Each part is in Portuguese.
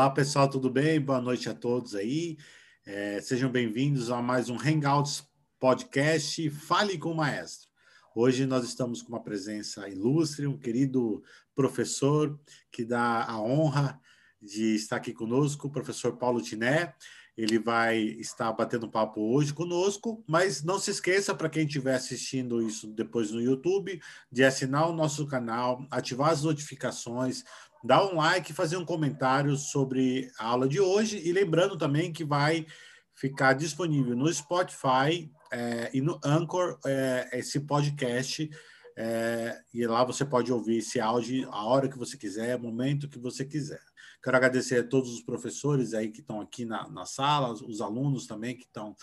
Olá, pessoal, tudo bem? Boa noite a todos aí. É, sejam bem-vindos a mais um Hangouts Podcast Fale com o Maestro. Hoje nós estamos com uma presença ilustre, um querido professor que dá a honra de estar aqui conosco, o professor Paulo Tiné. Ele vai estar batendo papo hoje conosco, mas não se esqueça, para quem estiver assistindo isso depois no YouTube, de assinar o nosso canal, ativar as notificações dar um like, fazer um comentário sobre a aula de hoje e lembrando também que vai ficar disponível no Spotify é, e no Anchor é, esse podcast é, e lá você pode ouvir esse áudio a hora que você quiser, momento que você quiser. Quero agradecer a todos os professores aí que estão aqui na, na sala, os alunos também que estão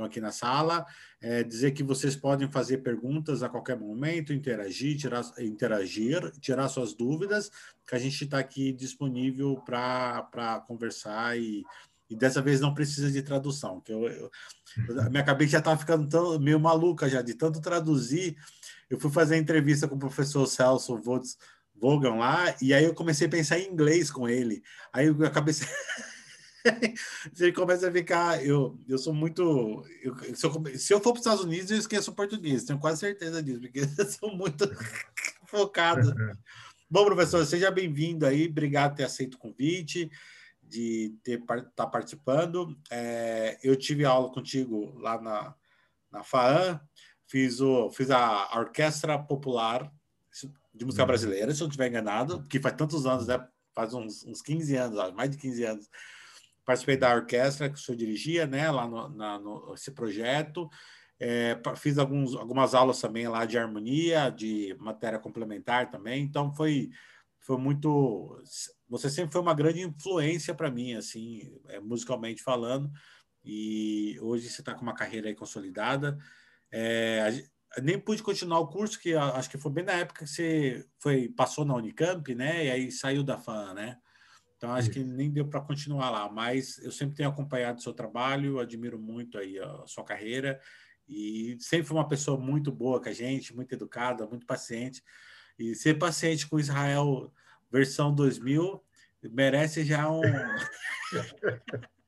estão aqui na sala. É, dizer que vocês podem fazer perguntas a qualquer momento, interagir, tirar, interagir, tirar suas dúvidas, que a gente está aqui disponível para conversar e, e dessa vez não precisa de tradução, que eu, eu minha cabeça já estava ficando tão, meio maluca já de tanto traduzir. Eu fui fazer entrevista com o professor Celso Vogan lá, e aí eu comecei a pensar em inglês com ele. Aí a cabeça você começa a ficar. Eu, eu sou muito. Eu, se, eu, se eu for para os Estados Unidos, eu esqueço o português, tenho quase certeza disso, porque eu sou muito focado. Bom, professor, seja bem-vindo aí, obrigado por ter aceito o convite, de estar tá participando. É, eu tive aula contigo lá na, na FAAN, fiz, o, fiz a Orquestra Popular de Música uhum. Brasileira, se eu não estiver enganado, que faz tantos anos, né? Faz uns, uns 15 anos, mais de 15 anos participei da orquestra que o senhor dirigia, né, lá no, na, no esse projeto. É, fiz alguns, algumas aulas também lá de harmonia, de matéria complementar também. Então foi foi muito. Você sempre foi uma grande influência para mim, assim, é, musicalmente falando. E hoje você está com uma carreira consolidada. É, nem pude continuar o curso, que acho que foi bem na época que você foi passou na Unicamp, né? E aí saiu da FAM, né? Então, acho que nem deu para continuar lá, mas eu sempre tenho acompanhado o seu trabalho, admiro muito aí a sua carreira e sempre foi uma pessoa muito boa com a gente, muito educada, muito paciente. E ser paciente com Israel versão 2000 merece já um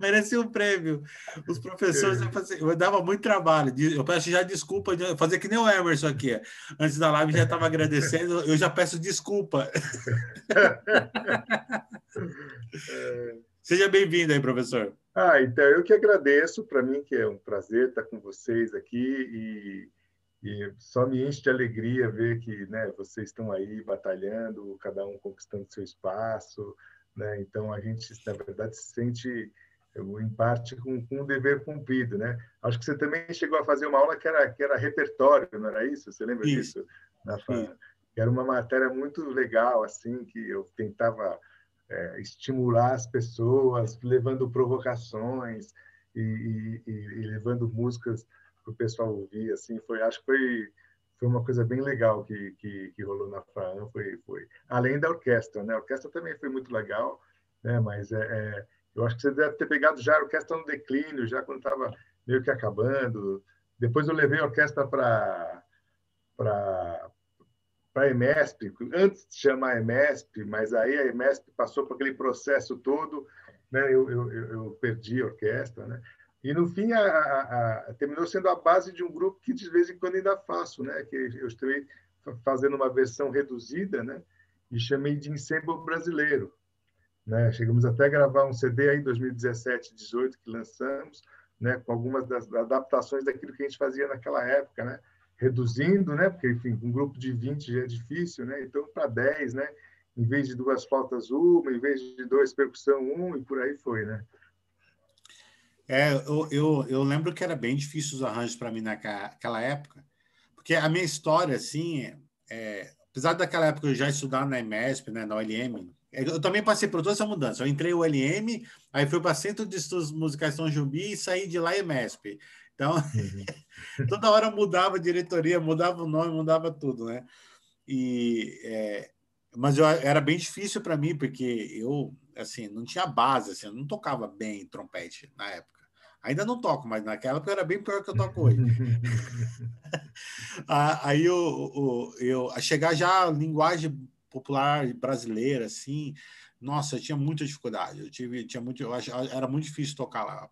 Merecia um prêmio. Os professores, eu, eu dava muito trabalho. Eu peço já desculpa, fazer que nem o Emerson aqui. Antes da live já estava agradecendo, eu já peço desculpa. Seja bem-vindo aí, professor. Ah, então eu que agradeço. Para mim que é um prazer estar com vocês aqui e, e só me enche de alegria ver que né, vocês estão aí batalhando, cada um conquistando seu espaço né? Então a gente na verdade se sente em parte com, com um dever cumprido, né? Acho que você também chegou a fazer uma aula que era que era repertório, não era isso? Você lembra isso. disso? Na era uma matéria muito legal assim que eu tentava é, estimular as pessoas, levando provocações e, e, e levando músicas para o pessoal ouvir. Assim, foi, acho que foi foi uma coisa bem legal que, que, que rolou na FAAN, foi, foi além da orquestra, né? A orquestra também foi muito legal, né? Mas é, é eu acho que você deve ter pegado já a orquestra no declínio, já quando estava meio que acabando. Depois eu levei a orquestra para para para a EMESP, antes de chamar a EMESP, mas aí a EMESP passou por aquele processo todo, né? Eu, eu, eu perdi a orquestra, né? E, no fim, a, a, a, terminou sendo a base de um grupo que, de vez em quando, ainda faço, né? que eu estou fazendo uma versão reduzida né? e chamei de Ensemble Brasileiro. Né? Chegamos até a gravar um CD aí em 2017, 18 que lançamos, né? com algumas das adaptações daquilo que a gente fazia naquela época, né? reduzindo, né? porque, enfim, um grupo de 20 já é difícil, né? então para 10, né? em vez de duas flautas, uma, em vez de dois, percussão, um, e por aí foi. Né? É, eu, eu, eu lembro que era bem difícil os arranjos para mim naquela época, porque a minha história, assim, é, apesar daquela época eu já estudar na EMESP, né, na OLM, é, eu também passei por toda essa mudança. Eu entrei o LM, aí fui para Centro de Estudos Musicais São Jumbi e saí de lá EMESP. Então, uhum. toda hora mudava a diretoria, mudava o nome, mudava tudo, né? E, é, mas eu, era bem difícil para mim, porque eu, assim, não tinha base, assim, eu não tocava bem trompete na época. Ainda não toco, mas naquela época era bem pior que eu toco hoje. Aí eu, eu, eu, a chegar já a linguagem popular brasileira, assim, nossa, eu tinha muita dificuldade. Eu tive, tinha muito, eu acho, era muito difícil tocar lá.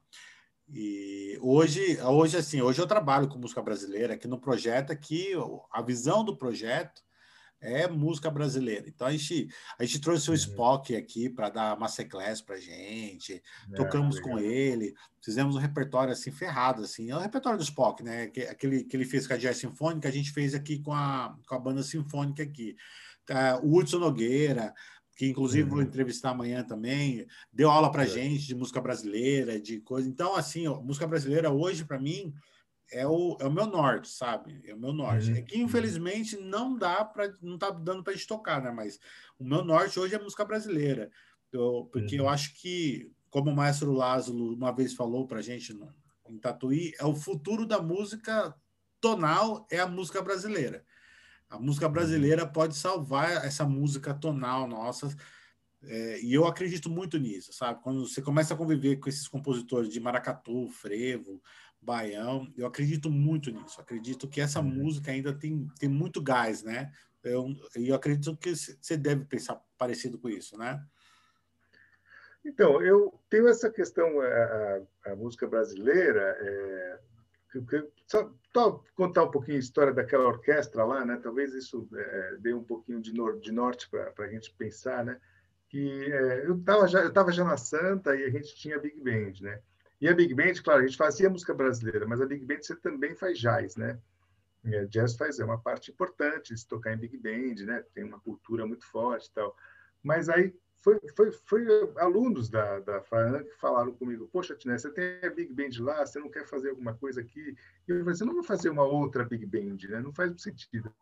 E hoje, hoje assim, hoje eu trabalho com música brasileira aqui no projeto aqui, a visão do projeto é música brasileira. Então a gente, a gente trouxe o uhum. Spock aqui para dar masterclass para gente, é, tocamos com ele, fizemos um repertório assim ferrado assim. É o repertório do Spock, né? Aquele que ele fez com a Jazz Sinfônica, a gente fez aqui com a, com a banda sinfônica aqui. Uh, o Hudson Nogueira, que inclusive uhum. vou entrevistar amanhã também, deu aula para é. gente de música brasileira, de coisa. Então, assim, ó, música brasileira hoje, para mim, é o, é o meu norte, sabe? É o meu norte. Uhum. É que, infelizmente, não dá para. Não tá dando para a gente tocar, né? Mas o meu norte hoje é música brasileira. Eu, porque uhum. eu acho que, como o maestro Lázaro uma vez falou para a gente no, em Tatuí, é o futuro da música tonal é a música brasileira. A música brasileira pode salvar essa música tonal nossa. É, e eu acredito muito nisso, sabe? Quando você começa a conviver com esses compositores de maracatu, frevo, baião, eu acredito muito nisso. Acredito que essa uhum. música ainda tem, tem muito gás, né? Eu, eu acredito que você deve pensar parecido com isso, né? Então, eu tenho essa questão, a, a, a música brasileira, é, só, só, contar um pouquinho a história daquela orquestra lá, né? Talvez isso é, dê um pouquinho de, nor de norte para a gente pensar, né? Que é, eu estava já eu já na Santa e a gente tinha Big Band, né? E a Big Band, claro, a gente fazia música brasileira, mas a Big Band você também faz jazz, né? É, jazz faz é uma parte importante de tocar em Big Band, né? Tem uma cultura muito forte, e tal. Mas aí foi, foi, foi alunos da, da FAAN que falaram comigo, poxa, Tiné, você tem a Big Band lá, você não quer fazer alguma coisa aqui? E eu falei, você não vai fazer uma outra Big Band, né? Não faz sentido.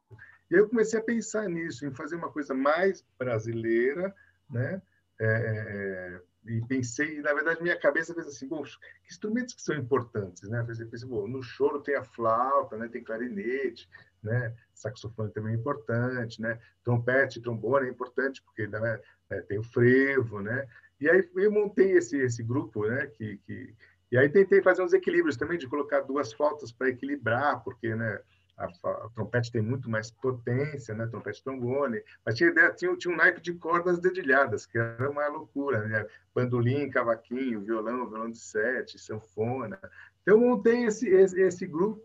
E eu comecei a pensar nisso, em fazer uma coisa mais brasileira, né? É, é, é e pensei, na verdade, minha cabeça fez assim, bom, que instrumentos que são importantes, né? Eu pensei, bom, no choro tem a flauta, né? Tem clarinete, né? Saxofone também é importante, né? Trompete, trombone é importante porque né? É, tem o frevo, né? E aí eu montei esse esse grupo, né? Que, que e aí tentei fazer uns equilíbrios também de colocar duas flautas para equilibrar, porque, né? A, a, trompete tem muito mais potência, né? Trompete trombone, mas tinha tinha, tinha um naipe de cordas dedilhadas, que era uma loucura, né? Bandolim, cavaquinho, violão, violão de sete, sanfona. Então, montei esse, esse, esse grupo,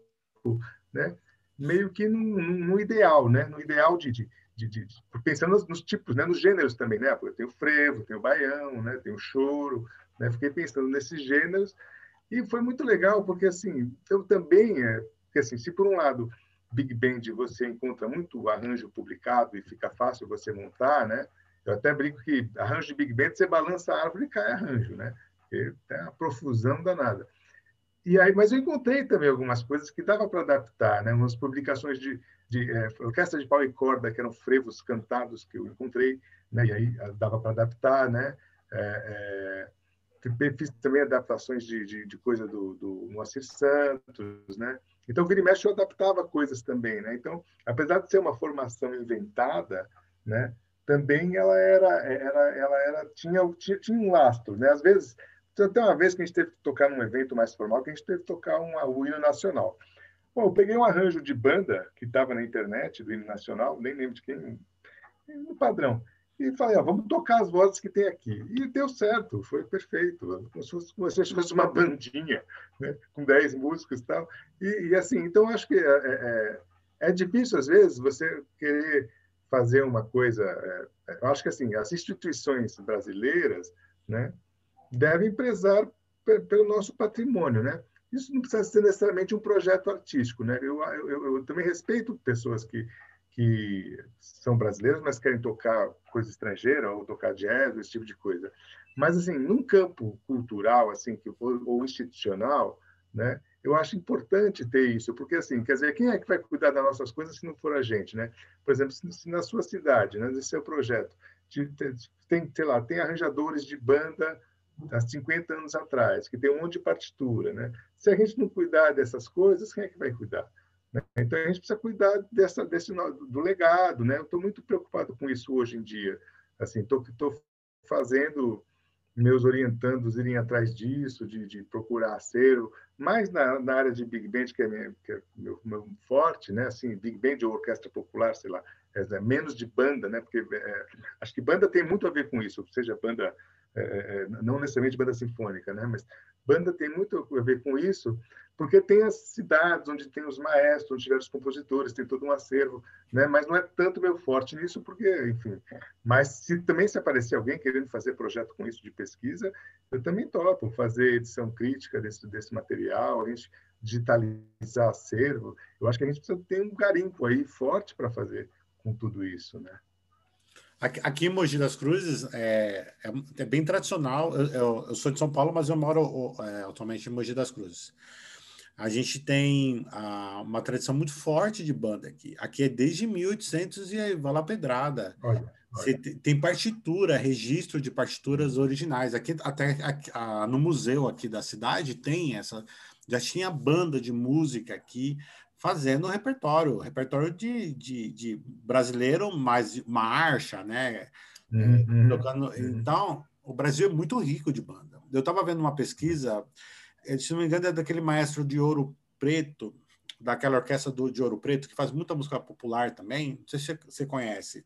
né? Meio que no, ideal, né? No ideal de, de, de, de pensando nos, nos, tipos, né? Nos gêneros também, né? Porque tem o frevo, tem o baião, né? Tem o choro, né? Fiquei pensando nesses gêneros e foi muito legal, porque, assim, eu também... É, porque, assim, se por um lado Big Band você encontra muito arranjo publicado e fica fácil você montar, né? Eu até brinco que arranjo de Big Band você balança a árvore e cai arranjo, né? Porque tem uma profusão danada. E aí, mas eu encontrei também algumas coisas que dava para adaptar, né? Umas publicações de, de é, orquestra de pau e corda que eram frevos cantados que eu encontrei, né? E aí dava para adaptar, né? É, é, fiz também adaptações de, de, de coisa do, do Moacir Santos, né? Então, e mexe, eu adaptava coisas também, né? Então, apesar de ser uma formação inventada, né? Também ela era, era, ela era, tinha, tinha, tinha um lastro, né? Às vezes, até uma vez que a gente teve que tocar num evento mais formal, que a gente teve que tocar um, o hino nacional. Bom, eu peguei um arranjo de banda que estava na internet, do hino nacional, nem lembro de quem, no padrão e falei, ó, vamos tocar as vozes que tem aqui. E deu certo, foi perfeito, como se fosse, como se fosse uma bandinha, né? com 10 músicos e tal. E, e assim, então acho que é, é, é, é, difícil, às vezes, você querer fazer uma coisa. É, é, eu acho que assim, as instituições brasileiras né, devem prezar pelo nosso patrimônio, né? Isso não precisa ser necessariamente um projeto artístico, né? Eu, eu, eu também respeito pessoas que que são brasileiros, mas querem tocar coisa estrangeira ou tocar jazz, esse tipo de coisa. Mas assim, num campo cultural assim que ou, institucional, né? Eu acho importante ter isso, porque assim, quer dizer, quem é que vai cuidar das nossas coisas se não for a gente, né? Por exemplo, se na sua cidade, né, nesse seu projeto, tem, sei lá, tem arranjadores de banda há 50 anos atrás, que tem um monte de partitura, né? Se a gente não cuidar dessas coisas, quem é que vai cuidar? Né? Então, a gente precisa cuidar dessa, desse, do legado. Né? Eu estou muito preocupado com isso hoje em dia. Assim, Estou fazendo meus orientandos irem atrás disso, de, de procurar acero, mais na, na, área de Big Band, que é, minha, que é meu, meu, forte, né? assim, Big Band ou Orquestra Popular, sei lá, é, menos de banda, né? Porque é, acho que banda tem muito a ver com isso, seja banda é, é, é, não necessariamente banda sinfônica, né? Mas banda tem muito a ver com isso, porque tem as cidades onde tem os maestros, onde tiveram os compositores, tem todo um acervo, né? Mas não é tanto meu forte nisso, porque, enfim. Mas se também se aparecer alguém querendo fazer projeto com isso de pesquisa, eu também topo fazer edição crítica desse desse material, a gente digitalizar acervo. Eu acho que a gente precisa ter um garimpo aí forte para fazer com tudo isso, né? Aqui, em Mogi das Cruzes é, é, é bem tradicional. Eu, eu, eu, sou de São Paulo, mas eu moro é, atualmente em Mogi das Cruzes. A gente tem a, uma tradição muito forte de banda aqui. Aqui é desde 1800 e vai lá pedrada. Olha, olha. tem partitura, registro de partituras originais. Aqui até a, no museu aqui da cidade tem essa. Já tinha banda de música aqui fazendo repertório, repertório de, de, de brasileiro, mais marcha, né? Uhum, Tocando, uhum. Então, o Brasil é muito rico de banda. Eu estava vendo uma pesquisa, eh, se não me engano, é daquele maestro de Ouro Preto, daquela orquestra do, de Ouro Preto, que faz muita música popular também. Não sei se você conhece.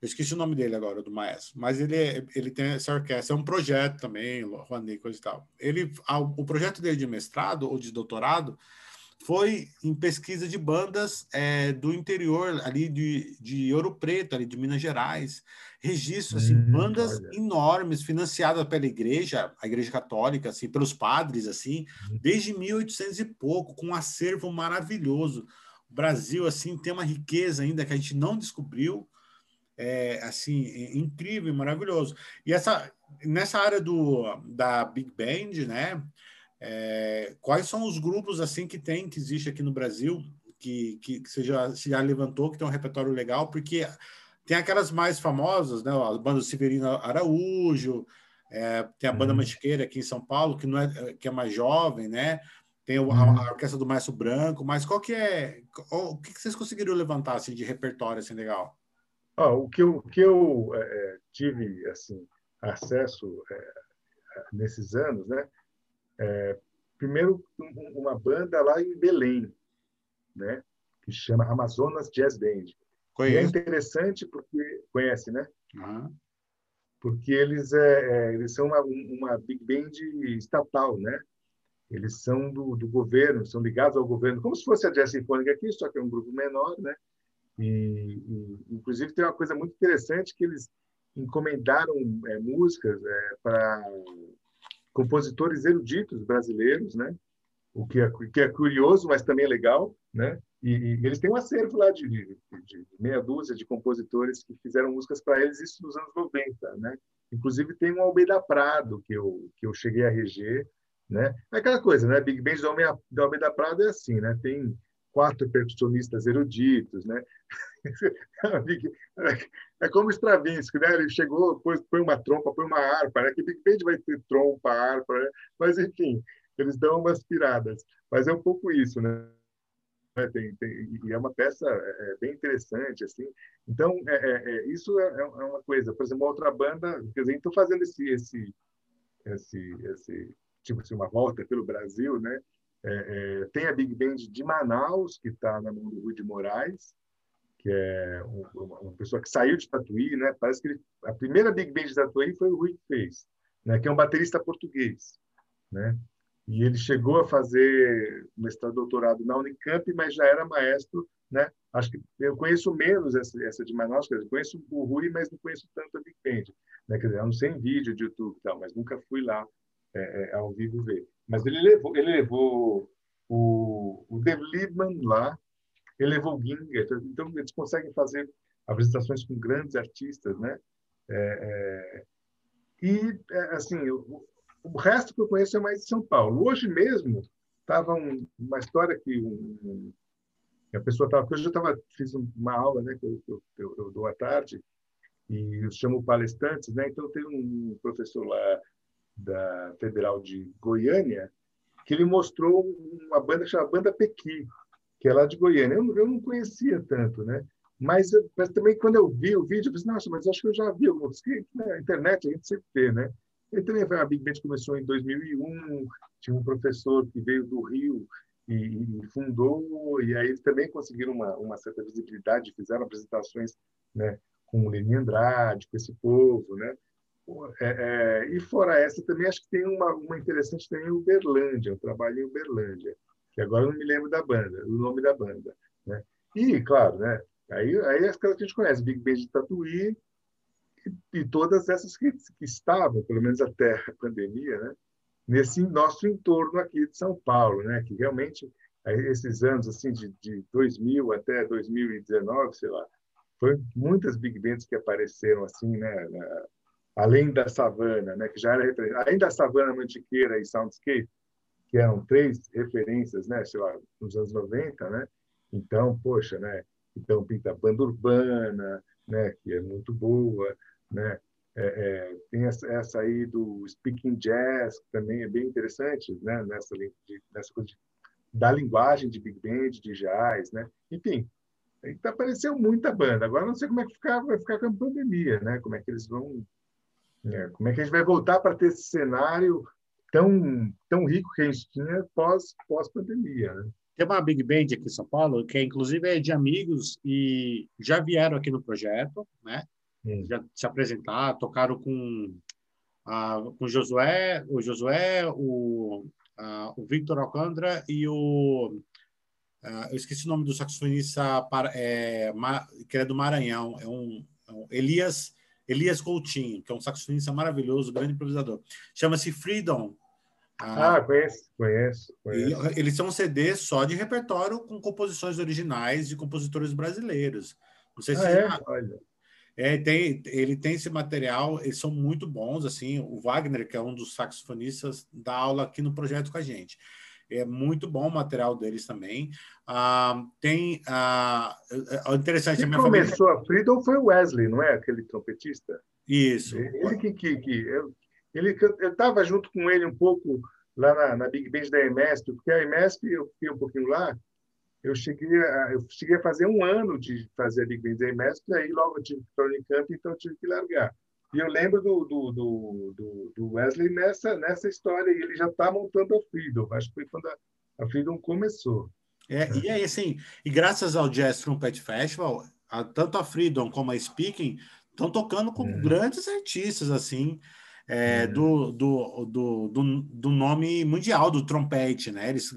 Eu esqueci o nome dele agora, do maestro, mas ele, é, ele tem essa orquestra, é um projeto também, Juanei, coisa e tal. Ele, o projeto dele de mestrado ou de doutorado foi em pesquisa de bandas é, do interior ali de, de Ouro Preto, ali de Minas Gerais. Registro, assim, hum, bandas olha. enormes, financiadas pela igreja, a igreja católica, assim, pelos padres, assim, hum. desde 1800 e pouco, com um acervo maravilhoso. O Brasil, assim, tem uma riqueza ainda que a gente não descobriu, é, assim, é incrível, maravilhoso. E essa, nessa área do, da Big Band, né, é, quais são os grupos assim que tem, que existe aqui no Brasil, que, que, que você já, se já levantou, que tem um repertório legal, porque tem aquelas mais famosas, né? A banda Severino Araújo, é, tem a banda uhum. Mantiqueira aqui em São Paulo, que não é que é mais jovem, né? Tem o, a, uhum. a, orquestra do Maestro Branco, mas qual que é o, que, que vocês conseguiram levantar assim de repertório assim legal? Ah, o que eu, que eu é, é tive assim acesso é, nesses anos, né? É, primeiro, uma banda lá em Belém, né? que chama Amazonas Jazz Band. Conheço. E é interessante porque conhece, né? Uhum. Porque eles é, é, eles são uma, uma big band estatal, né? Eles são do, do governo, são ligados ao governo, como se fosse a Jazz Sinfônica aqui, só que é um grupo menor, né? E, e inclusive tem uma coisa muito interessante que eles encomendaram é, músicas é, para compositores eruditos brasileiros, né? O que é, que é curioso, mas também é legal, né? E, e eles têm um acervo lá de, de, de, meia dúzia de compositores que fizeram músicas para eles isso nos anos 90, né? Inclusive tem um Almeida Prado que eu que eu cheguei a reger, né? É aquela coisa, né? Big Band do Almeida, do Almeida Prado é assim, né? Tem quatro percussionistas eruditos, né? É como Stravinsky, né? Ele chegou, pôs, põe uma trompa, põe uma harpa, né? Que Big Band vai ter trompa, harpa, né? mas enfim, eles dão umas piradas. Mas é um pouco isso, né? Tem, tem, e é uma peça é, é, bem interessante, assim. Então, é, é, é isso é, é, uma coisa. Por exemplo, uma outra banda, quer dizer, estou fazendo esse, esse, esse, esse tipo assim, uma volta pelo Brasil, né? É, é, tem a Big Band de Manaus, que está na mão do Rui de Moraes, que é uma, pessoa que saiu de Tatuí, né? Parece que ele, a primeira Big Band de Tatuí foi o Rui que fez, né? Que é um baterista português, né? E ele chegou a fazer mestrado doutorado na Unicamp, mas já era maestro, né? Acho que eu conheço menos essa, essa de Manaus, conheço o Rui, mas não conheço tanto a Big Band, né? Quer dizer, eu não sei em vídeo de YouTube tal, mas nunca fui lá é, é, ao vivo ver. Mas ele levou, ele levou o, o Dave Liebman lá, ele levou o Ginger. Então, eles conseguem fazer apresentações com grandes artistas, né? É, é, e, é, assim, o, resto que eu conheço é mais de São Paulo. Hoje mesmo, estava um, uma história que um, a pessoa estava... Hoje eu tava, fiz uma aula né, que eu, eu, eu, eu dou à tarde, e eu chamo palestrantes, né? Então, tem um professor lá da Federal de Goiânia, que ele mostrou uma banda chamada Banda Pequi, que é lá de Goiânia. Eu, eu não conhecia tanto, né? Mas, mas, também quando eu vi o vídeo, eu pensei, nossa, mas acho que eu já vi alguns. Que na internet a gente sempre vê, né? E também a Big Band começou em 2001, tinha um professor que veio do Rio e, e, fundou, e aí eles também conseguiram uma, uma certa visibilidade, fizeram apresentações né, com o Lenin Andrade, com esse povo, né? É, é, e fora essa, também acho que tem uma, uma interessante também, Uberlândia, um trabalho em Uberlândia, que agora não me lembro da banda, o nome da banda, né? E, claro, né, aí, aí as que a gente conhece, Big Band de Tatuí, e, e todas essas que, que estavam, pelo menos até a pandemia, né? nesse nosso entorno aqui de São Paulo, né? Que realmente esses anos assim de, de 2000 até 2019, sei lá, foi muitas big bands que apareceram assim, né? Na, além da Savana, né? Que já era além da Savana Mantiqueira e Soundscape, que eram três referências, né? Sei lá, nos anos 90, né? Então, poxa, né? Então pinta banda urbana, né? Que é muito boa, né? É, é, tem essa, essa, aí do speaking jazz, que também é bem interessante, né? nessa, de, nessa coisa de, da linguagem de big band, de jazz, né? Enfim, apareceu muita banda. Agora não sei como é que ficar, vai ficar com a pandemia, né? Como é que eles vão... É, como é que a gente vai voltar para ter esse cenário tão, tão rico que a gente tinha pós, pós-pandemia, né? Tem uma Big Band aqui em São Paulo, que é, inclusive é de amigos e já vieram aqui no projeto, né? já se apresentar, tocaram com, a, com Josué, o Josué, o, o Victor Alcântara e o eu esqueci o nome do saxofonista é, que é do Maranhão, é um, é um Elias Elias Coutinho, que é um saxofonista maravilhoso, grande improvisador. Chama-se Freedom. Ah, conheço, conheço. conheço. Eles são um CD só de repertório com composições originais de compositores brasileiros. Não sei se ah, é? Olha. É, tem, ele tem esse material, eles são muito bons, assim, o Wagner, que é um dos saxofonistas, dá aula aqui no projeto com a gente. É muito bom o material deles também. Ah, tem ah, é, é interessante. Quem a começou família... a Freedom foi o Wesley, não é? Aquele trompetista. Isso. Ele que, que, que eu, ele eu estava junto com ele um pouco lá na, na Big Band da EMESP, porque a EMESP eu fiquei um pouquinho lá eu cheguei a, eu cheguei a fazer um ano de fazer Big Band em Mestre, aí logo eu tive que ir campo, então eu tive que largar. E eu lembro do, do, do, do, Wesley nessa, nessa história, e ele já está montando a Freedom, acho que foi quando a, a Freedom começou. É, e aí, assim, e graças ao Jazz Trumpet Festival, a, tanto a Freedom como a Speaking estão tocando com é. grandes artistas, assim, é, é. Do, do, do, do, do, nome mundial do trompete, né? Eles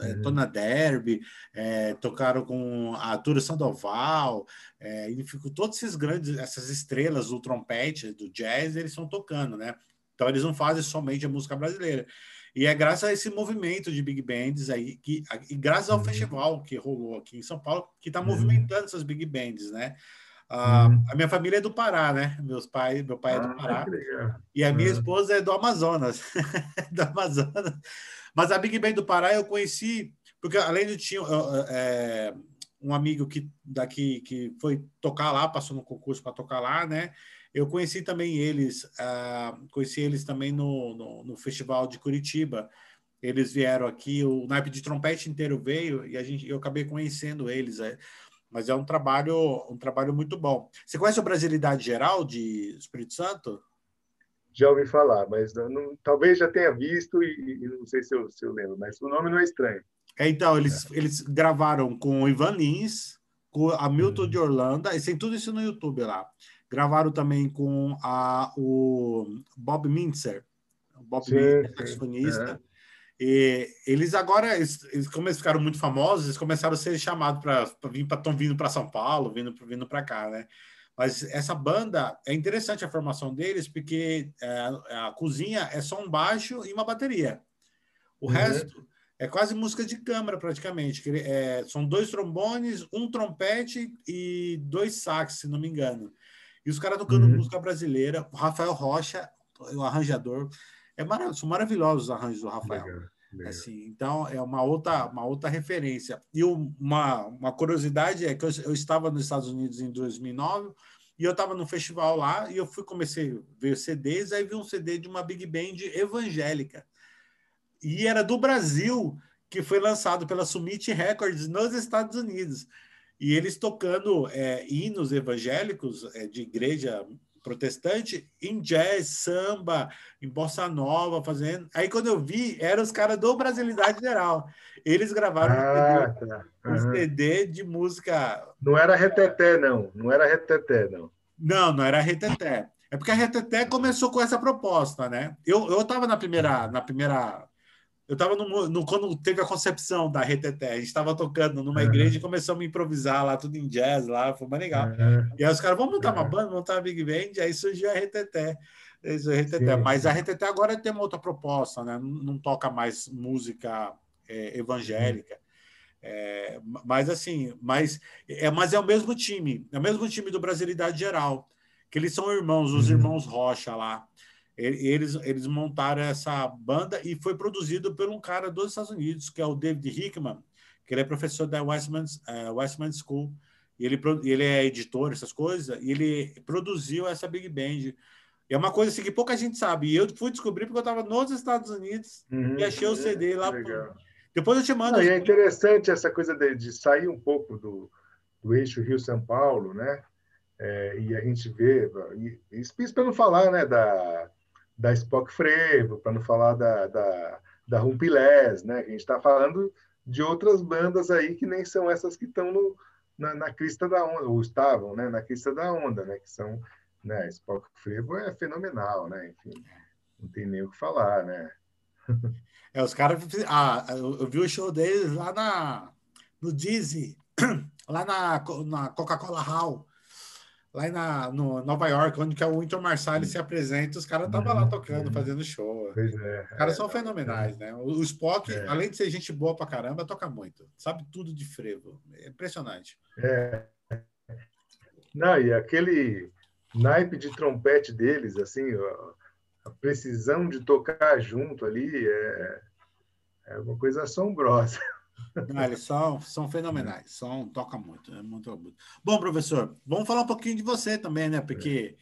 é, Tona Derby, é, tocaram com a Tura Sandoval, é, enfim, todos esses grandes, essas estrelas do trompete, do jazz, eles estão tocando, né? Então eles não fazem somente a música brasileira. E é graças a esse movimento de big bands aí, que, e graças ao uhum. festival que rolou aqui em São Paulo, que está uhum. movimentando essas big bands, né? Uh, uhum. A minha família é do Pará, né? Meus pais, meu pai é do ah, Pará. e a minha uhum. esposa é do Amazonas. do Amazonas. Mas a Big Band do Pará eu conheci, porque além de tinha é, um amigo que daqui que foi tocar lá, passou no concurso para tocar lá, né? Eu conheci também eles, uh, conheci eles também no, no, no, festival de Curitiba. Eles vieram aqui, o naipe de trompete inteiro veio e a gente, eu acabei conhecendo eles. É. Mas é um trabalho, um trabalho muito bom. Você conhece o Brasilidade Geral de Espírito Santo? Já ouvi falar, mas não, talvez já tenha visto e, e, não sei se eu, se eu lembro, mas o nome não é estranho. É, então, eles, é. eles gravaram com o Ivan Lins, com a Milton uhum. de Orlando, e tem tudo isso no YouTube lá. Gravaram também com a, o Bob Mintzer, o Bob sim, Mintzer, saxofonista. É. E eles agora, eles, eles, como eles ficaram muito famosos, eles começaram a ser chamados para vir, estão vindo para São Paulo, vindo, vindo para cá, né? Mas essa banda é interessante a formação deles, porque é, a cozinha é só um baixo e uma bateria. O uhum. resto é quase música de câmara, praticamente. É, são dois trombones, um trompete e dois sax, se não me engano. E os caras tocando uhum. música brasileira. O Rafael Rocha, o arranjador. É marav são maravilhosos os arranjos do Rafael. Legal. Assim, então é uma outra, uma outra referência. E uma, uma curiosidade é que eu, eu estava nos Estados Unidos em 2009 e eu estava no festival lá e eu fui comecei a ver CDs, aí vi um CD de uma big band evangélica. E era do Brasil, que foi lançado pela Summit Records nos Estados Unidos. E eles tocando é, hinos evangélicos é, de igreja protestante em jazz, samba, em bossa nova, fazendo. Aí quando eu vi, eram os caras do Brasilidade Geral. Eles gravaram ah, um, CD, tá. uhum. um CD de música. Não era reteté, não. Não era reteté, não. Não, não era reteté. É porque a reteté começou com essa proposta, né? Eu eu estava na primeira na primeira eu estava no, no, quando teve a concepção da Reteté, a gente estava tocando numa uhum. igreja e começamos a improvisar lá, tudo em jazz lá, foi mais legal. Uhum. E aí os caras, vamos montar uma banda, montar uma Big Band, aí surgiu a Reteté. Reteté. Mas a Reteté agora tem uma outra proposta, né? Não, não toca mais música é, evangélica. É, mas assim, mas é, mas é o mesmo time, é o mesmo time do Brasilidade Geral, que eles são irmãos, os uhum. irmãos Rocha lá. Eles, eles montaram essa banda e foi produzido por um cara dos Estados Unidos, que é o David Hickman, que ele é professor da Westman, uh, Westman School. E ele, ele é editor, essas coisas, e ele produziu essa Big Band. E é uma coisa assim que pouca gente sabe. E eu fui descobrir porque eu estava nos Estados Unidos uhum, e achei o CD lá. Depois eu te mando. Não, e é interessante essa coisa de, de sair um pouco do, do eixo Rio-São Paulo, né? É, e a gente vê, e, isso para não falar né, da, da Spock Frevo, para não falar da, da, da Rumpilés, né? A gente está falando de outras bandas aí que nem são essas que estão na, na, crista da onda, ou estavam, né? Na crista da onda, né? Que são, né? Spock Frevo é fenomenal, né? Enfim, não tem nem o que falar, né? É, os caras. Ah, eu vi o show deles lá na, no Dizzy, lá na, na Coca-Cola Hall lá na, no Nova York, onde que é o Winter Marsalis se apresenta, os caras estavam lá tocando, fazendo show. Pois é, os caras é, são fenomenais, é. né? O Spock, é. além de ser gente boa pra caramba, toca muito. Sabe tudo de frevo. É impressionante. É. Não, e aquele naipe de trompete deles, assim, a precisão de tocar junto ali é, é uma coisa assombrosa. Não, eles são, são fenomenais, são, toca muito, é muito, muito. Bom, professor, vamos falar um pouquinho de você também, né? Porque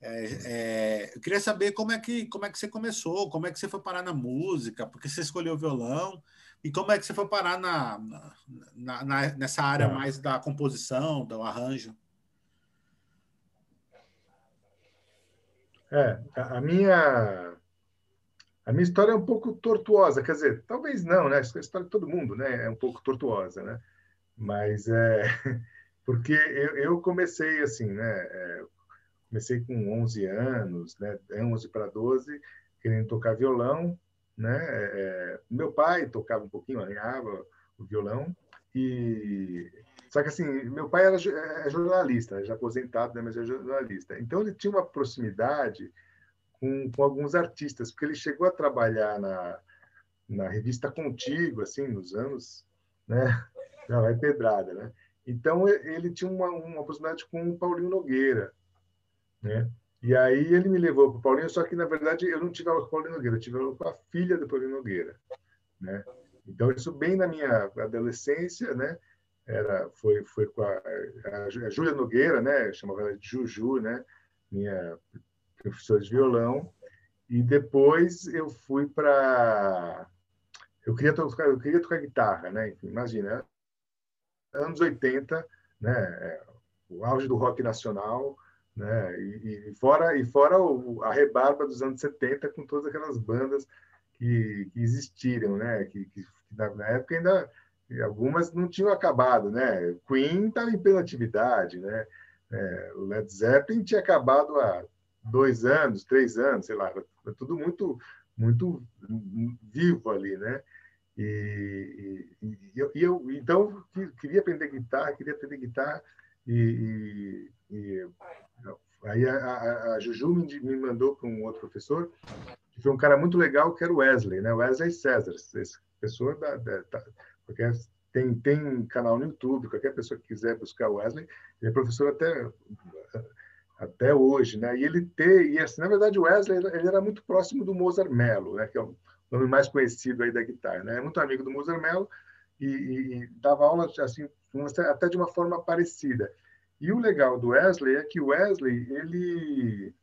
é, é, eu queria saber como é, que, como é que você começou, como é que você foi parar na música, porque você escolheu o violão, e como é que você foi parar na, na, na nessa área mais da composição, do arranjo. É, a minha a minha história é um pouco tortuosa, quer dizer, talvez não, né? A história de todo mundo, né? É um pouco tortuosa, né? Mas é porque eu, eu comecei assim, né? É, comecei com 11 anos, né? 11 para 12, querendo tocar violão, né? É, meu pai tocava um pouquinho, arranhava o violão e só que assim, meu pai era é jornalista, já aposentado, né? Mas é jornalista. Então ele tinha uma proximidade com, com alguns artistas, porque ele chegou a trabalhar na, na revista Contigo, assim, nos anos, né? Já vai pedrada, né? Então ele tinha uma, uma possibilidade com o Paulinho Nogueira, né? E aí ele me levou para o Paulinho, só que na verdade eu não tive aula com o Paulinho Nogueira, eu tive aula com a filha do Paulinho Nogueira, né? Então isso bem na minha adolescência, né? Era foi foi com a, a Júlia Nogueira, né? Eu chamava ela de Juju, né? Minha professor de violão, e depois eu fui para eu queria tocar eu queria tocar guitarra, né? Enfim, imagina, anos 80, né? É, o auge do rock nacional, né? E, e fora e fora o, a rebarba dos anos 70 com todas aquelas bandas que, que existiram, né? Que, que, na, na época ainda algumas não tinham acabado, né? Queen estava em plena atividade, né? É, o Led Zeppelin tinha acabado há dois anos, três anos, sei lá, era, tudo muito, muito vivo ali, né? E, e, e, eu, e, eu, então queria aprender guitarra, queria aprender guitarra e, e aí a, a, a, Juju me, me mandou para um outro professor que foi um cara muito legal que era o Wesley, né? Wesley César, essa pessoa da, da, da tem tem canal no YouTube, qualquer pessoa que quiser buscar o Wesley, ele é professor até até hoje, né? E ele ter, e assim, na verdade o Wesley ele era muito próximo do Mozart Mello, né? Que é o nome mais conhecido aí da guitarra, né? É muito amigo do Mozart Mello e, e, e dava aula assim, até de uma forma parecida. E o legal do Wesley é que o Wesley ele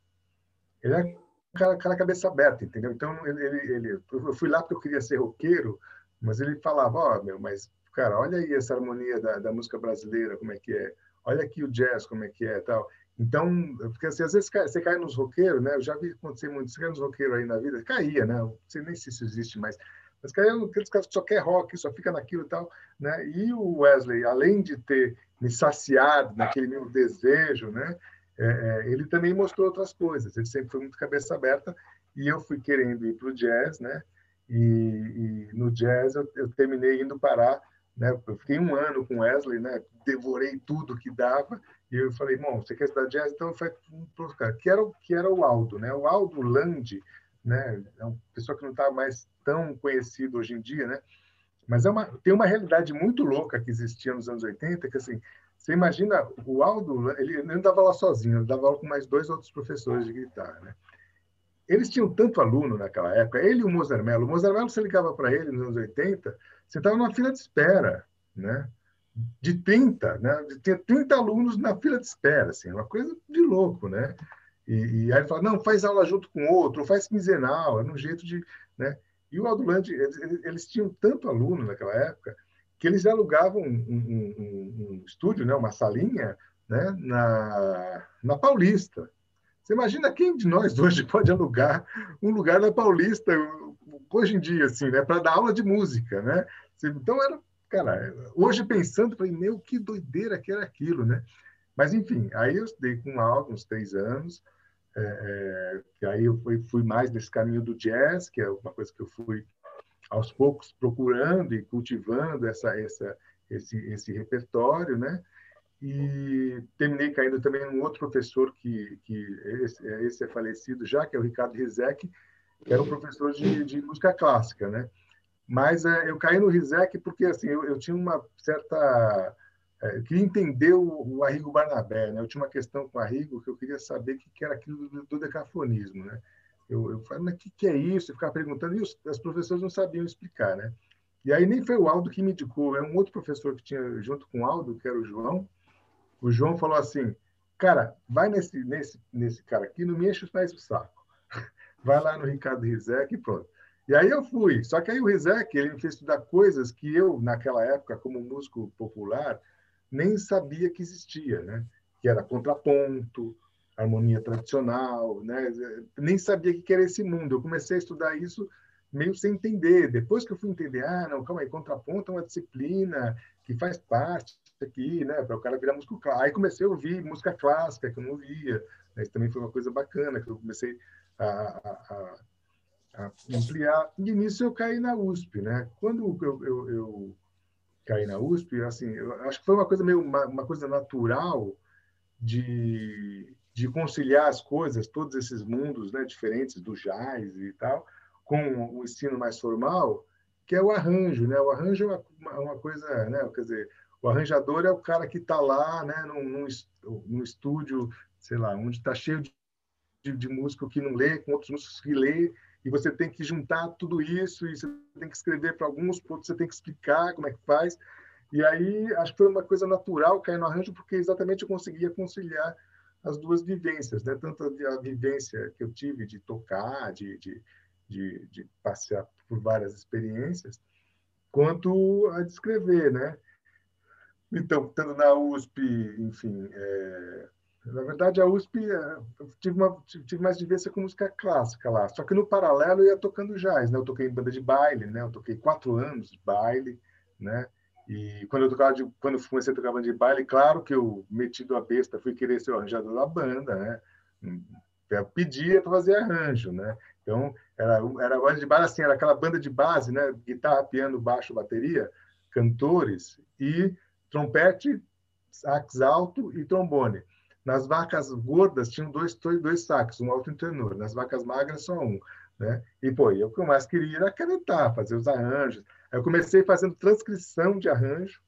ele é cara, cara cabeça aberta, entendeu? Então ele, ele, eu fui lá porque eu queria ser roqueiro, mas ele falava, ó, oh, meu, mas cara, olha aí essa harmonia da, da música brasileira, como é que é? Olha aqui o jazz, como é que é, tal. Então, porque assim, às vezes você cai nos roqueiros, né? Eu já vi acontecer muito, você cai nos roqueiros aí na vida, caía, né? Não sei nem se isso existe mais. Mas caía aqueles caras que só quer rock, só fica naquilo e tal, né? E o Wesley, além de ter me saciado naquele meu desejo, né? É, é, ele também mostrou outras coisas. Ele sempre foi muito cabeça aberta e eu fui querendo ir para o jazz, né? E, e, no jazz eu, eu terminei indo parar, né? Eu fiquei um ano com Wesley, né? Devorei tudo que dava e eu falei, bom, você quer estudar jazz? Então foi um cara que era que era o Aldo, né? O Aldo Land, né? É uma pessoa que não está mais tão conhecido hoje em dia, né? Mas é uma, tem uma realidade muito louca que existia nos anos 80, que assim, você imagina, o Aldo, ele não dava aula sozinho, ele dava aula com mais dois outros professores de guitarra, né? Eles tinham tanto aluno naquela época, ele e o Mozart Mello. O Mozart Mello, você ligava para ele nos anos 80, você estava numa fila de espera, né? De 30, né? Tinha 30 alunos na fila de espera, assim, uma coisa de louco, né? E, e aí fala, não, faz aula junto com outro, faz quinzenal, é um jeito de, né? E o Aldo Land, eles, eles tinham tanto aluno naquela época que eles alugavam um, um, um, um estúdio, né, uma salinha, né, na, na Paulista. Você imagina quem de nós hoje pode alugar um lugar na Paulista hoje em dia, assim, né, para dar aula de música, né? Então era, cara, hoje pensando, falei, meu, que doideira que era aquilo, né? Mas enfim, aí eu estudei com aula uns três anos, é, é, aí eu fui, fui mais nesse caminho do jazz, que é uma coisa que eu fui aos poucos procurando e cultivando essa, essa, esse, esse repertório, né? E terminei caindo também num outro professor que, que esse, esse é falecido já, que é o Ricardo Rizek, que era um professor de, de música clássica, né? Mas é, eu caí no Rizek porque assim eu, eu tinha uma certa é, eu queria entender o, o Arrigo Barnabé, né? Eu tinha uma questão com o Arrigo que eu queria saber o que, que era aquilo do, do decafonismo, né? Eu, eu falei, mas o que, que é isso? Eu ficava perguntando, e os, as professores não sabiam explicar, né? E aí nem foi o Aldo que me indicou, é um outro professor que tinha junto com o Aldo, que era o João. O João falou assim, cara, vai nesse, nesse, nesse cara aqui, não me enche mais o saco. Vai lá no Ricardo Rizek e pronto. E aí eu fui. Só que aí o Rizek, ele me fez estudar coisas que eu, naquela época, como músico popular, nem sabia que existia, né? Que era contraponto, harmonia tradicional, né? Nem sabia que era esse mundo. Eu comecei a estudar isso meio sem entender. Depois que eu fui entender, ah, não, calma aí, contraponto é uma disciplina que faz parte aqui, né, para o cara virar músico clássico. Aí comecei a ouvir música clássica que eu não via. Né? Isso também foi uma coisa bacana que eu comecei a, a, a ampliar. E nisso eu caí na USP, né? Quando eu, eu, eu caí na USP, assim, eu acho que foi uma coisa meio uma, uma coisa natural de de conciliar as coisas, todos esses mundos né, diferentes do jazz e tal, com o ensino mais formal, que é o arranjo, né? O arranjo é uma, uma coisa, né? Quer dizer, o arranjador é o cara que está lá, né? Num, num, num, estúdio, sei lá, onde está cheio de, de, de, músico que não lê, com outros músicos que lê, e você tem que juntar tudo isso, e você tem que escrever para alguns, para outros você tem que explicar como é que faz. E aí, acho que foi uma coisa natural cair no arranjo, porque exatamente eu conseguia conciliar as duas vivências, né? tanto a vivência que eu tive de tocar, de, de, de, de passear por várias experiências, quanto a de escrever, né? Então, estando na USP, enfim, é... na verdade a USP é... eu tive, uma, tive mais vivência com música clássica lá, só que no paralelo eu ia tocando jazz, né? Eu toquei em banda de baile, né? Eu toquei quatro anos de baile, né? E quando eu tocava de, quando comecei a tocar banda de baile, claro que eu metido a besta fui querer ser o arranjador da banda, né? Eu pedia para fazer arranjo, né? Então era era banda de baile assim, era aquela banda de base, né? Guitarra, piano, baixo, bateria, cantores e trompete, sax alto e trombone. Nas vacas gordas tinham dois dois, dois sax, um alto e um tenor. Nas vacas magras só um, né? E pô, eu o que eu mais queria era canetar, fazer os arranjos eu comecei fazendo transcrição de arranjo,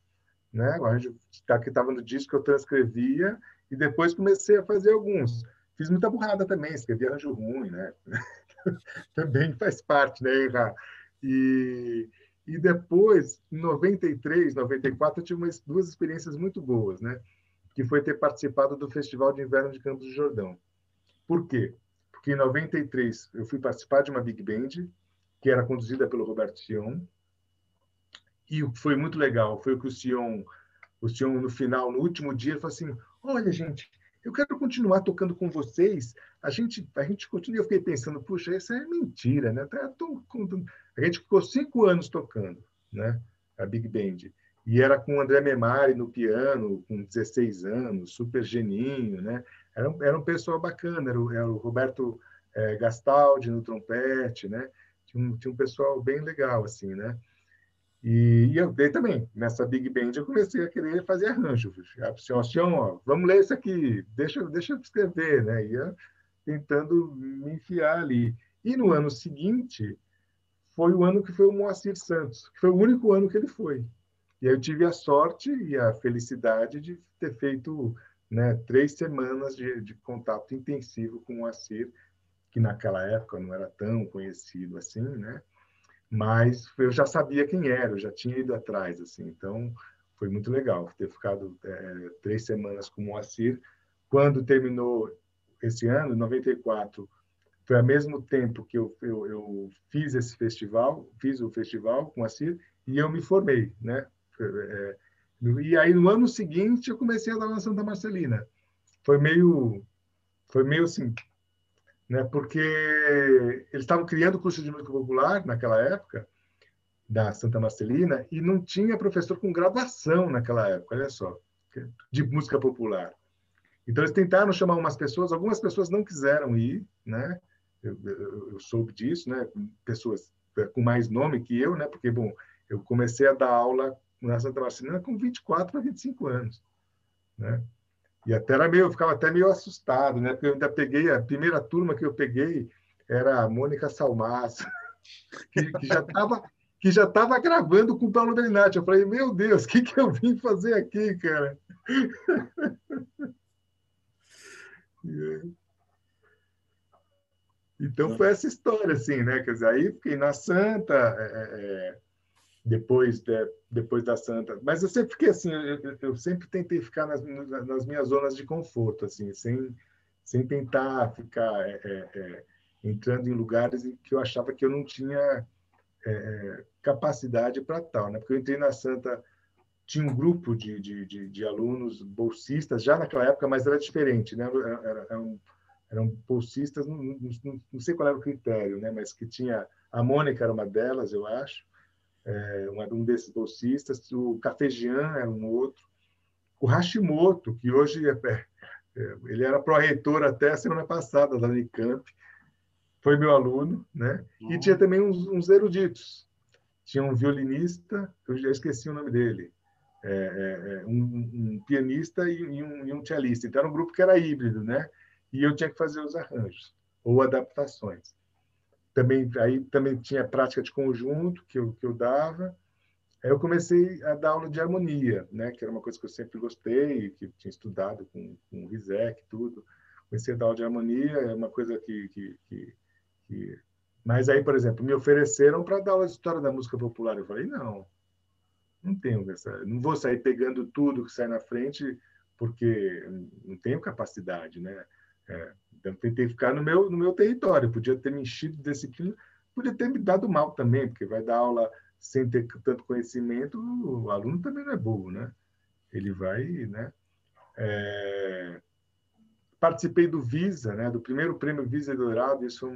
né? O arranjo que estava no disco eu transcrevia e depois comecei a fazer alguns. Fiz muita burrada também, escrevi arranjo ruim, né? também faz parte, né? Errar. E, e depois, em 93, 94, eu tive umas, duas experiências muito boas, né? Que foi ter participado do Festival de Inverno de Campos do Jordão. Por quê? Porque em 93 eu fui participar de uma big band que era conduzida pelo Roberto Sion, e foi muito legal foi o que o Sion, o Sion no final, no último dia, falou assim: olha, gente, eu quero continuar tocando com vocês. A gente, a gente continua. Eu fiquei pensando, puxa, isso é mentira, né? Tá, a gente ficou cinco anos tocando, né? A Big Band. E era com o André Memari no piano, com 16 anos, super geninho, né? Era um, era um pessoal bacana, era o, era o Roberto é, Gastaldi no trompete, né? Tinha um, tinha um pessoal bem legal, assim, né? E, e eu dei também, nessa Big Band, eu comecei a querer fazer arranjo. Assim, assim, ó, vamos ler isso aqui, deixa, deixa eu escrever, né? Ia tentando me enfiar ali. E no ano seguinte, foi o ano que foi o Moacir Santos, que foi o único ano que ele foi. E eu tive a sorte e a felicidade de ter feito né, três semanas de, de contato intensivo com o Moacir, que naquela época não era tão conhecido assim, né? Mas eu já sabia quem era, eu já tinha ido atrás, assim. Então foi muito legal ter ficado é, três semanas com o Moacir. Quando terminou esse ano, 94, foi ao mesmo tempo que eu, eu, eu fiz esse festival, fiz o festival com o Moacir e eu me formei, né? É, e aí no ano seguinte eu comecei a dar na Santa Marcelina. Foi meio, foi meio assim, né? porque eles estavam criando o curso de música popular naquela época, da Santa Marcelina, e não tinha professor com graduação naquela época, olha só, de música popular. Então eles tentaram chamar umas pessoas, algumas pessoas não quiseram ir, né? Eu, eu, eu soube disso, né? Pessoas com mais nome que eu, né? Porque bom, eu comecei a dar aula na Santa Marcelina com 24 para 25 anos, né? E até era meio, eu ficava até meio assustado, né? Porque eu ainda peguei, a primeira turma que eu peguei era a Mônica Salmaço, que, que já estava que já gravando com o Paulo Belinati. Eu falei, meu Deus, o que, que eu vim fazer aqui, cara? Então foi essa história, assim, né? Quer dizer, aí fiquei na Santa, é, é, é depois, de, depois da Santa. Mas eu sempre fiquei assim, eu, eu sempre tentei ficar nas, nas, minhas zonas de conforto, assim, sem, sem tentar ficar é, é, é entrando em lugares em que eu achava que eu não tinha é, é, capacidade para tal, né? Porque eu entrei na Santa, tinha um grupo de, de, de, de alunos bolsistas, já naquela época, mas era diferente, né? Era, era um, eram bolsistas, não, não, não sei qual era o critério, né? Mas que tinha, a Mônica era uma delas, eu acho, é, um desses bolsistas, o Cafejian era um outro, o Hashimoto, que hoje é, é, ele era pró-reitor até a semana passada da Unicamp, foi meu aluno, né? Uhum. E tinha também uns, uns, eruditos. Tinha um violinista, eu já esqueci o nome dele, é, é, é um, um, pianista e, e, um, e um cellista. Então era um grupo que era híbrido, né? E eu tinha que fazer os arranjos ou adaptações também aí também tinha prática de conjunto que eu, que eu dava. Aí eu comecei a dar aula de harmonia, né, que era uma coisa que eu sempre gostei, que tinha estudado com, com o Rizek tudo. Comecei a dar aula de harmonia, é uma coisa que, que, que, que... Mas aí, por exemplo, me ofereceram para dar aula de história da música popular. Eu falei, não, não tenho essa, não vou sair pegando tudo que sai na frente, porque não tenho capacidade, né? É, então, tentei ficar no meu, no meu território. Podia ter me enchido desse clima, podia ter me dado mal também, porque vai dar aula sem ter tanto conhecimento, o aluno também não é bobo, né? Ele vai, né? É... Participei do Visa, né? Do primeiro prêmio Visa Dourado. Isso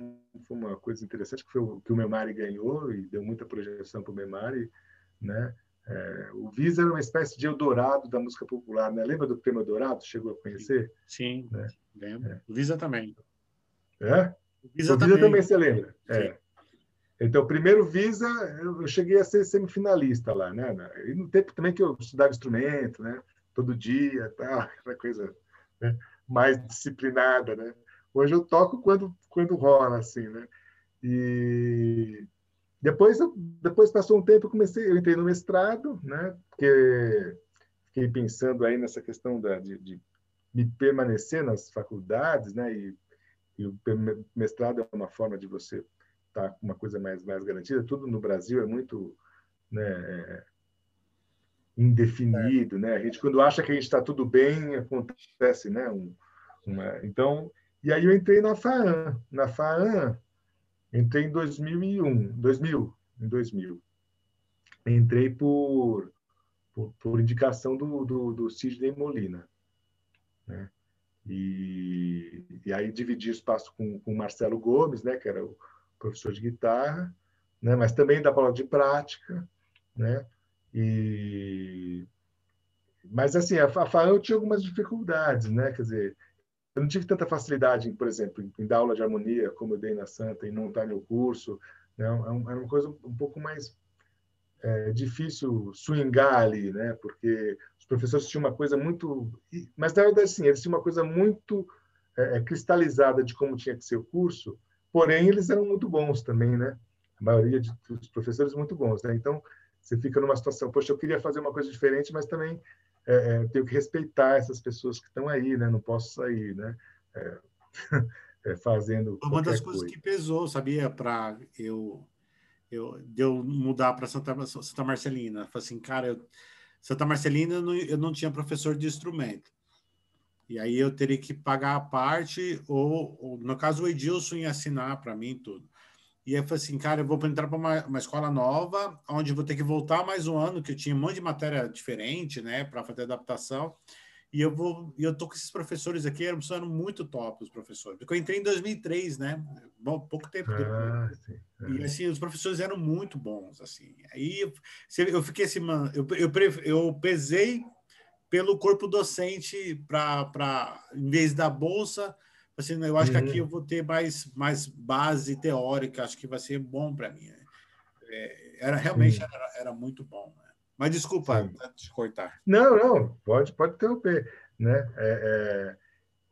foi uma coisa interessante que foi o que o Memari ganhou e deu muita projeção para o Memari, né? É, o Visa era uma espécie de Eldorado da música popular, né? Lembra do Prêmio Eldorado? Chegou a conhecer? Sim, né? lembro. É. O Visa também. É? O Visa, o Visa também. também você lembra? É. Então, o primeiro Visa, eu cheguei a ser semifinalista lá, né? E no tempo também que eu estudava instrumento, né? Todo dia, tal, aquela coisa né? mais disciplinada, né? Hoje eu toco quando, quando rola, assim, né? E depois, depois passou um tempo, eu comecei, eu entrei no mestrado, né? Porque fiquei pensando aí nessa questão da, de, de, de permanecer nas faculdades, né? E, e, o mestrado é uma forma de você estar tá com uma coisa mais mais garantida. Tudo no Brasil é muito, né? É, indefinido, né? A gente quando acha que a gente está tudo bem acontece, né? Um, uma, então, e aí eu entrei na FAAN. Na FAAN Entrei em 2001, 2000, em 2000. Entrei por, por, por indicação do, do, do Sidney Molina. Né? E, e aí dividi espaço com o Marcelo Gomes, né, que era o professor de guitarra, né, mas também da aula de prática, né, e mas assim a, a eu tinha algumas dificuldades, né, quer dizer, eu não tive tanta facilidade, por exemplo, em, em dar aula de harmonia como eu dei na Santa, em montar meu curso, né, era uma coisa um pouco mais é, difícil swingar ali, né? Porque os professores tinham uma coisa muito, mas na verdade sim, eles tinham uma coisa muito é, é, cristalizada de como tinha que ser o curso. Porém, eles eram muito bons também, né? A maioria dos professores muito bons, né? Então você fica numa situação, poxa, eu queria fazer uma coisa diferente, mas também é, é, tenho que respeitar essas pessoas que estão aí, né? Não posso sair, né? É, é fazendo uma das coisas coisa. que pesou, sabia, para eu eu, de eu mudar para Santa, Santa Marcelina. Falei assim, cara, eu, Santa Marcelina eu não, eu não tinha professor de instrumento. E aí eu teria que pagar a parte, ou, ou no caso o Edilson ia assinar para mim tudo. E aí eu falei assim, cara, eu vou entrar para uma, uma, escola nova, onde vou ter que voltar mais um ano, que eu tinha um monte de matéria diferente, né, para fazer adaptação. E eu vou, e eu tô com esses professores aqui, eram, eram muito top os professores. Porque eu entrei em 2003, né? Bom, pouco tempo depois. Ah, sim, é. E assim, os professores eram muito bons, assim. Aí eu, fiquei assim, mano, eu, eu, eu pesei pelo corpo docente para em vez da bolsa, assim, eu acho uhum. que aqui uhum. eu vou ter mais mais base teórica, acho que vai ser bom para mim. Né? É, era realmente era, era muito bom. Né? Mas desculpa te cortar. Não, não, pode, pode interromper. Né? É, é,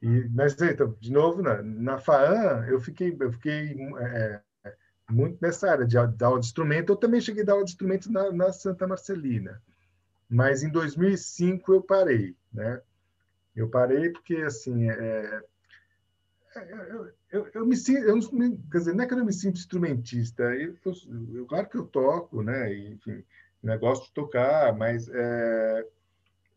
e, mas, então, de novo, na, na FAAN, eu fiquei, eu fiquei é, é, muito nessa área de, de aula de instrumento. Eu também cheguei a dar aula de instrumento na, na Santa Marcelina. Mas em 2005 eu parei. Né? Eu parei porque, assim, é eu, eu, eu, me sinto, eu não, quer dizer, não é que eu não me sinto instrumentista, eu, eu, claro que eu toco, né, enfim, né? Gosto de tocar, mas é,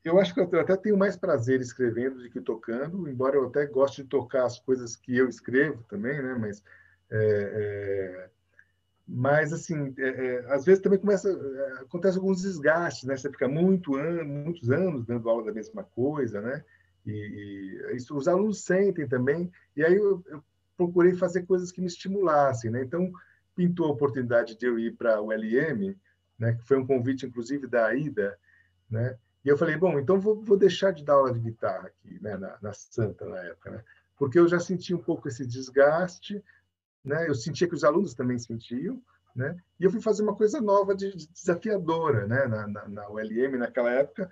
eu acho que eu até tenho mais prazer escrevendo do que tocando, embora eu até goste de tocar as coisas que eu escrevo também, né? Mas, é, é, mas assim, é, é, às vezes também começa, é, acontece alguns desgastes, né? Você fica muito an muitos anos dando aula da mesma coisa, né? E, e isso, os alunos sentem também. E aí eu, eu procurei fazer coisas que me estimulassem, né? Então pintou a oportunidade de eu ir para o LM né, que foi um convite, inclusive, da Aida, né, e eu falei, bom, então vou, vou deixar de dar aula de guitarra aqui, né, na, na Santa, na época, né, porque eu já senti um pouco esse desgaste, né, eu sentia que os alunos também sentiam, né, e eu fui fazer uma coisa nova, de, de desafiadora, né, na, na, na ULM, naquela época,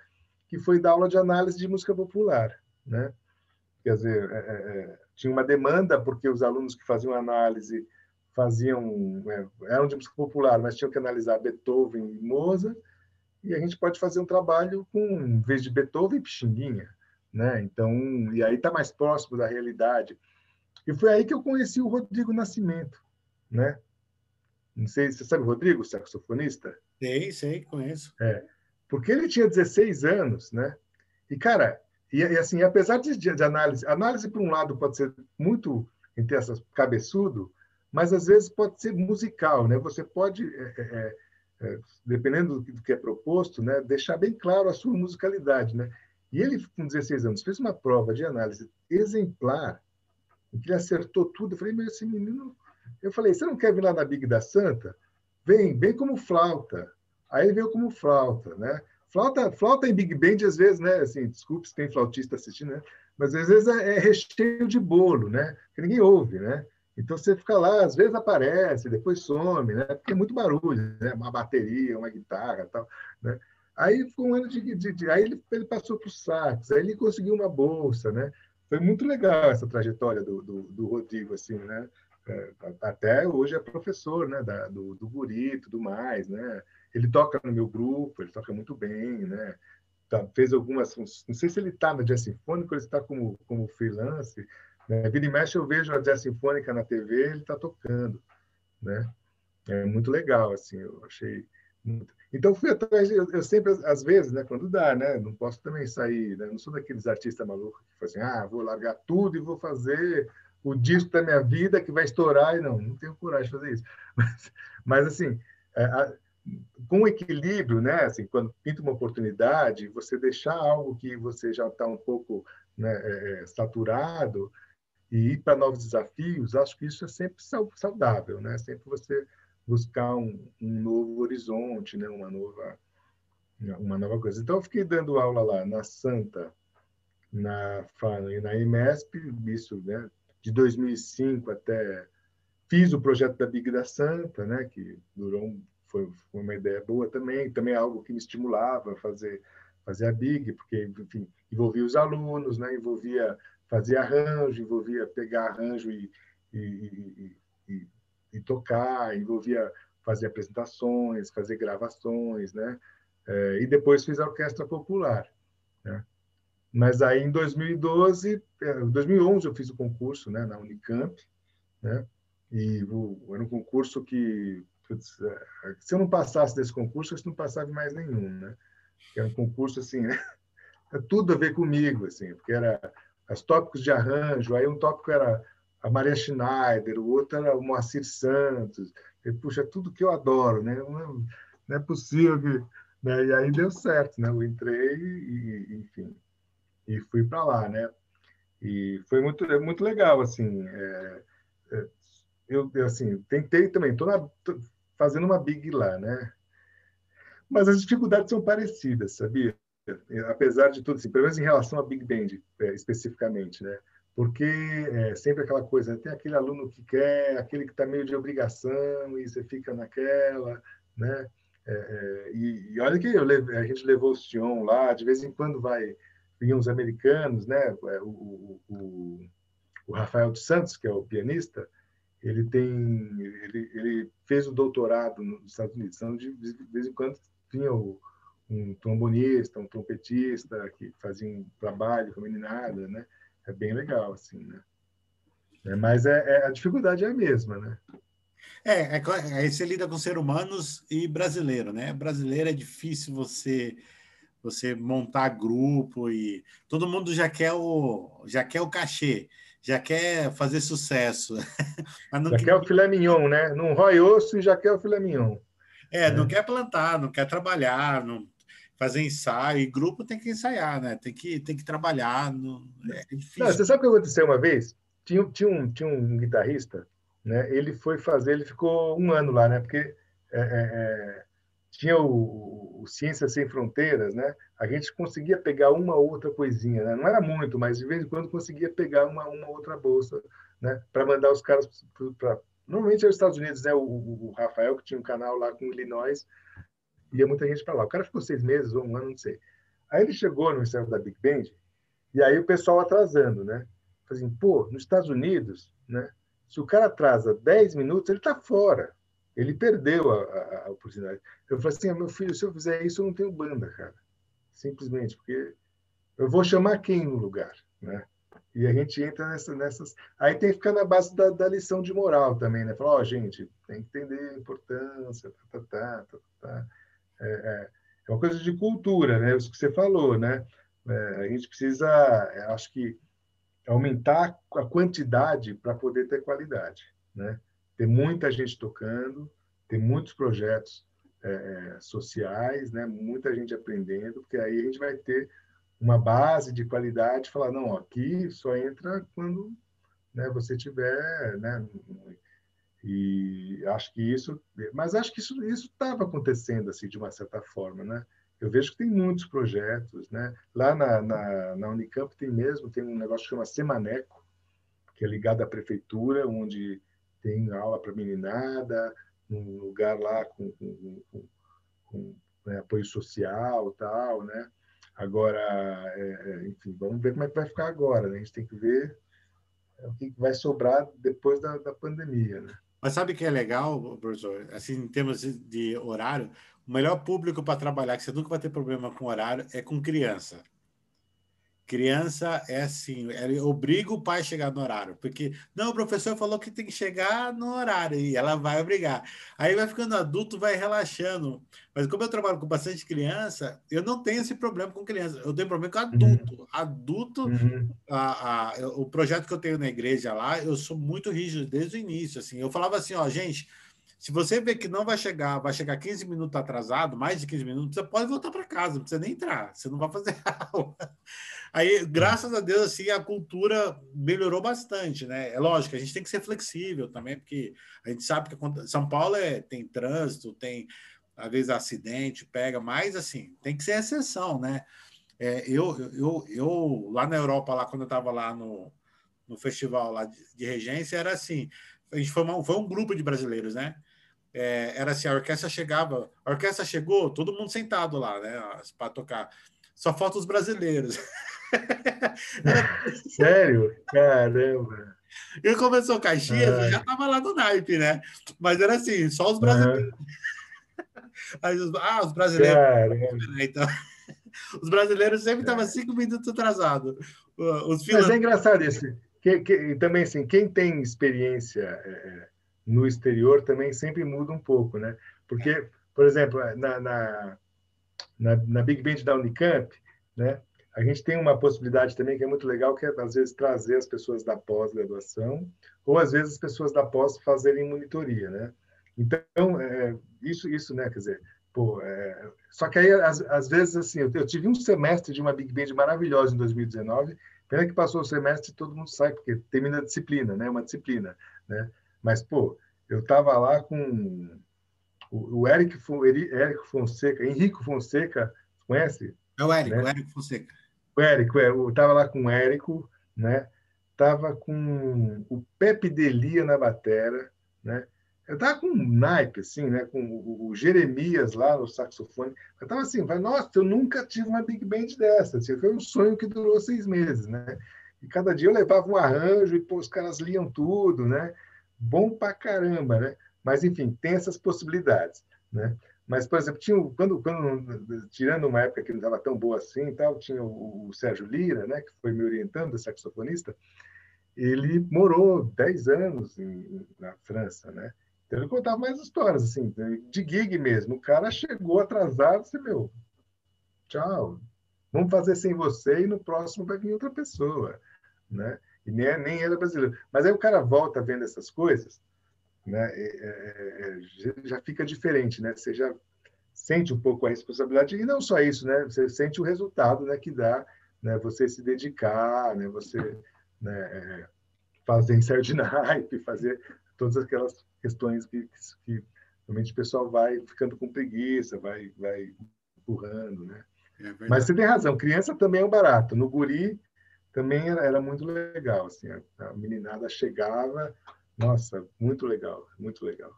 que foi dar aula de análise de música popular, né, quer dizer, é, é, é tinha uma demanda, porque os alunos que faziam análise faziam é, eram de música popular, mas tinham que analisar Beethoven e Mozart, e a gente pode fazer um trabalho com, em vez de Beethoven, Pixinguinha, né? Então, e aí está mais próximo da realidade. E foi aí que eu conheci o Rodrigo Nascimento, né? Não sei, você sabe o Rodrigo, saxofonista? Sei, sei, conheço. É, porque ele tinha 16 anos, né? E, cara, e, e assim, apesar de, de análise, análise, por um lado, pode ser muito, entre cabeçudo, mas às vezes pode ser musical, né? Você pode, é, é, é, é dependendo do que é proposto, né, deixar bem claro a sua musicalidade, né? E ele, com 16 anos, fez uma prova de análise exemplar, em que ele acertou tudo. Eu falei, mas esse menino... Eu falei, você não quer vir lá na Big da Santa? Vem, vem como flauta. Aí veio como flauta, né? Flauta, flauta em Big Band, às vezes, né? Assim, desculpe se tem flautista assistindo, né? Mas às vezes é, é recheio de bolo, né? Que ninguém ouve, né? Então você fica lá, às vezes aparece, depois some, né? Porque é muito barulho, né? Uma bateria, uma guitarra, tal, né? Aí ficou um ano de, de, de aí ele, ele passou para o sax, aí ele conseguiu uma bolsa, né? Foi muito legal essa trajetória do, do, do Rodrigo, assim, né? É, até hoje é professor, né? Da, do, do Guri, tudo mais, né? Ele toca no meu grupo, ele toca muito bem, né? Tá, fez algumas, não sei se ele está no jazz sinfônico, ele está como como freelance, né? Vira e mexe eu vejo a jazz sinfônica na TV, ele está tocando, né? É muito legal, assim, eu achei muito... Então fui atrás, eu, eu, sempre, às vezes, né, quando dá, né, não posso também sair, né, não sou daqueles artistas malucos que fazem, ah, vou largar tudo e vou fazer o disco da minha vida que vai estourar, e não, não tenho coragem de fazer isso. Mas, mas assim, é, com equilíbrio, né? Assim, quando pinta uma oportunidade, você deixar algo que você já está um pouco né, é, é saturado e ir para novos desafios, acho que isso é sempre saudável, né? Sempre você buscar um, um novo horizonte, né? Uma nova uma nova coisa. Então, eu fiquei dando aula lá na Santa, na FAN e na IMESP, isso, né? De 2005 até fiz o projeto da Big da Santa, né? Que durou foi, uma ideia boa também, também é algo que me estimulava a fazer fazer a Big, porque enfim envolvia os alunos, né? Envolvia fazer arranjo, envolvia pegar arranjo e, e, e, e, tocar, envolvia fazer apresentações, fazer gravações, né? É, e depois fiz a orquestra popular, né? Mas aí em 2012, 2011 é, eu fiz o concurso, né, na Unicamp, né? E era um concurso que putz, é, se eu não passasse desse concurso, eu não passava mais nenhum, né? Era um concurso assim, né? tudo a ver comigo, assim, porque era os tópicos de arranjo, aí um tópico era a Maria Schneider, o outro era o Moacir Santos. E, puxa, tudo que eu adoro, né? Não, não é possível que... Né? E aí deu certo, né? Eu entrei e, enfim, e fui para lá, né? E foi muito, é muito legal, assim. É, é, eu, assim, tentei também, estou fazendo uma big lá, né? Mas as dificuldades são parecidas, sabia? apesar de tudo, assim, pelo menos em relação a Big Band é, especificamente, né? Porque é sempre aquela coisa, tem aquele aluno que quer, aquele que está meio de obrigação e você fica naquela, né? É, e, e, olha que a gente levou o Sion lá, de vez em quando vai vinham os americanos, né? O, o, o, o Rafael dos Santos, que é o pianista, ele tem ele, ele fez o doutorado nos Estados Unidos, então de, vez em quando vinha o um trombonista, um trompetista que fazia um trabalho com a meninada, né? É bem legal, assim, né? É, mas é, é, a dificuldade é a mesma, né? É, é, aí você lida com ser humanos e brasileiro, né? Brasileiro é difícil você você montar grupo e todo mundo já quer o já quer o cachê, já quer fazer sucesso. já quer o filé mignon, né? Não rói osso e já quer o filé mignon. É, é, não quer plantar, não quer trabalhar, não, fazer ensaio, e grupo tem que ensaiar, né? Tem que, tem que trabalhar. No... É difícil. Não, você sabe o que aconteceu uma vez? Tinha, tinha, um, tinha um guitarrista, né? Ele foi fazer, ele ficou um ano lá, né? Porque é, é, é, tinha o, o Sem Fronteiras, né? A gente conseguia pegar uma outra coisinha, né? Não era muito, mas de vez em quando conseguia pegar uma, uma outra bolsa, né? Para mandar os caras para Normalmente é os Estados Unidos, né? O, o, Rafael, que tinha um canal lá com Illinois, ia muita gente para lá. O cara ficou seis meses ou um ano, não sei. Aí ele chegou no ensaio da Big Band, e aí o pessoal atrasando, né? Assim, pô, nos Estados Unidos, né? Se o cara atrasa 10 minutos, ele está fora. Ele perdeu a, a, a, oportunidade. Eu falei assim, ah, meu filho, se eu fizer isso, eu não tenho banda, cara. Simplesmente, porque eu vou chamar quem no lugar, né? E a gente entra nessa, nessas. Aí tem que ficar na base da, da lição de moral também, né? Falar, ó, oh, gente, tem que entender a importância, tá, tá, tá, tá, tá. É, é, é, uma coisa de cultura, né? Isso que você falou, né? É, a gente precisa, acho que, aumentar a quantidade para poder ter qualidade, né? Ter muita gente tocando, ter muitos projetos é, é, sociais, né? Muita gente aprendendo, porque aí a gente vai ter uma base de qualidade, falar não, aqui só entra quando né, você tiver, né? E acho que isso, mas acho que isso isso estava acontecendo assim de uma certa forma, né? Eu vejo que tem muitos projetos, né? Lá na, na, na Unicamp tem mesmo tem um negócio que chama Semaneco, que é ligado à prefeitura, onde tem aula para meninada, um lugar lá com, com, com, com né, apoio social, tal, né? Agora, é, é, enfim, vamos ver como é que vai ficar agora. Né? A gente tem que ver o que vai sobrar depois da, da pandemia, né? Mas sabe o que é legal, professor? Assim, em termos de horário, o melhor público para trabalhar, que você nunca vai ter problema com horário, é com criança. Criança é assim, ela obriga o pai a chegar no horário, porque não, o professor falou que tem que chegar no horário e ela vai obrigar. Aí vai ficando adulto, vai relaxando. Mas como eu trabalho com bastante criança, eu não tenho esse problema com criança, eu tenho problema com adulto. Uhum. Adulto, uhum. A, a, o projeto que eu tenho na igreja lá, eu sou muito rígido desde o início. Assim, eu falava assim, ó, gente, Se você vê que não vai chegar, vai chegar 15 minutos atrasado, mais de 15 minutos, você pode voltar para casa, não precisa nem entrar, você não vai fazer aula. Aí, graças a Deus, assim, a cultura melhorou bastante, né? É lógico, a gente tem que ser flexível também, porque a gente sabe que São Paulo é, tem trânsito, tem, às vezes, acidente, pega, mas, assim, tem que ser exceção, né? É, eu, eu, eu, lá na Europa, lá quando eu estava lá no, no festival lá de, de regência, era assim, a gente foi, uma, foi um grupo de brasileiros, né? é, era assim, a orquestra chegava, a orquestra chegou, todo mundo sentado lá, né, para tocar. Só falta os brasileiros. Sério? Caramba! E começou Caxias, Ai. já estava lá no naipe, né? Mas era assim, só os brasileiros. Uhum. Ah, os brasileiros. Caramba. Então, os brasileiros sempre estavam cinco minutos atrasados. Os Mas é engraçado isso. Que, que, também, assim, quem tem experiência é, no exterior também sempre muda um pouco, né? Porque, por exemplo, na, na, na, na Big Band da Unicamp, né? A gente tem uma possibilidade também que é muito legal, que é, às vezes, trazer as pessoas da pós-graduação, ou, às vezes, as pessoas da pós fazerem monitoria, né? Então, é, isso, isso, né? Quer dizer, pô, é, só que aí, às, às vezes, assim, eu, eu, tive um semestre de uma Big Band maravilhosa em 2019, pena que passou o semestre e todo mundo sai, porque termina a disciplina, né? Uma disciplina, né? Mas, pô, eu estava lá com o, Eric, Eric Fonseca, Henrico Fonseca, conhece? É o Érico, né? o Érico Fonseca. O Érico, é, eu estava lá com o Érico, né? Estava com o Pepe Delia na batera, né? Eu estava com um naipe, assim, né? Com o, Jeremias lá no saxofone. Eu estava assim, vai, nossa, eu nunca tive uma big band dessa. Assim, foi um sonho que durou seis meses, né? E cada dia eu levava um arranjo e pô, os caras liam tudo, né? bom pra caramba, né? Mas, enfim, tem essas possibilidades, né? Mas, por exemplo, tinha, quando, quando, tirando uma época que não estava tão boa assim, tal, tinha o, o, Sérgio Lira, né, que foi me orientando, saxofonista, ele morou 10 anos em, na França, né? Então ele contava mais histórias, assim, de gig mesmo. O cara chegou atrasado, disse, meu, tchau, vamos fazer sem você e no próximo vai vir outra pessoa, né? e nem, nem era brasileiro. Mas aí o cara volta vendo essas coisas, né? É, é, é já fica diferente, né? Você já sente um pouco a responsabilidade e não só isso, né? Você sente o resultado, né? Que dá, né? Você se dedicar, né? Você né? É, fazer ensaio de naipe, fazer todas aquelas questões que, que realmente o pessoal vai ficando com preguiça, vai, vai empurrando, né? É Mas você tem razão, criança também é um barato. No guri, também era, era muito legal. Assim, a, a, meninada chegava, nossa, muito legal, muito legal.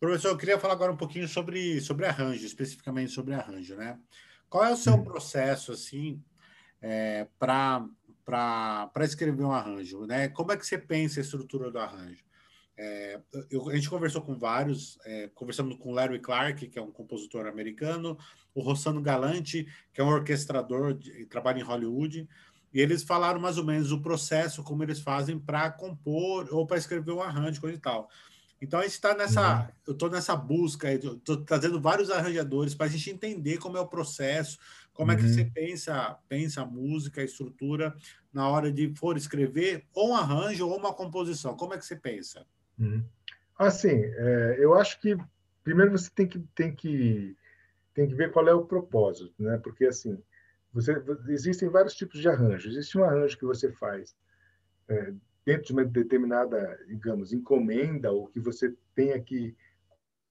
Professor, eu queria falar agora um pouquinho sobre, sobre arranjo, especificamente sobre arranjo, né? Qual é o seu hum. processo, assim, é, para escrever um arranjo, né? Como é que você pensa a estrutura do arranjo? É, eu, a gente conversou com vários, é, conversamos com Larry Clark, que é um compositor americano, o Rossano Galante, que é um orquestrador, de, trabalha em Hollywood, e eles falaram mais ou menos o processo, como eles fazem para compor ou para escrever um arranjo, coisa e tal. Então a gente está nessa, uhum. eu estou nessa busca, estou trazendo vários arranjadores para a gente entender como é o processo, como uhum. é que você uhum. pensa, pensa a música, a estrutura na hora de for escrever ou um arranjo ou uma composição. Como é que você pensa? Uhum. Assim, é, eu acho que primeiro você tem que tem que tem que ver qual é o propósito, né? Porque assim, você, existem vários tipos de arranjo. Existe um arranjo que você faz é, dentro de uma determinada, digamos, encomenda ou que você tenha que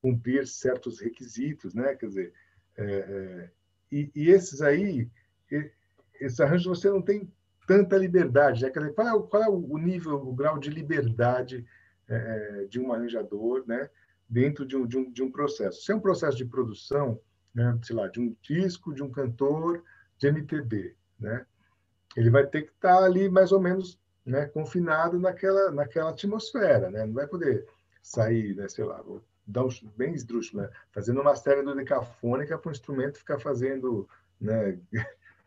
cumprir certos requisitos, né? Quer dizer, é, é, e, e, esses aí, esses arranjos você não tem tanta liberdade. Né? Quer dizer, qual é, o, qual é o nível, o grau de liberdade é, é, de um arranjador, né? Dentro de um, de um, de um processo. Se é um processo de produção, né? sei lá, de um disco, de um cantor, de MPB, né? Ele vai ter que estar tá ali mais ou menos, né, confinado naquela naquela atmosfera, né? Não vai poder sair, né, sei lá, vou dar um bem esdrúxulo, né? Fazendo uma série do decafônica para o instrumento ficar fazendo, né,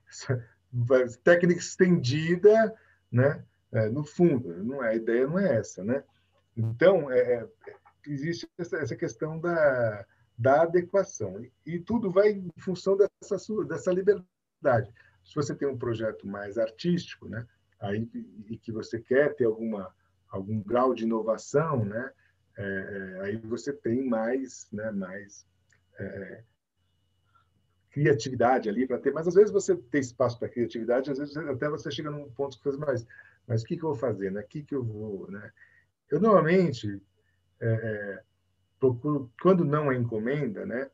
técnica estendida, né? É, no fundo, não é, a ideia não é essa, né? Então, é, é existe essa, questão da, da adequação. E tudo vai em função dessa, dessa liberdade se você tem um projeto mais artístico, né, aí e que você quer ter alguma algum grau de inovação, né, é, é, aí você tem mais, né, mais é, criatividade ali para ter, mas às vezes você tem espaço para criatividade, às vezes até você chega num ponto que você mais, mas o que, que eu vou fazer, né? O que, que eu vou, né? Eu normalmente é, é, procuro, quando não é encomenda, né?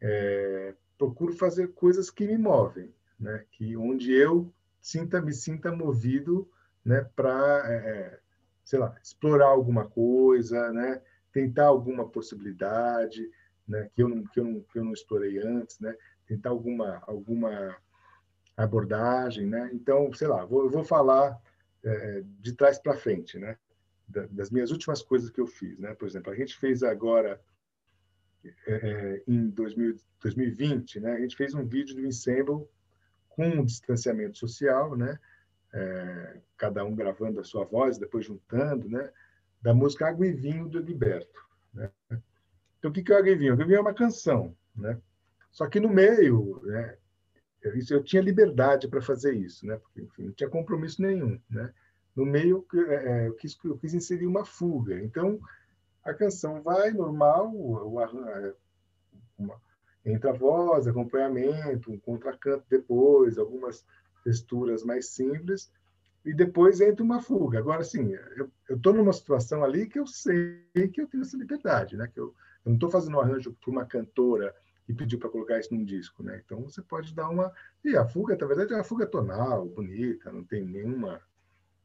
É, procuro fazer coisas que me movem, né? Que onde eu sinta me sinta movido, né? Para é, sei lá, explorar alguma coisa, né? tentar alguma possibilidade né? que, eu não, que, eu não, que eu não explorei antes, né? tentar alguma, alguma abordagem. Né? Então, sei lá, vou, vou falar é, de trás para frente, né? das minhas últimas coisas que eu fiz. Né? Por exemplo, a gente fez agora, é, é em 2000, 2020, né? a gente fez um vídeo do Ensemble com um distanciamento social, né? é, cada um gravando a sua voz, depois juntando, né? Da música Água e Vinho do Egberto. Né? Então, o que é Água e Vinho? Água e Vinho é uma canção, né? Só que no meio, né? Eu, eu tinha liberdade para fazer isso, né? Porque, enfim, não tinha compromisso nenhum, né? No meio, é, é, eu, quis, eu quis inserir uma fuga. Então, a canção vai normal, o, é, uma, entra voz, acompanhamento, um contracanto depois, algumas texturas mais simples, e depois entra uma fuga. Agora, assim, eu estou numa situação ali que eu sei que eu tenho essa liberdade, né? Que eu, eu não estou fazendo um arranjo para uma cantora e pediu para colocar isso num disco, né? Então você pode dar uma e a fuga, na verdade, é uma fuga tonal, bonita, não tem nenhuma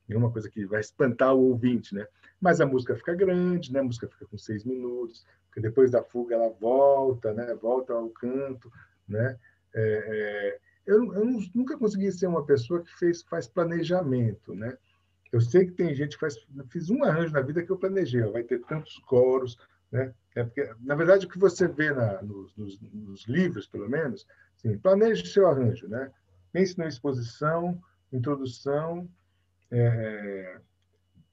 nenhuma coisa que vai espantar o ouvinte, né? Mas a música fica grande, né? A música fica com seis minutos, porque depois da fuga ela volta, né? Volta ao canto, né? É, é, eu, eu nunca consegui ser uma pessoa que fez, faz planejamento, né? Eu sei que tem gente que faz. Fiz um arranjo na vida que eu planejei, vai ter tantos coros, né? É porque, na verdade, o que você vê na, nos, nos, nos, livros, pelo menos, assim, planeje seu arranjo, né? Pense na exposição, introdução, é,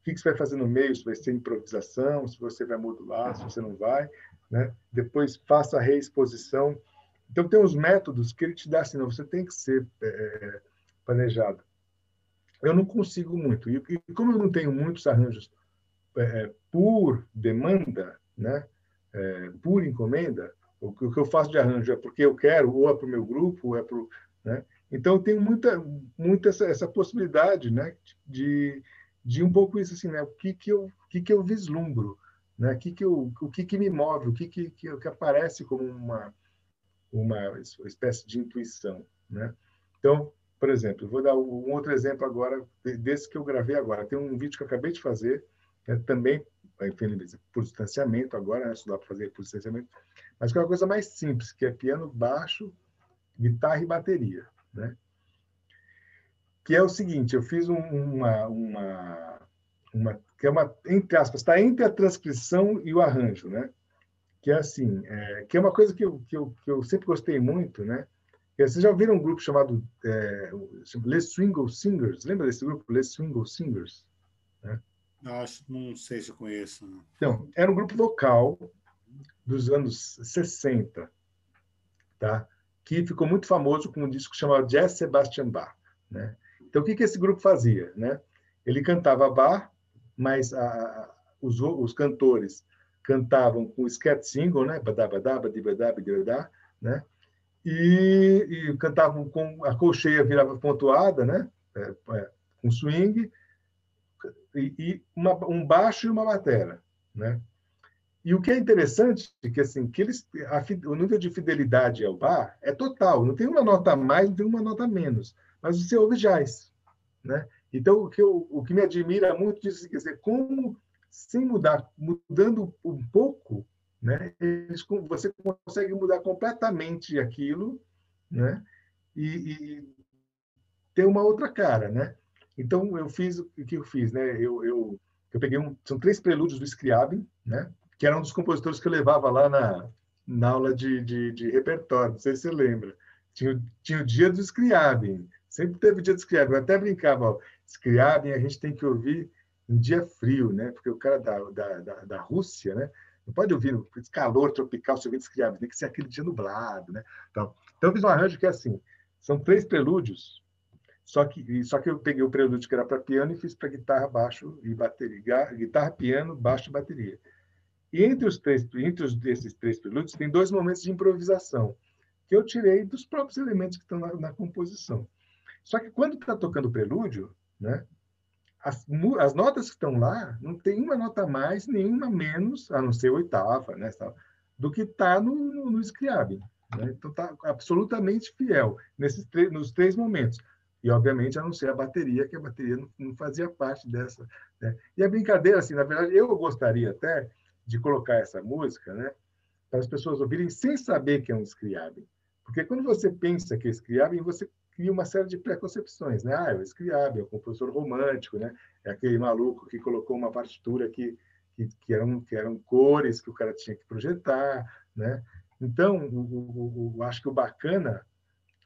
o que você vai fazer no meio, se vai ser improvisação, se você vai modular, se você não vai, né? Depois faça a reexposição então, tem os métodos que ele te dá assim, não, você tem que ser é, planejado. Eu não consigo muito. E, e, como eu não tenho muitos arranjos é, é por demanda, né, é, por encomenda, o, o, que eu faço de arranjo é porque eu quero, ou é para o meu grupo, ou é para né? Então, tenho muita, muita essa, essa possibilidade né, de, de um pouco isso assim, né? O que, que, eu, o que, que eu vislumbro, né? o, que, que, eu, o que, que me move, o que, que, que, que aparece como uma, uma espécie de intuição, né? Então, por exemplo, vou dar um outro exemplo agora desse que eu gravei agora. Tem um vídeo que eu acabei de fazer, é também enfim, por distanciamento agora, né? Dá para fazer por distanciamento, mas que é uma coisa mais simples, que é piano, baixo, guitarra e bateria, né? Que é o seguinte, eu fiz um, uma, uma, uma, que é uma, entre aspas, está entre a transcrição e o arranjo, né? que é assim, é, que é uma coisa que eu, que eu, que eu sempre gostei muito, né? Vocês já ouviram um grupo chamado é, Les Swingle Singers? Lembra desse grupo, Les Swingle Singers? Né? Acho, não sei se eu conheço. Não. Então, era um grupo vocal dos anos 60, tá? Que ficou muito famoso com um disco chamado Jazz Sebastian Bach. Né? Então, o que, que esse grupo fazia? Né? Ele cantava Bach, mas a, os, os cantores cantavam com scat single, né? Badabadaba, dibadaba, né? E, e cantavam com a colcheia virava pontuada, né? É, é, com swing e, e uma, um baixo e uma batera, né? E o que é interessante é que assim que eles a, o nível de fidelidade ao bar é total, não tem uma nota a mais, não tem uma nota a menos, mas você ouve jazz, né? Então o que eu, o que me admira muito disso, quer dizer, como sem mudar, mudando um pouco, né, eles, você consegue mudar completamente aquilo, né, e, e, ter uma outra cara, né. Então eu fiz o que eu fiz, né, eu, eu, eu peguei um, são três prelúdios do Scriabin, né, que era um dos compositores que eu levava lá na, na aula de, de, de repertório, não sei se você lembra. Tinha, tinha o dia do Scriabin, sempre teve o dia do Scriabin, eu até brincava, ó, Scriabin a gente tem que ouvir um dia frio, né? Porque o cara da, da, da, da Rússia, né? Não pode ouvir calor tropical, se ouvir escravo, tem que ser aquele dia nublado, né? Então, então eu fiz um arranjo que é assim, são três prelúdios, só que só que eu peguei o prelúdio que era para piano e fiz para guitarra, baixo e bateria, guitarra, piano, baixo e bateria. E entre, os três, entre os, esses três prelúdios, tem dois momentos de improvisação, que eu tirei dos próprios elementos que estão na, na composição. Só que quando está tocando o prelúdio, né, as, as, notas que estão lá, não tem uma nota mais, nenhuma menos, a não ser oitava, né, do que está no, no, no Scriabin. Né? Então, está absolutamente fiel nesses nos três momentos. E, obviamente, a não ser a bateria, que a bateria não, não fazia parte dessa. Né? E a brincadeira, assim, na verdade, eu gostaria até de colocar essa música, né, para as pessoas ouvirem sem saber que é um Scriabin. Porque quando você pensa que é Scriabin, você cria uma série de preconcepções, né? Ah, é o Scriabin, é o compositor romântico, né? É aquele maluco que colocou uma partitura que, que, que, eram, que eram cores que o cara tinha que projetar, né? Então, o, acho que o bacana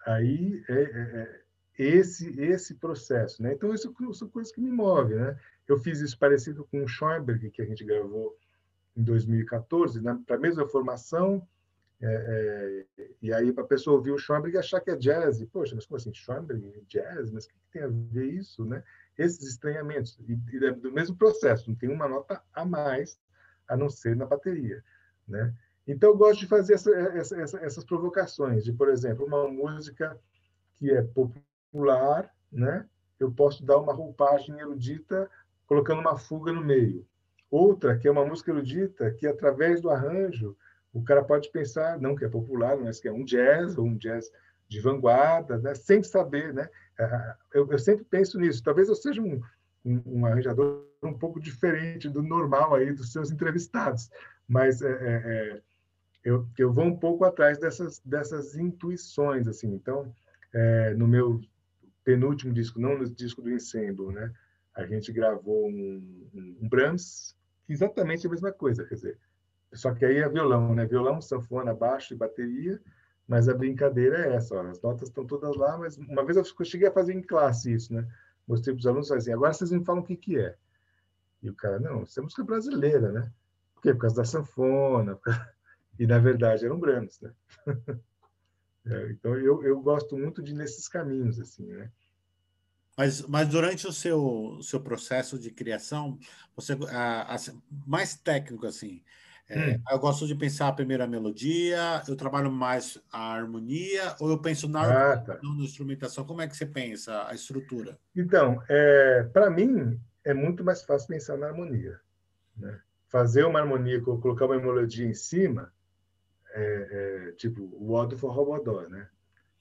aí é, é, é esse esse processo, né? Então isso são coisas que me movem, né? Eu fiz isso parecido com o Schoenberg que a gente gravou em 2014, para a mesma formação, é, é, e aí para a pessoa ouvir o Schoenberg e achar que é jazz, e, poxa, mas como assim, Schoenberg, jazz, mas o que, que, tem a ver isso, né? Esses estranhamentos, e, e é do mesmo processo, não tem uma nota a mais, a não ser na bateria, né? Então, eu gosto de fazer essa, essa, essa, essas provocações, de, por exemplo, uma música que é popular, né? eu posso dar uma roupagem erudita colocando uma fuga no meio. Outra, que é uma música erudita, que através do arranjo, o cara pode pensar, não que é popular, mas que é um jazz, ou um jazz de vanguarda, né? sem saber. Né? Eu, eu sempre penso nisso. Talvez eu seja um, um, um, arranjador um pouco diferente do normal aí dos seus entrevistados, mas é, é, é eu, eu vou um pouco atrás dessas, dessas intuições, assim. Então, é, no meu penúltimo disco, não no disco do Ensemble, né? A gente gravou um, um, um Brahms, exatamente a mesma coisa, quer dizer, só que aí é violão, né? Violão, sanfona, baixo e bateria, mas a brincadeira é essa, ó, as notas estão todas lá, mas uma vez eu cheguei a fazer em classe isso, né? Mostrei para os alunos assim, agora vocês me falam o que que é. E o cara, não, isso é música brasileira, né? Por quê? Por causa da sanfona, e na verdade eram brancos, né? é, então eu, eu gosto muito de nesses caminhos assim, né? Mas, mas durante o seu, seu processo de criação, você a, a, mais técnico assim, é, hum. eu gosto de pensar a primeira melodia, eu trabalho mais a harmonia, ou eu penso na ah, tá. na instrumentação. Como é que você pensa a estrutura? Então, é, para mim é muito mais fácil pensar na harmonia, né? Fazer uma harmonia, colocar uma melodia em cima, é, é, tipo o Odo for Robodó, né?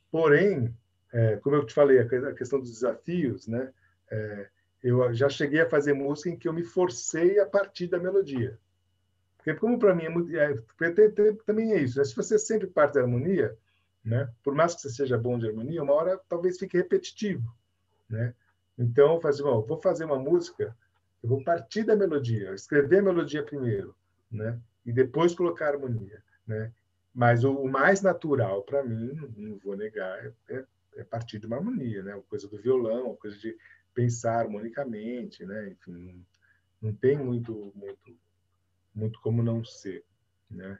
Porém, é, como eu te falei, a questão dos desafios, né? É, eu já cheguei a fazer música em que eu me forcei a partir da melodia. Porque como para mim é muito, é, também é isso, né? se você sempre parte da harmonia, né? Por mais que você seja bom de harmonia, uma hora talvez fique repetitivo, né? Então, fazer, bom, vou fazer uma música, eu vou partir da melodia, escrever a melodia primeiro, né? E depois colocar a harmonia, né? Mas o, o mais natural para mim, não vou negar, é, é, partir de uma harmonia, né? Uma coisa do violão, uma coisa de pensar harmonicamente, né? Enfim, não, não tem muito, muito, muito como não ser, né?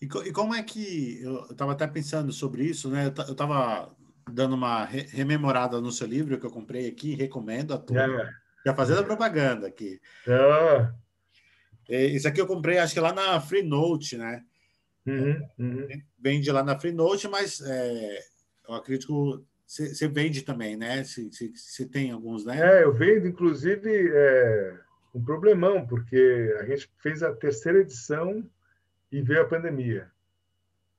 E, e como é que eu estava até pensando sobre isso, né? Eu estava dando uma re rememorada no seu livro que eu comprei aqui, recomendo a todos. É. Já fazendo a propaganda aqui. É. Isso aqui eu comprei, acho que lá na Free Note, né? Uhum, uhum. Vende lá na Freenode, mas é, eu acredito que você vende também, né? Se, tem alguns, né? É, eu vendo, inclusive, é, um problemão, porque a gente fez a terceira edição e veio a pandemia.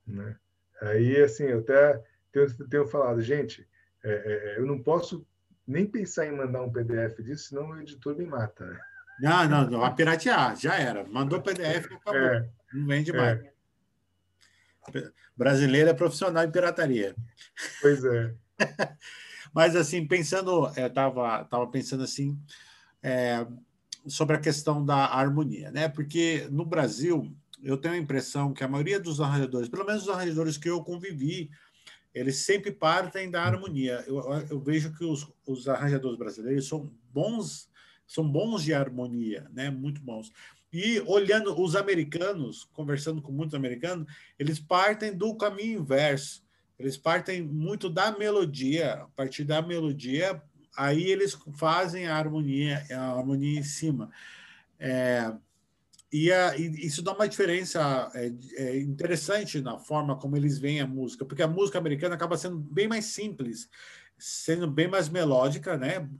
Né? Aí, assim, eu até tenho, tenho falado, gente, é, é, eu não posso nem pensar em mandar um PDF disso, senão o editor me mata. Né? Não, não, não, vai piratear, já era. Mandou PDF, acabou. É, não vende mais. É. Brasileiro é profissional em pirataria. Pois é. Mas, assim, pensando, eu estava tava pensando assim, é, sobre a questão da harmonia, né? Porque no Brasil, eu tenho a impressão que a maioria dos arranjadores, pelo menos os arranjadores que eu convivi, eles sempre partem da harmonia. Eu, eu vejo que os, os arranjadores brasileiros são bons, são bons de harmonia, né? Muito bons. E olhando os americanos, conversando com muitos americanos, eles partem do caminho inverso. Eles partem muito da melodia, a partir da melodia, aí eles fazem a harmonia, a harmonia em cima. É, e, a, e, isso dá uma diferença é, é, interessante na forma como eles veem a música, porque a música americana acaba sendo bem mais simples, sendo bem mais melódica, né?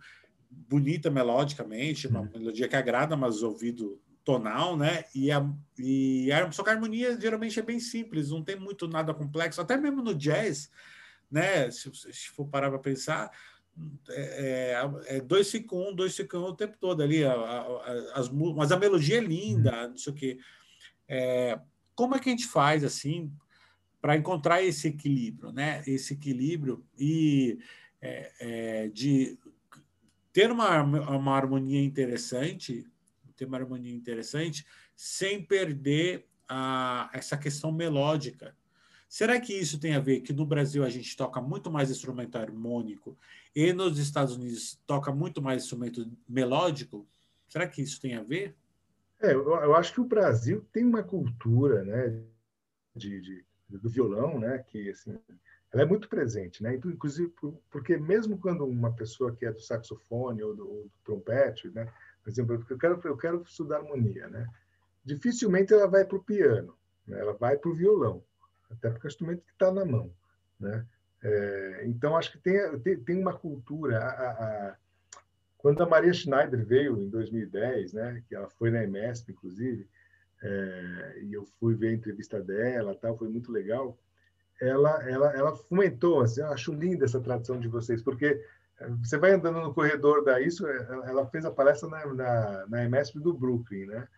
bonita melodicamente, uma hum. melodia que agrada mais o ouvido tonal, né? E a, e a, só que a harmonia geralmente é bem simples, não tem muito nada complexo, até mesmo no jazz, né? Se, se for parar para pensar, é, é, é dois fica um, dois fica um o tempo todo ali, a, a, as, mas a melodia é linda, não sei o quê. É, como é que a gente faz assim para encontrar esse equilíbrio, né? Esse equilíbrio e é, é, de ter uma, uma harmonia interessante, ter uma harmonia interessante, sem perder a, essa questão melódica. Será que isso tem a ver que no Brasil a gente toca muito mais instrumento harmônico e nos Estados Unidos toca muito mais instrumento melódico? Será que isso tem a ver? É, eu, eu acho que o Brasil tem uma cultura, né, de, de do violão, né, que assim, ela é muito presente, né? Inclusive porque mesmo quando uma pessoa que é do saxofone ou do, ou do trompete, né, por exemplo, eu quero eu quero estudar harmonia, né? Dificilmente ela vai para o piano, né? ela vai para o violão, até porque é o instrumento que está na mão, né? É, então acho que tem, tem, tem uma cultura. A, a, quando a Maria Schneider veio em 2010, né, que ela foi na EMESP, inclusive, é, e eu fui ver a entrevista dela, tal, foi muito legal ela, ela, ela fomentou, assim, eu acho linda essa tradição de vocês, porque você vai andando no corredor da isso, eh, ela fez a palestra na, na, na EMESP do Brooklyn, né?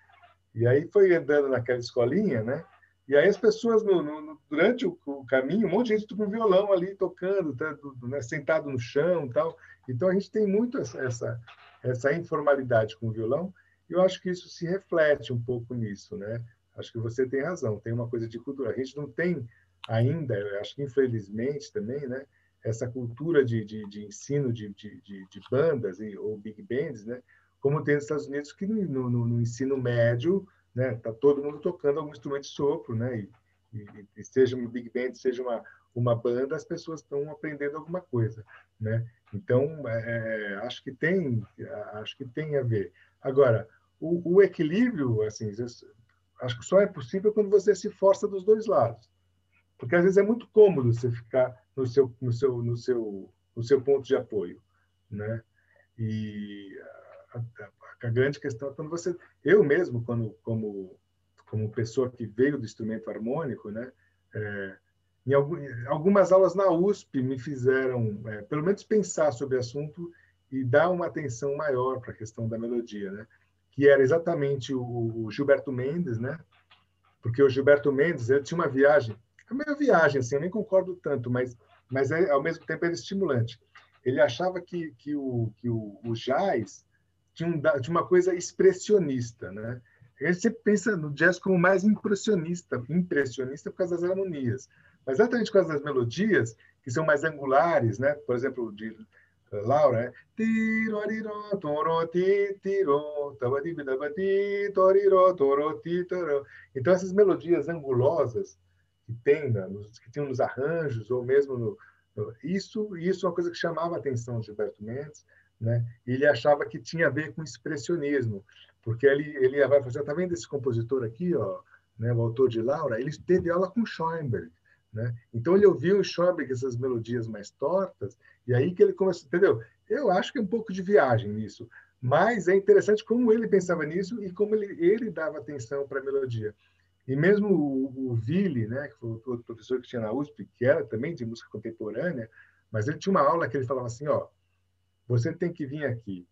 E aí foi andando naquela escolinha, né? E aí as pessoas, no, no, durante o, o, caminho, um monte de gente com violão ali tocando, tá, né, sentado no chão tal. Então a gente tem muito essa, essa, essa informalidade com o violão, e eu acho que isso se reflete um pouco nisso, né? Acho que você tem razão, tem uma coisa de cultura. A gente não tem ainda, acho que infelizmente também, né, essa cultura de, de, de ensino de, de, de, bandas e, ou big bands, né, como tem nos Estados Unidos, que no, no, no ensino médio né, tá todo mundo tocando algum instrumento de sopro, né, e, e, e seja uma big band, seja uma, uma banda, as pessoas estão aprendendo alguma coisa, né? Então, é, é acho que tem, acho que tem a ver. Agora, o, o equilíbrio, assim, acho que só é possível quando você se força dos dois lados. Porque às vezes é muito cômodo você ficar no seu, no seu, no seu, no seu ponto de apoio, né? E a, a, a grande questão é quando você, eu mesmo, quando como como pessoa que veio do instrumento harmônico, né? É, em algumas aulas na USP me fizeram, é, pelo menos, pensar sobre o assunto e dar uma atenção maior para a questão da melodia, né? Que era exatamente o, o Gilberto Mendes, né? Porque o Gilberto Mendes ele tinha uma viagem é meio viagem, assim, eu nem concordo tanto, mas, mas é, ao mesmo tempo era estimulante. Ele achava que, que, o, que o, o jazz tinha, um, tinha uma coisa expressionista, né? A gente sempre pensa no jazz como mais impressionista, impressionista por causa das harmonias, mas exatamente por causa das melodias, que são mais angulares, né? Por exemplo, de Laura, então essas melodias angulosas que tem, né, nos, que tinham nos arranjos, ou mesmo no, no, isso, isso é uma coisa que chamava a atenção de Gilberto Mendes, né? Ele achava que tinha a ver com expressionismo, porque ele ele vai fazer, tá vendo esse compositor aqui, ó, né, o autor de Laura, ele teve aula com Schoenberg, né? Então ele ouviu em Schoenberg essas melodias mais tortas e aí que ele começou, entendeu? Eu acho que é um pouco de viagem nisso, mas é interessante como ele pensava nisso e como ele ele dava atenção para a melodia. E mesmo o, o Ville, né, que foi o professor que tinha na USP, que era também de música contemporânea, mas ele tinha uma aula que ele falava assim, ó, você tem que vir aqui.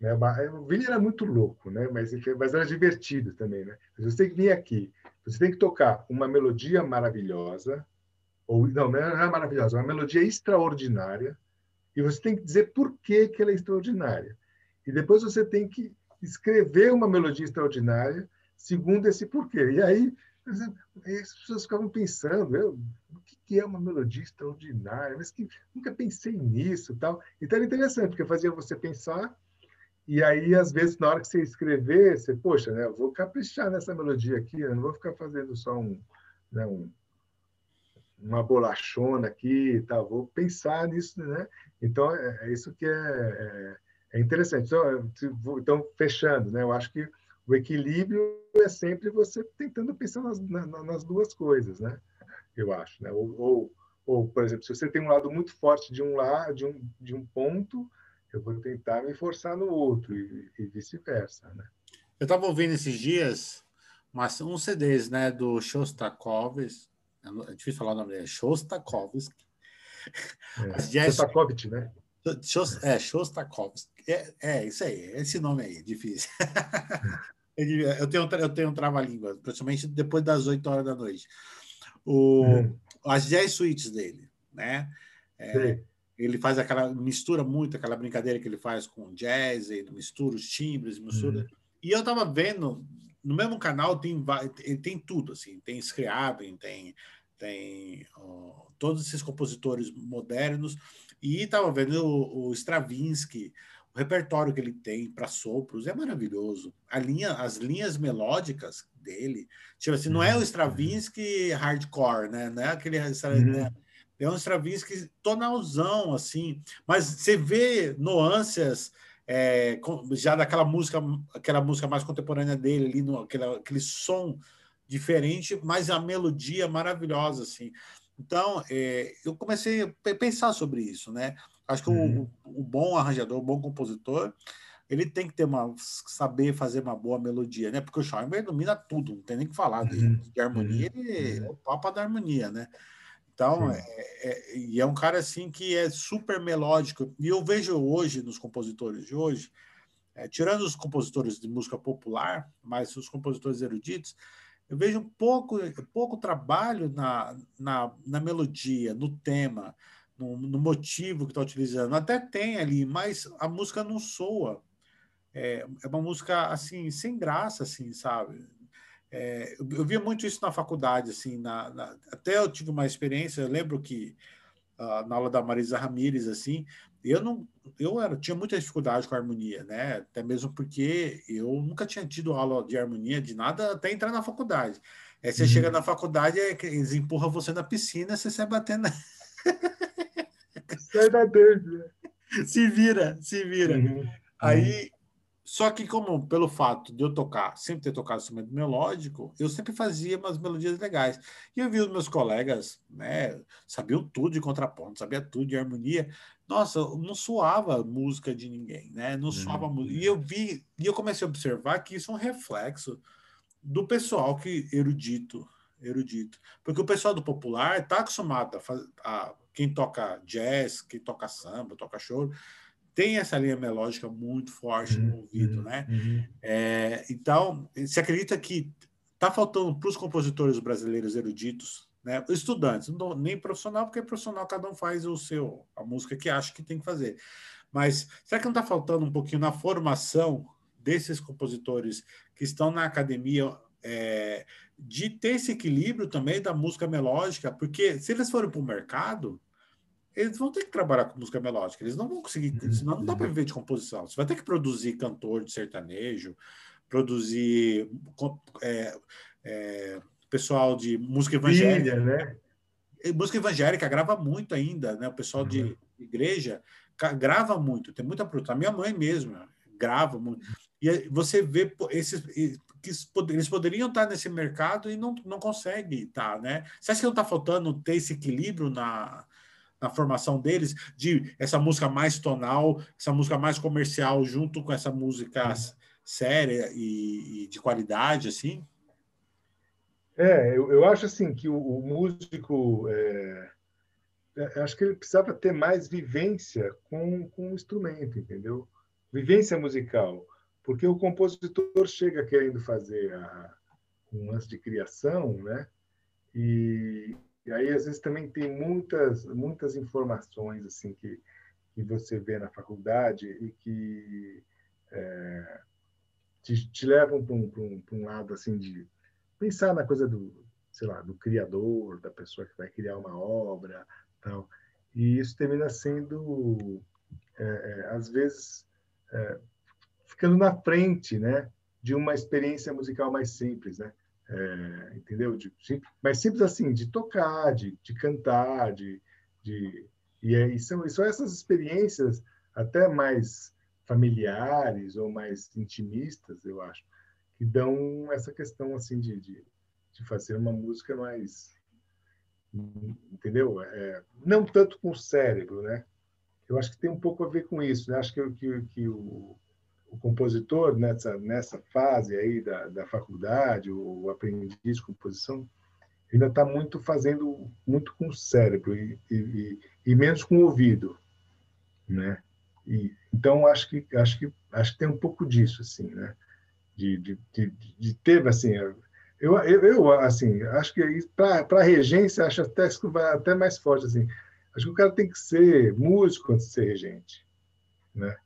Né? O Ville era muito louco, né? mas, mas era divertido também. Né? Você tem que vir aqui, você tem que tocar uma melodia maravilhosa, ou não, não é maravilhosa, uma melodia extraordinária, e você tem que dizer por que, que ela é extraordinária. E depois você tem que escrever uma melodia extraordinária segundo esse porquê. E aí as pessoas ficavam pensando, eu, o que é uma melodia extraordinária? Mas que nunca pensei nisso, tal. Então era interessante porque fazia você pensar e aí às vezes na hora que você escrever, você poxa, né, eu vou caprichar nessa melodia aqui, eu não vou ficar fazendo só um, né, um uma bolachona aqui tal, vou pensar nisso, né? Então é, é isso que é, é, é interessante. Então, então, fechando, né? Eu acho que o equilíbrio é sempre você tentando pensar nas, nas duas coisas, né? Eu acho, né? Ou, ou, ou, por exemplo, se você tem um lado muito forte de um lado, de um, de um ponto, eu vou tentar me forçar no outro e, e vice-versa, né? Eu estava ouvindo esses dias mas uns CDs, né, do Shostakovich, é difícil falar o nome dele, Shostakovich. É, jazz... Shostakovich, né? É, Shostakovich. É, é, isso aí, esse nome aí, difícil. eu tenho, eu tenho um trava-língua, principalmente depois das 8 horas da noite. O, hum. As jazz suítes dele, né? É, ele faz aquela, mistura muito aquela brincadeira que ele faz com jazz, ele mistura os timbres, mistura. Hum. E eu tava vendo no mesmo canal tem, tem tudo, assim, tem Scriabin, tem, tem ó, todos esses compositores modernos, e estava vendo o, o, Stravinsky, o repertório que ele tem para sopros é maravilhoso. A linha, as linhas melódicas dele, tipo assim, não é o uhum. Stravinsky hardcore, né? Não é aquele uhum. né? é um Stravinsky tonalzão assim, mas você vê nuances é, já daquela música, aquela música mais contemporânea dele, ali no, aquele, aquele som diferente, mas a melodia maravilhosa, assim. Então, é, eu comecei a pensar sobre isso, né? Acho que uhum. o, o, bom arranjador, o bom compositor, ele tem que ter uma saber fazer uma boa melodia, né? Porque o Scheinberg domina tudo, não tem nem que falar uhum. de, de harmonia, uhum. ele é o papa da harmonia, né? Então, é, é, e é um cara assim que é super melódico. E eu vejo hoje, nos compositores de hoje, é, tirando os compositores de música popular, mas os compositores eruditos, eu vejo um pouco, pouco trabalho na, na, na melodia, no tema, no, no motivo que está utilizando. Até tem ali, mas a música não soa. É, é uma música assim, sem graça, assim, sabe? É, eu, eu, via muito isso na faculdade, assim, na, na, até eu tive uma experiência, eu lembro que uh, na aula da Marisa Ramírez, assim, eu não, eu era, tinha muita dificuldade com a harmonia, né? Até mesmo porque eu nunca tinha tido aula de harmonia de nada até entrar na faculdade. Aí você uhum. chega na faculdade, é, eles empurram você na piscina, você sai batendo. Sai da dentro. Se vira, se vira. Uhum. Aí só que, como pelo fato de eu tocar, sempre ter tocado instrumento melódico, eu sempre fazia umas melodias legais. E eu vi os meus colegas, né, sabiam tudo de contraponto, sabia tudo de harmonia. Nossa, não soava música de ninguém, né? Não soava música. E eu vi, e eu comecei a observar que isso é um reflexo do pessoal que erudito, erudito. Porque o pessoal do popular está acostumado a, a quem toca jazz, quem toca samba, toca choro, tem essa linha melódica muito forte no uhum, ouvido, né? Uhum. É, então, se acredita que está faltando para os compositores brasileiros eruditos, né? Estudantes, não, nem profissional, porque profissional cada um faz o seu, a música que acha que tem que fazer. Mas será que não está faltando um pouquinho na formação desses compositores que estão na academia é, de ter esse equilíbrio também da música melódica? Porque se eles forem para o mercado, eles vão ter que trabalhar com música melódica, eles não vão conseguir, uhum. senão não dá para viver de composição. Você vai ter que produzir cantor de sertanejo, produzir é, é, pessoal de música evangélica. Filha, né? Música evangélica grava muito ainda, né? O pessoal uhum. de igreja grava muito, tem muita produção. A minha mãe mesmo grava muito. E você vê esses que eles poderiam estar nesse mercado e não, não conseguem estar, né? Você acha que não está faltando ter esse equilíbrio na, na formação deles, de essa música mais tonal, essa música mais comercial, junto com essa música séria e, e de qualidade, assim? É, eu, eu acho assim que o, o músico, é, é, acho que ele precisava ter mais vivência com, com o instrumento, entendeu? Vivência musical, porque o compositor chega querendo fazer a, um lance de criação, né? E, e aí, às vezes, também tem muitas, muitas informações assim que, que você vê na faculdade e que é, te, te, levam para um, um, um lado assim de pensar na coisa do, sei lá, do criador, da pessoa que vai criar uma obra, tal. E isso termina sendo, é, é, às vezes, é, ficando na frente, né, de uma experiência musical mais simples, né? É, entendeu? De, mas simples assim, de tocar, de, de cantar, de, de e, é, e, são, e são essas experiências até mais familiares ou mais intimistas, eu acho, que dão essa questão assim de, de, de fazer uma música mais entendeu? É, não tanto com o cérebro, né? Eu acho que tem um pouco a ver com isso. Né? Acho que, que, que o, o, compositor nessa nessa fase aí da, da faculdade, o, aprendiz de composição, ainda está muito fazendo muito com o cérebro e, e, e, menos com o ouvido, né? E, então acho que acho que acho que tem um pouco disso assim, né? De, de, de, de ter assim eu, eu, eu, assim, acho que para a regência, acho até que vai até mais forte. Assim. Acho que o cara tem que ser músico antes de ser regente. Né?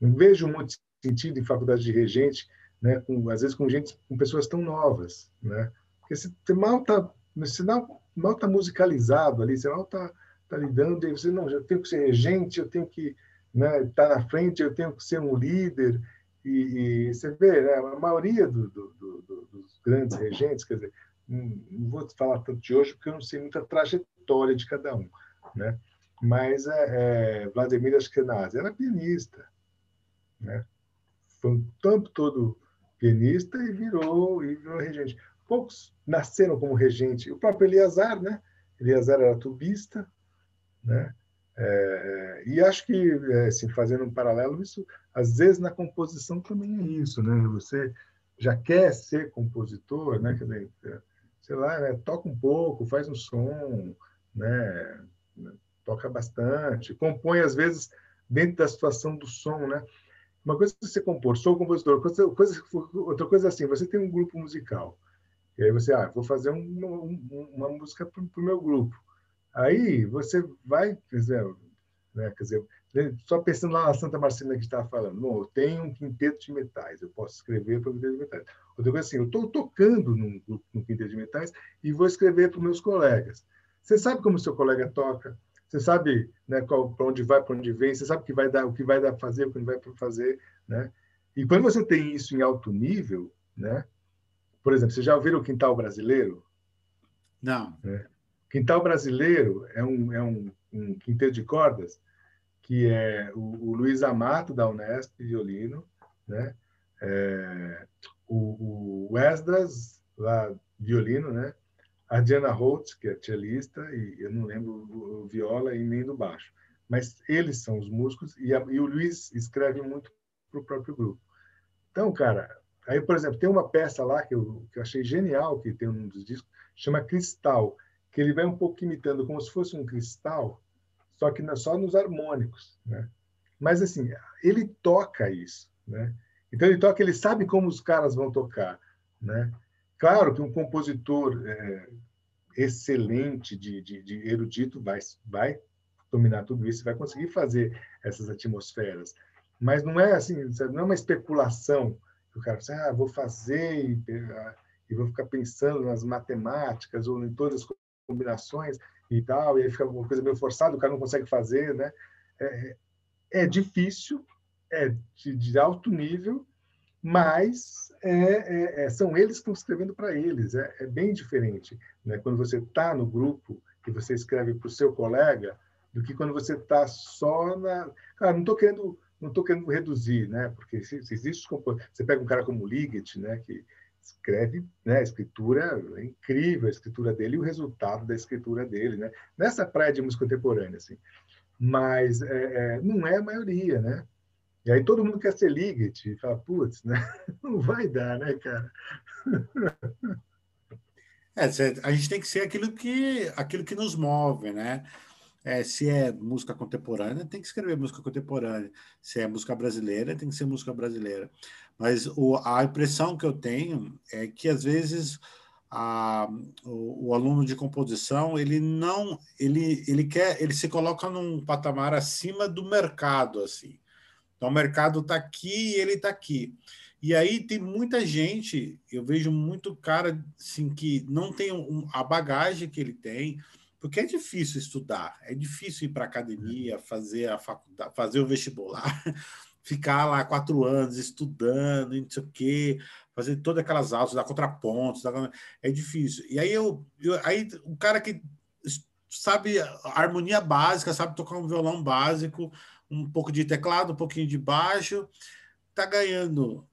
Não vejo muito sentido em faculdade de regente, né, com, às vezes com gente, com pessoas tão novas. Né? Porque você mal está você mal tá musicalizado ali, você mal está tá lidando, e você, não, eu tenho que ser regente, eu tenho que né, tá na frente, eu tenho que ser um líder. E, e você vê, né, a maioria do, do, do, dos grandes regentes, quer dizer, não, não vou falar tanto de hoje, porque eu não sei muita trajetória de cada um, né? mas é, é, Vladimir Ashkenazi era pianista, né? Foi o tempo todo pianista e virou, e virou regente. Poucos nasceram como regente. O próprio Eliazar, né? Eliazar era tubista, né? É, e acho que, é, assim, fazendo um paralelo, isso às vezes na composição também é isso, né? Você já quer ser compositor, né? Quer dizer, é, sei lá, né? toca um pouco, faz um som, né? Toca bastante, compõe às vezes dentro da situação do som, né? Uma coisa é você compor, sou compositor, coisa, coisa, outra coisa é assim, você tem um grupo musical, e aí você, ah, vou fazer um, um, uma música para o meu grupo. Aí você vai, quer dizer, né, quer dizer, só pensando lá na Santa Marcelina que estava falando, bom, eu tenho um quinteto de metais, eu posso escrever para o quinteto de metais. Outra coisa assim, eu estou tocando num, num quinteto de metais e vou escrever para os meus colegas. Você sabe como seu colega toca, você sabe né, para onde vai, para onde vem, você sabe o que vai dar, o que vai dar para fazer, o que não vai para fazer, né? E quando você tem isso em alto nível, né? Por exemplo, você já ouviram o Quintal Brasileiro? Não. Né? Quintal Brasileiro é um, é um, um quinteto de cordas que é o, o Luiz Amato, da Unesp, violino, né? É, o, o Esdras, lá, violino, né? A Diana Holtz, que é cellista, e eu não lembro o, o viola e nem do baixo. Mas eles são os músicos, e, a, e o Luiz escreve muito para o próprio grupo. Então, cara, aí, por exemplo, tem uma peça lá que eu, que eu achei genial, que tem um dos discos, chama Cristal, que ele vai um pouco imitando como se fosse um cristal, só que só nos harmônicos, né? Mas assim, ele toca isso, né? Então ele toca, ele sabe como os caras vão tocar, né? Claro que um compositor é, excelente de, de, de, erudito vai vai dominar tudo isso, vai conseguir fazer essas atmosferas, mas não é assim, não é uma especulação o cara diz, ah, vou fazer e, e vou ficar pensando nas matemáticas ou em todas as combinações e tal, e aí fica uma coisa meio forçada, o cara não consegue fazer, né? É, é difícil, é de, de, alto nível, mas é, é, é são eles que estão escrevendo para eles, é, é, bem diferente, né? Quando você está no grupo e você escreve para o seu colega, do que quando você está só na. Cara, não estou querendo não estou querendo reduzir, né? Porque se, se existe você pega um cara como Liggett, né? Que escreve, né, a escritura é incrível, a escritura dele e o resultado da escritura dele, né? Nessa praia de música contemporânea, assim. Mas é, é, não é a maioria, né? E aí todo mundo quer ser Liggett e fala, putz, né? Não vai dar, né, cara? É, a gente tem que ser aquilo que, aquilo que nos move, né? É, se é música contemporânea, tem que escrever música contemporânea. Se é música brasileira, tem que ser música brasileira. Mas o, a impressão que eu tenho é que às vezes a, o, o, aluno de composição ele não ele, ele quer ele se coloca num patamar acima do mercado assim. Então o mercado está aqui e ele está aqui. E aí tem muita gente, eu vejo muito cara assim que não tem um, a bagagem que ele tem, porque é difícil estudar, é difícil ir para academia, fazer a faculdade, fazer o vestibular. ficar lá quatro anos estudando, não sei o quê, fazer todas aquelas aulas, dar contrapontos, dar... é difícil. E aí eu, eu, aí o cara que sabe harmonia básica, sabe tocar um violão básico, um pouco de teclado, um pouquinho de baixo, tá ganhando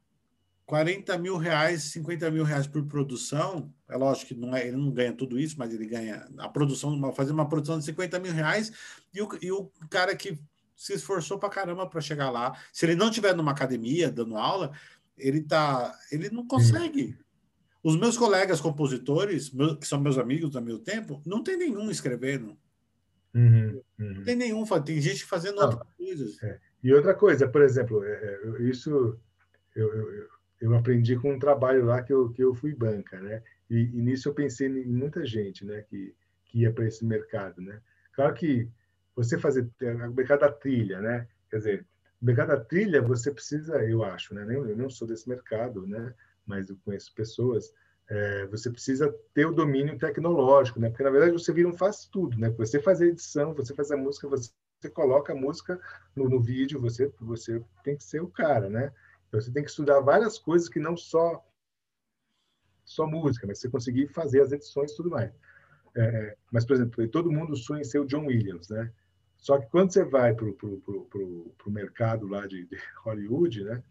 40 mil reais, 50 mil reais por produção. É lógico que não é, ele não ganha tudo isso, mas ele ganha a produção, fazer uma produção de 50 mil reais e o, e o cara que se esforçou para caramba para chegar lá. Se ele não tiver numa academia dando aula, ele tá, ele não consegue. Os meus colegas compositores, meus, que são meus amigos há meu tempo, não tem nenhum escrevendo. Uhum, uhum. Não tem nenhum, tem gente fazendo não, outras coisas. É. E outra coisa, por exemplo, é, é isso eu, eu, eu, aprendi com um trabalho lá que eu, que eu fui banca, né? E, e nisso eu pensei em muita gente, né? Que, que ia para esse mercado, né? Claro que você fazer o mercado da trilha, né? Quer dizer, o mercado da trilha você precisa, eu acho, né? Eu não sou desse mercado, né? Mas eu conheço pessoas. É, você precisa ter o domínio tecnológico, né? Porque na verdade você vira um faz tudo, né? Você faz a edição, você faz a música, você, você coloca a música no, no, vídeo, você você tem que ser o cara, né? Então você tem que estudar várias coisas que não só só música, mas você conseguir fazer as edições e tudo mais. É, mas por exemplo, todo mundo sonha em ser o John Williams, né? Só que quando você vai para o mercado lá de, de, Hollywood, né?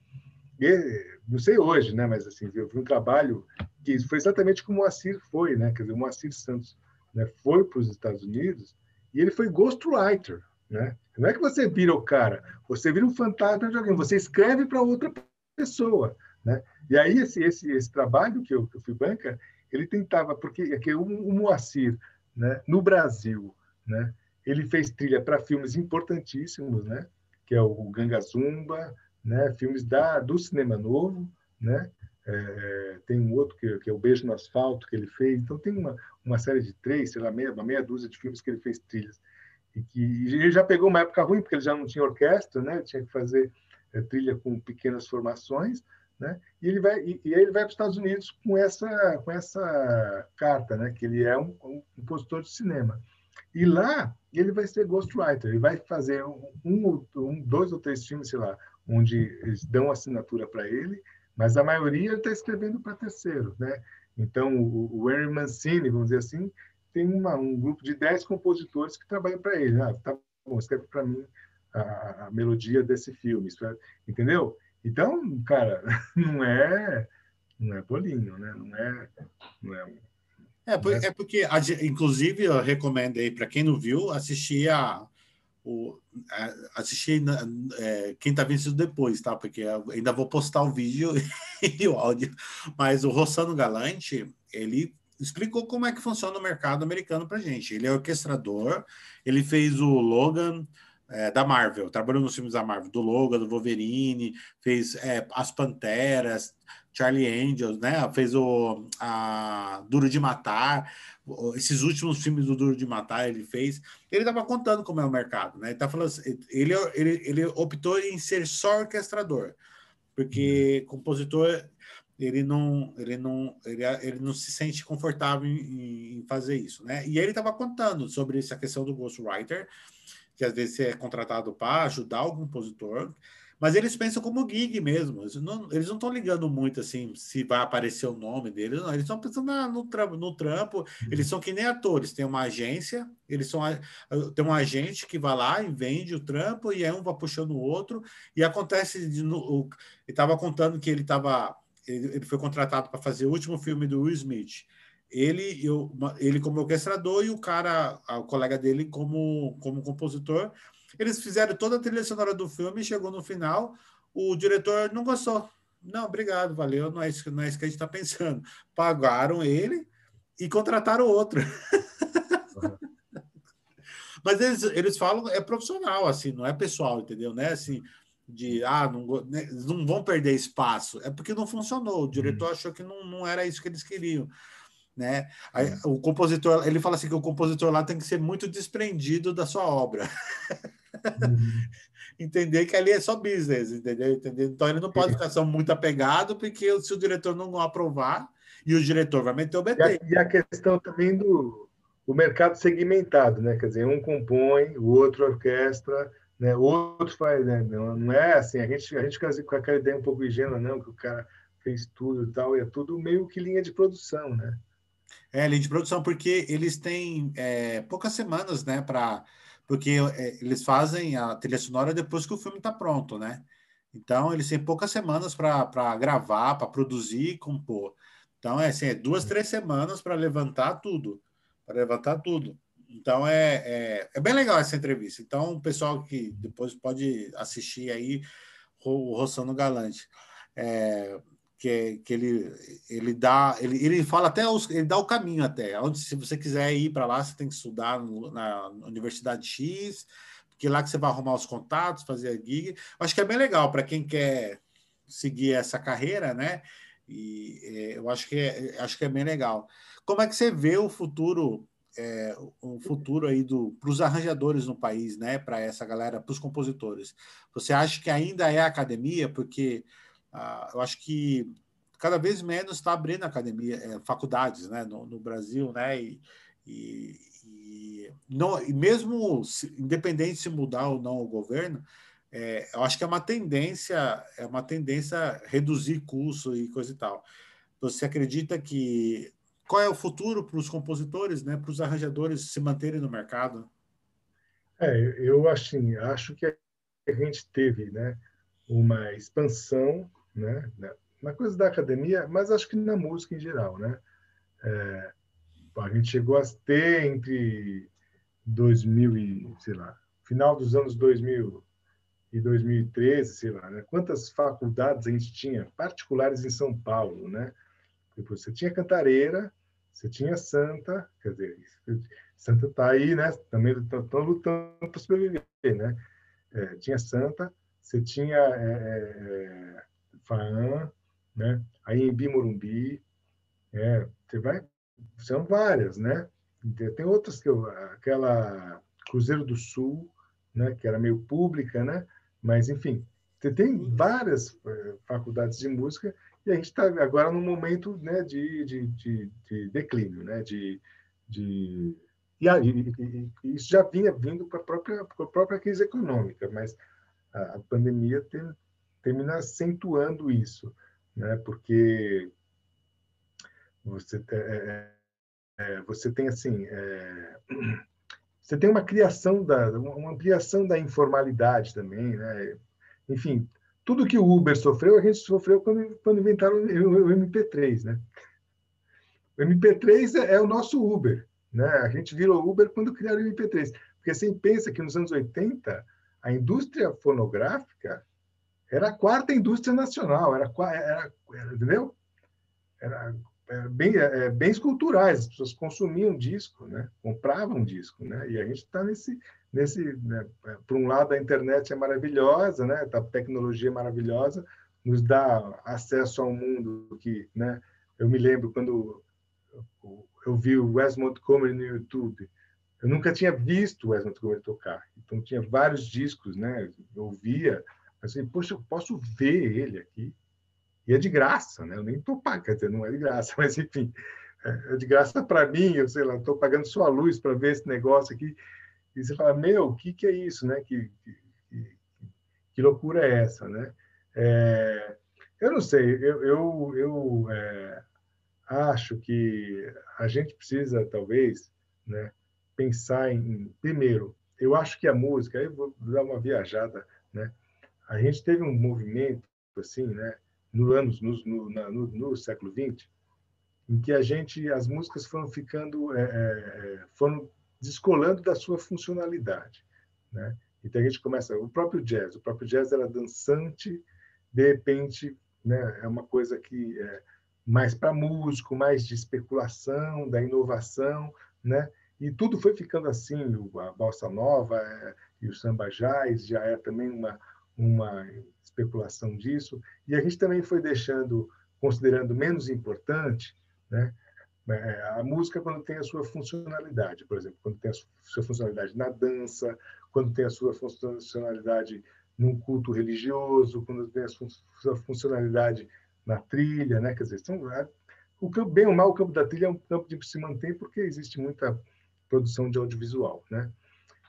Não sei hoje, né? Mas assim, eu vi um trabalho que foi exatamente como o Moacir foi, né? Quer dizer, o Moacir Santos né, foi para os Estados Unidos e ele foi ghostwriter, né? Não é que você vira o cara, você vira um fantasma de alguém, você escreve para outra pessoa, né? E aí esse esse esse trabalho que eu, que eu fui banca, ele tentava porque é que o, o Moacir, né? No Brasil, né? Ele fez trilha para filmes importantíssimos, né? Que é o Ganga Zumba, né? Filmes da do cinema novo, né? É, tem um outro que, que, é o Beijo no Asfalto que ele fez. Então tem uma, uma série de três, sei lá, meia, uma meia dúzia de filmes que ele fez trilhas. E que e ele já pegou uma época ruim porque ele já não tinha orquestra, né? Tinha que fazer é, trilha com pequenas formações, né? E ele vai e, e aí ele vai para os Estados Unidos com essa com essa carta, né? Que ele é um, um compositor de cinema. E lá ele vai ser ghostwriter, ele vai fazer um, um, dois ou três filmes, sei lá, onde eles dão assinatura para ele, mas a maioria está escrevendo para terceiros, né? Então o, o Henry Mancini, vamos dizer assim, tem uma, um grupo de dez compositores que trabalham para ele. Ah, tá bom, escreve para mim a, a, melodia desse filme, entendeu? Então, cara, não é não é bolinho, né? Não é, não é é, é porque, inclusive, eu recomendo aí para quem não viu, assistir a, o, a, assistir é, quem está vendo depois, tá? Porque ainda vou postar o vídeo e o áudio. Mas o Rossano Galante, ele explicou como é que funciona o mercado americano para gente. Ele é orquestrador, ele fez o Logan é, da Marvel, trabalhou nos filmes da Marvel, do Logan, do Wolverine, fez é, As Panteras, Charlie Angels, né? Fez o a Duro de Matar, esses últimos filmes do Duro de Matar ele fez. Ele estava contando como é o mercado, né? Ele tá falando, assim, ele, ele, ele optou em ser só orquestrador, porque uhum. compositor ele não ele não ele, ele não se sente confortável em, em fazer isso, né? E ele estava contando sobre essa questão do ghostwriter, que às vezes é contratado para ajudar o compositor mas eles pensam como gig mesmo. Eles não estão ligando muito assim se vai aparecer o nome deles, não. Eles estão pensando na, no, trampo, no trampo. Uhum. Eles são que nem atores, tem uma agência, eles são tem um agente que vai lá e vende o trampo, e aí um vai puxando o outro, e acontece. De, no, o, ele estava contando que ele estava. Ele, ele foi contratado para fazer o último filme do Will Smith ele, eu, ele como orquestrador e o cara, o colega dele como, como compositor. Eles fizeram toda a trilha sonora do filme, chegou no final, o diretor não gostou. Não, obrigado, valeu, não é isso, não é isso que a gente está pensando. Pagaram ele e contrataram outro. Uhum. Mas eles, eles falam, é profissional, assim, não é pessoal, entendeu? Né? Assim, de, ah, não, né, não vão perder espaço. É porque não funcionou. O diretor uhum. achou que não, não era isso que eles queriam né? Aí, o compositor, ele fala assim que o compositor lá tem que ser muito desprendido da sua obra. Uhum. Entender que ali é só business, entendeu? entendeu? Então ele não pode ficar só muito apegado, porque se o diretor não aprovar, e o diretor vai meter o BT. E a, e a questão também do o mercado segmentado, né? Quer dizer, um compõe, o outro orquestra, né? O outro faz, né? Não, não é assim, a gente, a gente com aquela ideia um pouco ingênua, não, que o cara fez tudo e tal, é tudo meio que linha de produção, né? É, linha de produção, porque eles têm é, poucas semanas, né, para porque é, eles fazem a trilha sonora depois que o filme está pronto, né? Então, eles têm poucas semanas para gravar, para produzir e compor. Então, é, assim, é duas, três semanas para levantar tudo. Para levantar tudo. Então, é, é, é, bem legal essa entrevista. Então, o pessoal que depois pode assistir aí o Rossano Galante. É, que, que ele, ele dá, ele, ele fala até os, ele dá o caminho até, onde se você quiser ir para lá, você tem que estudar no, na Universidade X, porque lá que você vai arrumar os contatos, fazer a gig. Acho que é bem legal para quem quer seguir essa carreira, né? E é, eu acho que é, acho que é bem legal. Como é que você vê o futuro é, o futuro aí para os arranjadores no país, né? Para essa galera, para os compositores. Você acha que ainda é academia? Porque ah, eu acho que cada vez menos está abrindo academia, é, faculdades né, no, no, Brasil, né? E, e, e, não, e mesmo se, independente se mudar ou não o governo, é, eu acho que é uma tendência, é uma tendência reduzir custo e coisa e tal. Você acredita que qual é o futuro para os compositores, né, para os arranjadores se manterem no mercado? É, eu assim, acho que a gente teve, né, uma expansão né? Na coisa da academia, mas acho que na música em geral, né? É, a gente chegou a ter entre 2000 e, sei lá, final dos anos 2000 e 2013, sei lá, né? Quantas faculdades a gente tinha particulares em São Paulo, né? Depois você tinha Cantareira, você tinha Santa, quer dizer, Santa está aí, né? Também estão lutando para sobreviver, né? É, tinha Santa, você tinha é, Faã, né? Aí em Bimorumbi, é, você vai, são várias, né? Tem outras que eu, aquela Cruzeiro do Sul, né? Que era meio pública, né? Mas enfim, você tem várias é, faculdades de música e a gente está agora num momento, né? De, de, de, de declínio, né? De, de e, isso já vinha vindo com a própria, a própria crise econômica, mas a, a pandemia tem, termina acentuando isso, né? Porque você, é, é, é, você tem assim, é, você tem uma criação da, uma ampliação da informalidade também, né? Enfim, tudo que o Uber sofreu, a gente sofreu quando, quando inventaram o, o MP3, né? O MP3 é, é, o nosso Uber, né? A gente virou Uber quando criaram o MP3, porque você pensa que nos anos 80 a indústria fonográfica era a quarta indústria nacional, era, era, era entendeu? Era, era bem, é, bens culturais, as pessoas consumiam disco, né? compravam disco, né? e a gente está nesse, nesse né? por um lado a internet é maravilhosa, né? a tecnologia é maravilhosa, nos dá acesso a um mundo que, né? eu me lembro quando eu vi o Wes Montgomery no YouTube, eu nunca tinha visto o Wes Montgomery tocar, então tinha vários discos, né? eu ouvia, Assim, poxa, eu posso ver ele aqui. E é de graça, né? Eu nem estou pagando, quer dizer, não é de graça, mas enfim, é, é de graça para mim, eu sei lá, estou pagando sua luz para ver esse negócio aqui. E você fala, meu, o que, que é isso, né? Que, que, que loucura é essa, né? É, eu não sei, eu, eu, eu é, acho que a gente precisa, talvez, né, pensar em, primeiro, eu acho que a música, aí vou dar uma viajada, né? A gente teve um movimento assim, né, no anos no, no, no, no século XX, em que a gente as músicas foram ficando é, é, é, foram descolando da sua funcionalidade, né? Então a gente começa o próprio jazz, o próprio jazz era dançante, de repente, né, é uma coisa que é mais para músico, mais de especulação, da inovação, né? E tudo foi ficando assim, a bossa nova é, e o samba jazz já é também uma uma especulação disso, e a gente também foi deixando, considerando menos importante, né, é, a música quando tem a sua funcionalidade, por exemplo, quando tem a sua funcionalidade na dança, quando tem a sua funcionalidade num culto religioso, quando tem a sua funcionalidade na trilha, né? Quer dizer, são, o campo, bem ou mal, o campo da trilha é um campo que se mantém porque existe muita produção de audiovisual, né?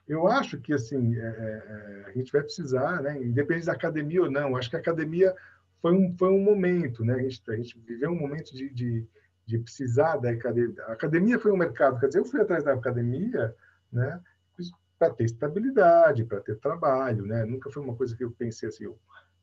Eu acho que assim é, é, é, a gente vai precisar, né, independente da academia ou não, acho que a academia foi um, foi um momento, né? A gente, a gente viveu um momento de, de, de precisar da academia. A academia foi um mercado, quer dizer, eu fui atrás da academia, né? Para ter estabilidade, para ter trabalho, né? Nunca foi uma coisa que eu pensei assim, eu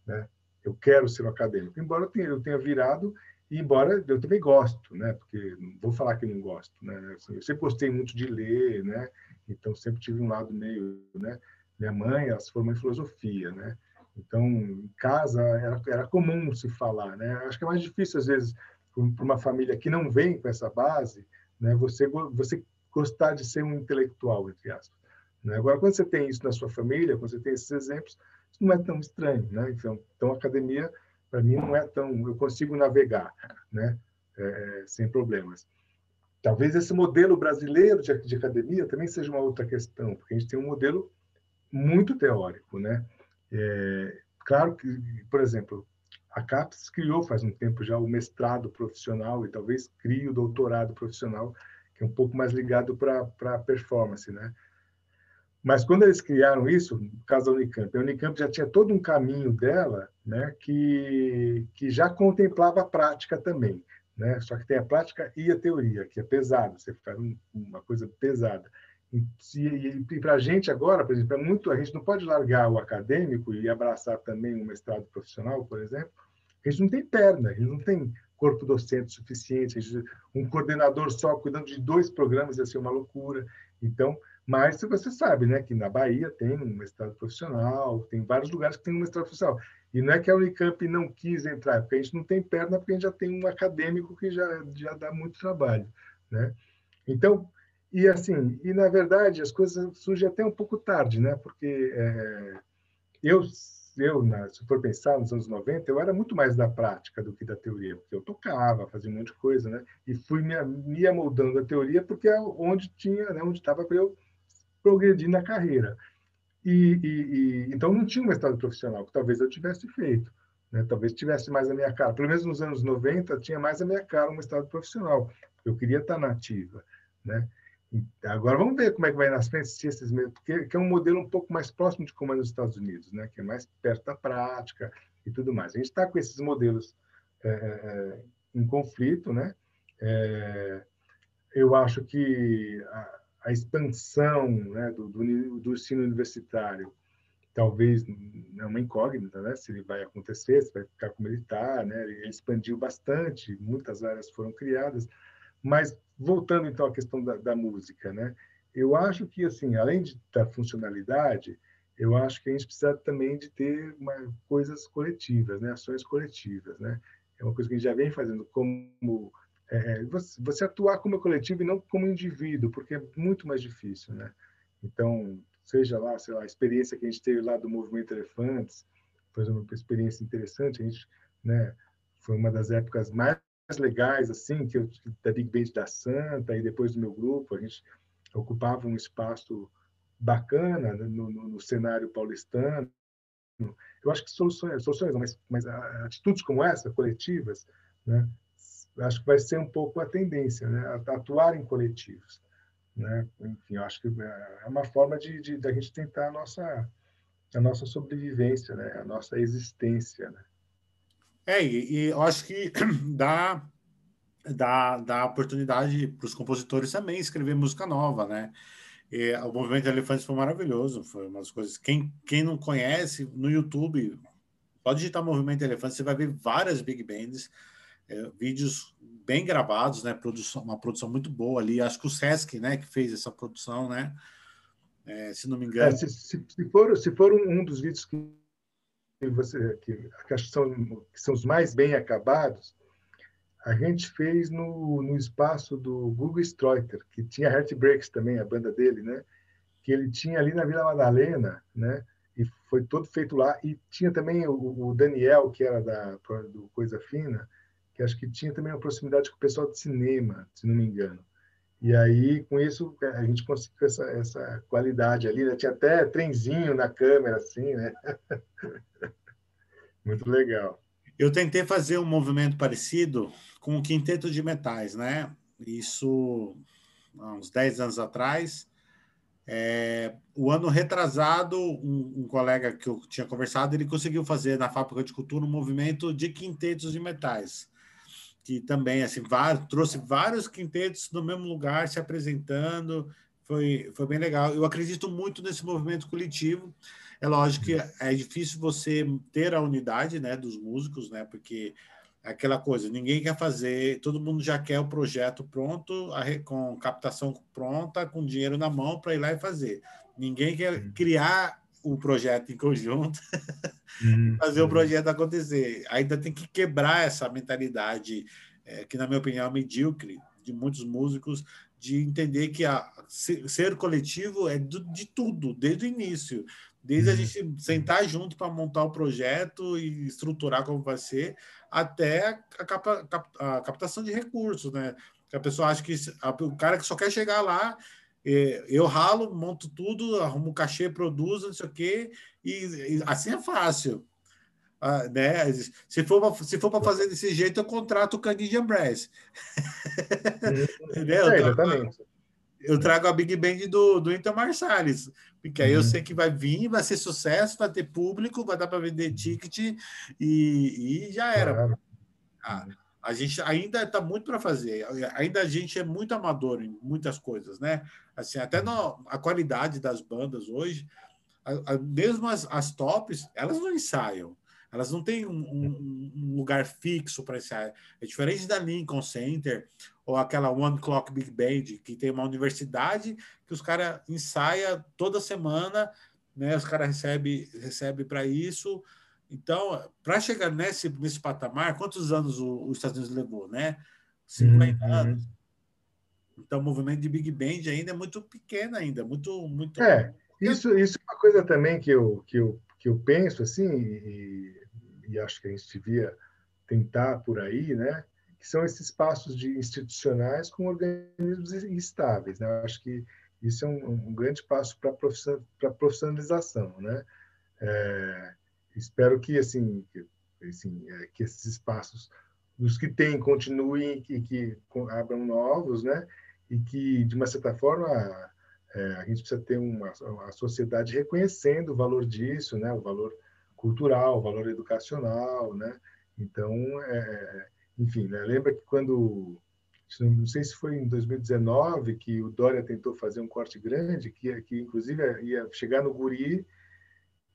né? Eu quero ser um acadêmico, embora eu tenha, eu tenha virado e embora eu também gosto, né? Porque não vou falar que não gosto, né? Assim, eu sempre gostei muito de ler, né? Então sempre tive um lado meio, né? Minha mãe, ela se formou em filosofia, né? Então em casa era, era comum se falar, né? Acho que é mais difícil às vezes para uma família que não vem com essa base, né? Você você gostar de ser um intelectual entre aspas. Né? Agora quando você tem isso na sua família, quando você tem esses exemplos, isso não é tão estranho, né? Então, então academia para mim não é tão eu consigo navegar né é, é, sem problemas talvez esse modelo brasileiro de, de, academia também seja uma outra questão porque a gente tem um modelo muito teórico né? É, claro que por exemplo a CAPES criou faz um tempo já o mestrado profissional e talvez crie o doutorado profissional que é um pouco mais ligado para para performance né? Mas quando eles criaram isso, no caso da Unicamp, a Unicamp já tinha todo um caminho dela, né, que, que já contemplava a prática também, né? Só que tem a prática e a teoria, que é pesado, você faz um, uma coisa pesada. E, e, e para a gente agora, por exemplo, é muito, a gente não pode largar o acadêmico e abraçar também um mestrado profissional, por exemplo, a gente não tem perna, a gente não tem corpo docente suficiente, gente, um coordenador só cuidando de dois programas ia ser uma loucura. Então, mas você sabe, né, que na Bahia tem um mestrado profissional, tem vários lugares que tem um mestrado profissional. E não é que a Unicamp não quis entrar, porque a gente não tem perna, porque a gente já tem um acadêmico que já, já dá muito trabalho, né? Então, e assim, e na verdade as coisas surgem até um pouco tarde, né? Porque é, eu, eu na, se for pensar nos anos 90, eu era muito mais da prática do que da teoria, porque eu tocava, fazia um monte de coisa, né? E fui me, me amoldando a teoria porque é onde tinha, né, onde estava para eu progredir na carreira. E, e, e, então não tinha um mestrado profissional, que talvez eu tivesse feito. Né? Talvez tivesse mais a minha cara. Pelo menos nos anos 90 tinha mais a minha cara um mestrado profissional. Eu queria estar nativa. Né? Agora vamos ver como é que vai nas frente se esses porque que é um modelo um pouco mais próximo de como é nos Estados Unidos, né? Que é mais perto da prática e tudo mais. A gente está com esses modelos é, em conflito, né? É, eu acho que a, a expansão né, do, do, do, ensino universitário talvez é uma incógnita, né? Se ele vai acontecer, se vai ficar como ele está, né? Ele expandiu bastante, muitas áreas foram criadas, mas voltando então à questão da, da música, né? Eu acho que assim, além de, da funcionalidade, eu acho que a gente precisa também de ter uma, coisas coletivas, né? Ações coletivas, né? É uma coisa que a gente já vem fazendo como é, você, você, atuar como coletivo e não como indivíduo, porque é muito mais difícil, né? Então, seja lá, sei lá, a experiência que a gente teve lá do Movimento Elefantes, foi uma experiência interessante, a gente, né, foi uma das épocas mais legais, assim, que eu, da Big Band da Santa, e depois do meu grupo, a gente ocupava um espaço bacana né, no, no, no cenário paulistano. Eu acho que soluções, soluções mas, mas atitudes como essa, coletivas, né, acho que vai ser um pouco a tendência, né? atuar em coletivos. Né? Enfim, acho que é uma forma de, de, de, a gente tentar a nossa, a nossa sobrevivência, né? a nossa existência. Né? É, e, e eu acho que dá, dá, dá oportunidade para os compositores também escrever música nova, né? E, o Movimento Elefantes foi maravilhoso, foi uma das coisas. Quem, quem não conhece, no YouTube, pode digitar Movimento Elefantes, você vai ver várias big bands é, vídeos bem gravados, né? Produção, uma produção muito boa ali. Acho que o Sesc, né, que fez essa produção, né? É, se não me engano. É, se, se, se, for, se for um, um dos vídeos que você que, que, são, que são os mais bem acabados, a gente fez no, no espaço do Google Streuter, que tinha Heartbreaks também, a banda dele, né? Que ele tinha ali na Vila Madalena, né? E foi todo feito lá. E tinha também o, o Daniel, que era da do Coisa Fina, que acho que tinha também uma proximidade com o pessoal de cinema, se não me engano. E aí, com isso, a gente conseguiu essa, essa qualidade ali. Né? Tinha até trenzinho na câmera, assim, né? Muito legal. Eu tentei fazer um movimento parecido com o Quinteto de Metais, né? Isso há uns 10 anos atrás. É, o ano retrasado, um, um, colega que eu tinha conversado, ele conseguiu fazer na Fábrica de Cultura um movimento de quintetos de metais que também assim, vários, trouxe vários quintetos no mesmo lugar se apresentando, foi, foi bem legal. Eu acredito muito nesse movimento coletivo. É lógico que é difícil você ter a unidade né, dos músicos, né? Porque é aquela coisa, ninguém quer fazer, todo mundo já quer o projeto pronto, com captação pronta, com dinheiro na mão para ir lá e fazer. Ninguém quer criar o projeto em conjunto, uhum. fazer o projeto acontecer. Ainda tem que quebrar essa mentalidade, é, que, na minha opinião, é medíocre, de muitos músicos, de entender que a, ser coletivo é do, de tudo, desde o início. Desde a uhum. gente sentar junto para montar o projeto e estruturar como vai ser, até a, capa, a captação de recursos, né? Que a pessoa acha que a, o cara que só quer chegar lá, eu ralo, monto tudo, arrumo cachê, produzo, não sei o quê, e, e assim é fácil. Ah, né? Se for se for para fazer desse jeito, eu contrato o Canadian Brass. Entendeu? É, exatamente. Eu trago a Big Band do, do Inter Marsalis, porque aí uhum. eu sei que vai vir, vai ser sucesso, vai ter público, vai dar para vender ticket e, e já era. Claro. Ah, a gente ainda está muito para fazer, ainda a gente é muito amador em muitas coisas, né? Assim, até no, a qualidade das bandas hoje, a, a, mesmo as, as tops, elas não ensaiam. Elas não têm um, um, um lugar fixo para ensaiar. É diferente da Lincoln Center ou aquela One Clock Big Band, que tem uma universidade que os caras ensaiam toda semana, né? Os caras recebem recebe para isso. Então, para chegar nesse, nesse patamar, quantos anos os Estados Unidos levou, né? 50 uhum. anos. Então, o movimento de Big Band ainda é muito pequeno ainda, muito muito É, isso isso é uma coisa também que eu que eu que eu penso assim e, e acho que a gente devia tentar por aí, né? Que são esses passos de institucionais com organismos estáveis, né? Eu acho que isso é um, um grande passo para a profissionalização, né? É, espero que assim, que, assim é, que esses espaços, os que têm, continuem e que, abram novos, né? E que de uma certa forma é, a gente precisa ter uma, uma sociedade reconhecendo o valor disso, né? O valor cultural, valor educacional, né? Então, é, enfim, né? lembra que quando, não sei se foi em 2019 que o Dória tentou fazer um corte grande, que, que inclusive ia chegar no Guri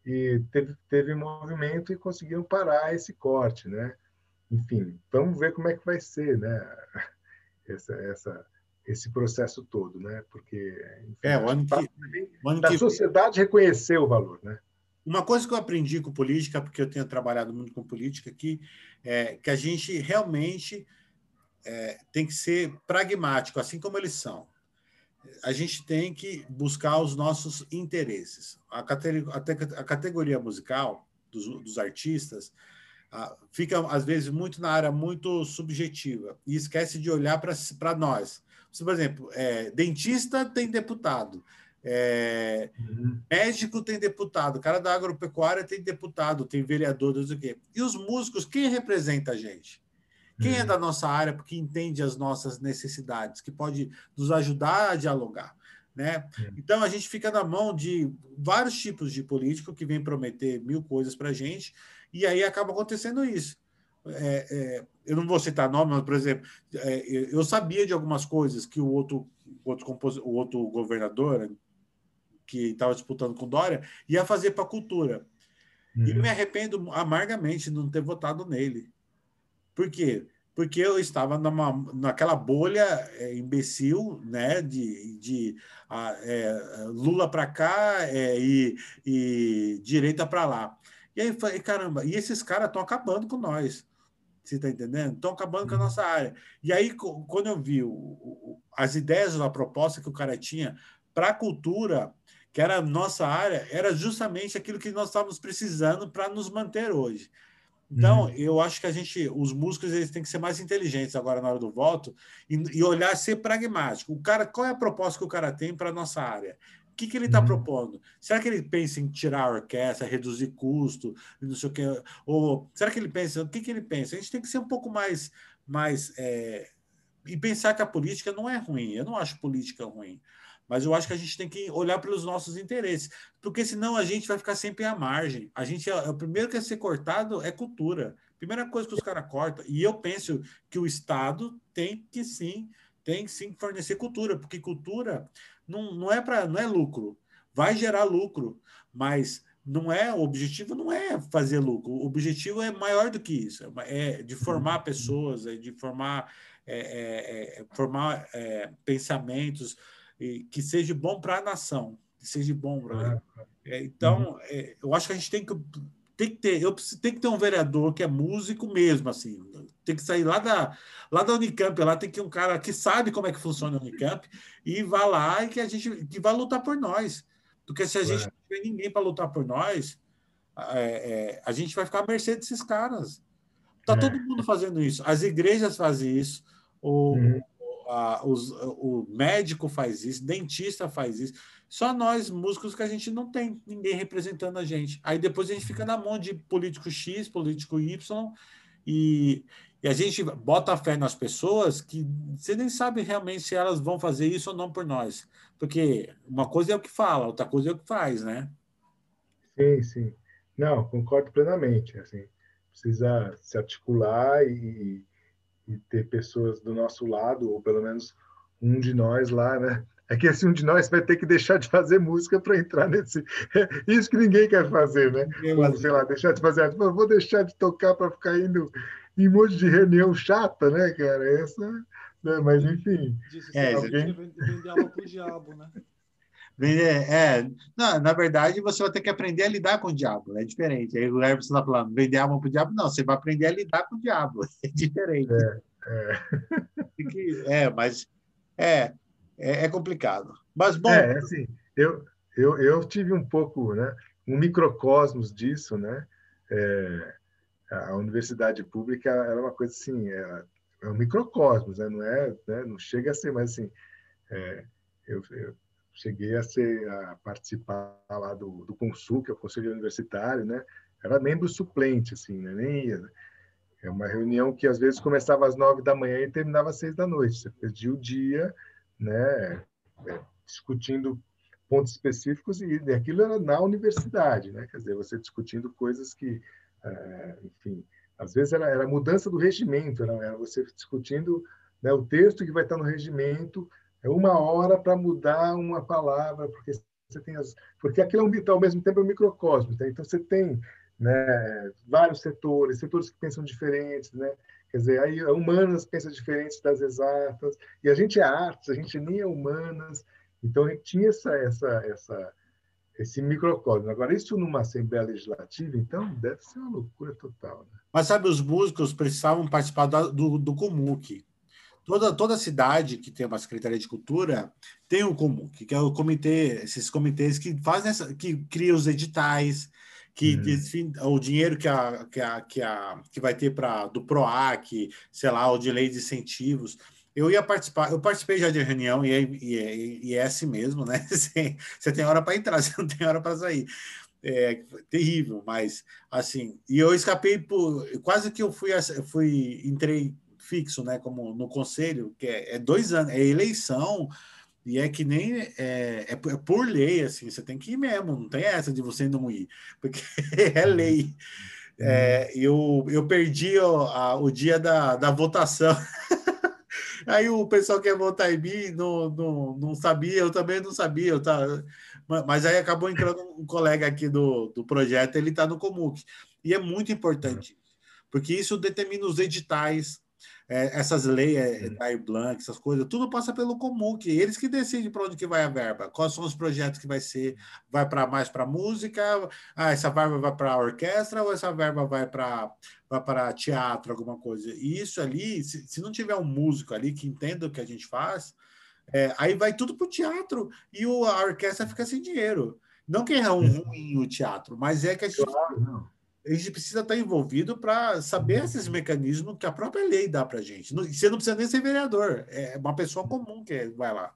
e teve, teve movimento e conseguiram parar esse corte, né? Enfim, vamos ver como é que vai ser, né? Essa, essa, esse processo todo, né? Porque enfim, é, o ano que, o ano da que... sociedade reconhecer o valor, né? Uma coisa que eu aprendi com política, porque eu tenho trabalhado muito com política aqui, é que a gente realmente é, tem que ser pragmático, assim como eles são. A gente tem que buscar os nossos interesses. A categoria, a categoria musical dos, dos artistas fica, às vezes, muito na área muito subjetiva e esquece de olhar para nós. Por exemplo, é, dentista tem deputado, é, uhum. Médico tem deputado, cara da agropecuária tem deputado, tem vereador, não sei o quê. E os músicos, quem representa a gente? Quem é uhum. é da nossa área, porque entende as nossas necessidades, que pode nos ajudar a dialogar. Né? Uhum. Então, a gente fica na mão de vários tipos de político que vem prometer mil coisas para a gente, e aí acaba acontecendo isso. É, é, eu não vou citar nome, mas, por exemplo, é, eu sabia de algumas coisas que o outro, outro, o outro governador, que estava disputando com Dória, ia fazer para a cultura. Uhum. E me arrependo amargamente de não ter votado nele. Por quê? Porque eu estava numa, naquela bolha é, imbecil né, de, de a, é, Lula para cá é, e, e direita para lá. E aí falei, caramba, e esses caras estão acabando com nós. Você está entendendo? Estão acabando com a uhum. nossa área. E aí, quando eu vi o, o, as ideias da proposta que o cara tinha para a cultura, que era a nossa área, era justamente aquilo que nós estávamos precisando para nos manter hoje. Então, uhum. eu acho que a gente, os músicos, eles têm que ser mais inteligentes agora na hora do voto e, e olhar, ser pragmático. O cara, qual é a proposta que o cara tem para a nossa área? O que, que ele está uhum. propondo? Será que ele pensa em tirar a orquestra, reduzir custo, não sei o quê? Ou será que ele pensa, o que, que ele pensa? A gente tem que ser um pouco mais, mais é, e pensar que a política não é ruim. Eu não acho política ruim. Mas eu acho que a gente tem que olhar pelos nossos interesses, porque senão a gente vai ficar sempre à margem. A gente, o primeiro que é ser cortado é cultura. Primeira coisa que os caras cortam. E eu penso que o Estado tem que sim, tem que sim fornecer cultura, porque cultura não, não é para não é lucro. Vai gerar lucro, mas não é o objetivo não é fazer lucro. O objetivo é maior do que isso. É de formar pessoas, é de formar é, é, é formar é, pensamentos que seja bom para a nação, que seja bom para. É, então, uhum. eu acho que a gente tem que tem que ter, eu preciso, tem que ter um vereador que é músico mesmo, assim, tem que sair lá da, lá da Unicamp, lá tem que um cara que sabe como é que funciona a Unicamp e vá lá e que a gente que vai lutar por nós. Porque se a gente não tiver ninguém para lutar por nós, é, é, a gente vai ficar à mercê desses caras. Está é. todo mundo fazendo isso. As igrejas fazem isso, o, uhum. A, os, o médico faz isso, dentista faz isso. Só nós, músicos, que a gente não tem ninguém representando a gente. Aí depois a gente fica na mão de político X, político Y, e, e a gente bota fé nas pessoas que você nem sabe realmente se elas vão fazer isso ou não por nós. Porque uma coisa é o que fala, outra coisa é o que faz, né? Sim, sim. Não, concordo plenamente. Assim, precisa se articular e, e ter pessoas do nosso lado, ou pelo menos um de nós lá, né? É que assim, um de nós vai ter que deixar de fazer música para entrar nesse. Isso que ninguém quer fazer, né? Ou, sei lá, deixar de fazer. Vou deixar de tocar para ficar indo em um monte de reunião chata, né, cara? Essa, né? Mas, enfim. Disse é, alguém... vender alma para o diabo, né? Vender, é, não, na verdade, você vai ter que aprender a lidar com o diabo, é diferente. Aí o Hermes está falando, vender alma para o diabo, não, você vai aprender a lidar com o diabo, é diferente. É, é. é mas é, é, é, complicado. Mas, bom. É, assim, eu, eu, eu tive um pouco, né, um microcosmos disso, né? É, a universidade pública era uma coisa assim, é, é um microcosmos, né? Não é, né? não chega a ser, mas assim, é, eu, eu, cheguei a ser a participar lá do, do Consul, que é o Conselho Universitário, né? Era membro suplente, assim, né? Nem ia. Né? É uma reunião que às vezes começava às nove da manhã e terminava às seis da noite. Você perdia o dia né, é, discutindo pontos específicos e aquilo era na universidade, né? Quer dizer, você discutindo coisas que, é, enfim, às vezes era, era mudança do regimento, era, você discutindo né, o texto que vai estar no regimento, é uma hora para mudar uma palavra, porque você tem as, porque aquilo é um, ao mesmo tempo é um microcosmo, tá? então você tem né, vários setores, setores que pensam diferentes, né? Quer dizer, aí humanas pensa diferente das exatas, e a gente é artes, a gente nem é humanas, então a gente tinha essa, essa, essa, esse microcosmo. Agora, isso numa Assembleia Legislativa, então, deve ser uma loucura total. Né? Mas, sabe, os músicos precisavam participar do, do COMUC. Toda, toda cidade que tem uma Secretaria de Cultura tem o COMUC, que é o comitê, esses comitês que fazem essa, que criam os editais, que hum. o dinheiro que, a, que, a, que, a, que vai ter para do PROAC, sei lá, o de lei de incentivos. Eu ia participar, eu participei já de reunião e é, e é, e é assim mesmo, né? Você, você tem hora para entrar, você não tem hora para sair. É terrível, mas assim, e eu escapei por quase que eu fui, fui entrei fixo, né? Como no conselho, que é, é dois anos, é eleição e é que nem é, é, é, por lei, assim, você tem que ir mesmo, não tem essa de você não ir, porque é lei. É, eu, eu perdi o, a, o dia da, da votação. Aí o pessoal que ia votar em mim não, não, não sabia, eu também não sabia. Eu tá, mas aí acabou entrando um colega aqui do, do projeto, ele está no Comuc. E é muito importante, porque isso determina os editais, é, essas leis, é, Dair Blanc, essas coisas, tudo passa pelo comum, que eles que decidem para onde que vai a verba, quais são os projetos que vai ser, vai para mais para música, ah, essa verba vai para orquestra ou essa verba vai para vai para teatro, alguma coisa. E isso ali, se, se não tiver um músico ali que entenda o que a gente faz, é, aí vai tudo para o teatro e o, a orquestra fica sem dinheiro. Não que é um ruim o teatro, mas é que a gente. Claro, a gente precisa estar envolvido para saber esses mecanismos que a própria lei dá para a gente. Você não precisa nem ser vereador, é uma pessoa comum que vai lá.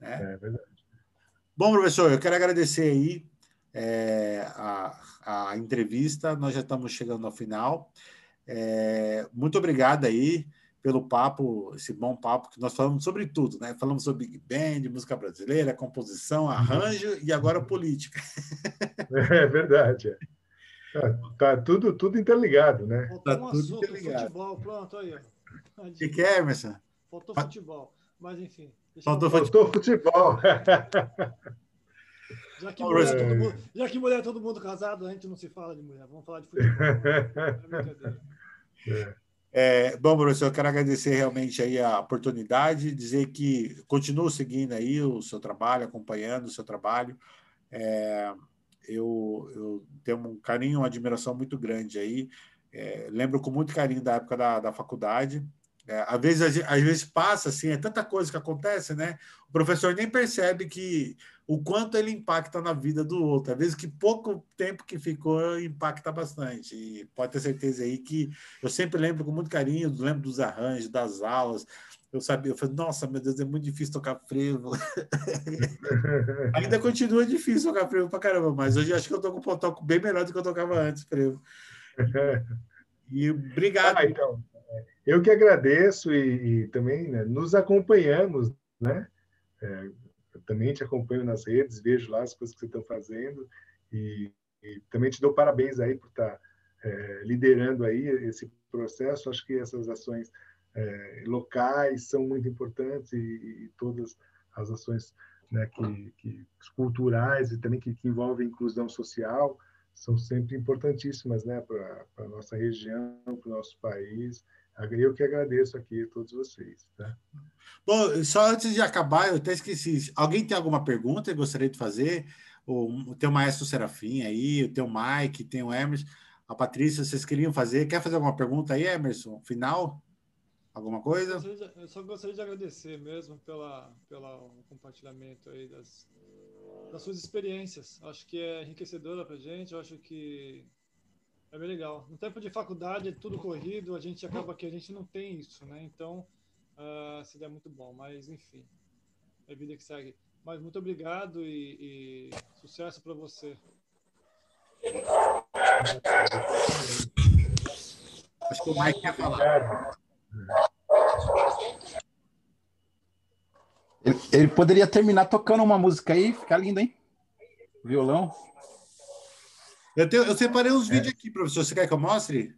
Né? É verdade. Bom, professor, eu quero agradecer aí é, a, a entrevista. Nós já estamos chegando ao final. É, muito obrigado aí pelo papo, esse bom papo que nós falamos sobre tudo, né? Falamos sobre Big Band, música brasileira, composição, arranjo e agora política. É verdade. É. Tá, tá, tudo, tudo interligado, né? Faltou tá um tudo assunto, interligado. futebol, pronto, aí. O que, que é, Emerson? Faltou futebol, mas enfim. Faltou futebol. futebol. Já que, mulher, é todo mundo, já que mulher é todo mundo casado, a gente não se fala de mulher. Vamos falar de futebol. É é, bom, professor, eu quero agradecer realmente aí a oportunidade, dizer que continuo seguindo aí o seu trabalho, acompanhando o seu trabalho. É, eu, eu, tenho um carinho, uma admiração muito grande aí. É, lembro com muito carinho da época da, da faculdade, é, às, vezes, às vezes passa assim, é tanta coisa que acontece, né? O professor nem percebe que o quanto ele impacta na vida do outro. Às vezes que pouco tempo que ficou impacta bastante. E pode ter certeza aí que eu sempre lembro com muito carinho, lembro dos arranjos, das aulas. Eu sabia, eu falei, nossa, meu Deus, é muito difícil tocar frevo. Ainda continua difícil tocar frevo pra caramba, mas hoje acho que eu tô com um toco bem melhor do que eu tocava antes, frevo. E obrigado. Ah, então. Eu que agradeço e, e também né, nos acompanhamos, né? É, eu também te acompanho nas redes, vejo lá as coisas que você está fazendo e, e, também te dou parabéns aí por estar tá, é, liderando aí esse processo. Acho que essas ações é, locais são muito importantes e, e todas as ações né, que, que, culturais e também que, que envolvem inclusão social são sempre importantíssimas né, para a nossa região, para o nosso país eu que agradeço aqui a todos vocês. Tá? Bom, só antes de acabar, eu até esqueci. Alguém tem alguma pergunta que gostaria de fazer? O, teu maestro Serafim aí, o teu Mike, tem o Emerson, a Patrícia, vocês queriam fazer? Quer fazer alguma pergunta aí, Emerson? Final? Alguma coisa? Eu só gostaria de agradecer mesmo pela, pelo compartilhamento aí das, das suas experiências. Acho que é enriquecedora para gente. Eu acho que é bem legal. No tempo de faculdade, é tudo corrido, a gente acaba que a gente não tem isso, né? Então, uh, seria muito bom. Mas, enfim, é a vida que segue. Mas muito obrigado e, e sucesso para você. Acho que o Mike quer falar. Ele, poderia terminar tocando uma música aí, ficar lindo, hein? Violão. Eu, tenho, eu separei uns é. vídeos aqui, professor. Você quer que eu mostre?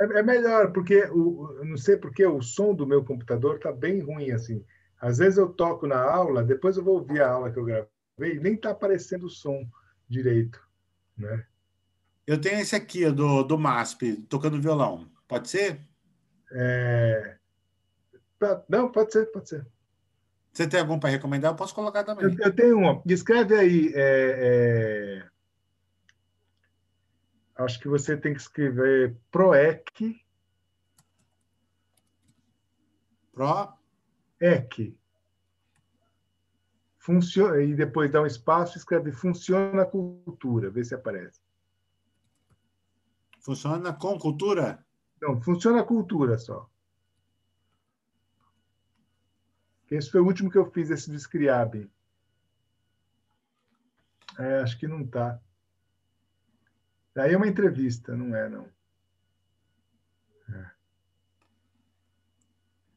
É, é melhor, porque o, eu não sei porque o som do meu computador está bem ruim assim. Às vezes eu toco na aula, depois eu vou ouvir a aula que eu gravei, e nem está aparecendo o som direito, né? Eu tenho esse aqui, do, do MASP, tocando violão. Pode ser? É... Não, pode ser, pode ser. Você tem algum para recomendar? Eu posso colocar também. Eu, eu tenho um. Descreve aí. É, é acho que você tem que escrever PROEC. Pro? EC. Funciona, e depois dá um espaço e escreve Funciona a Cultura, vê se aparece. Funciona com cultura? Não, funciona a cultura só. Esse foi o último que eu fiz, esse do. É, acho que não está. Aí é uma entrevista, não é, não. É.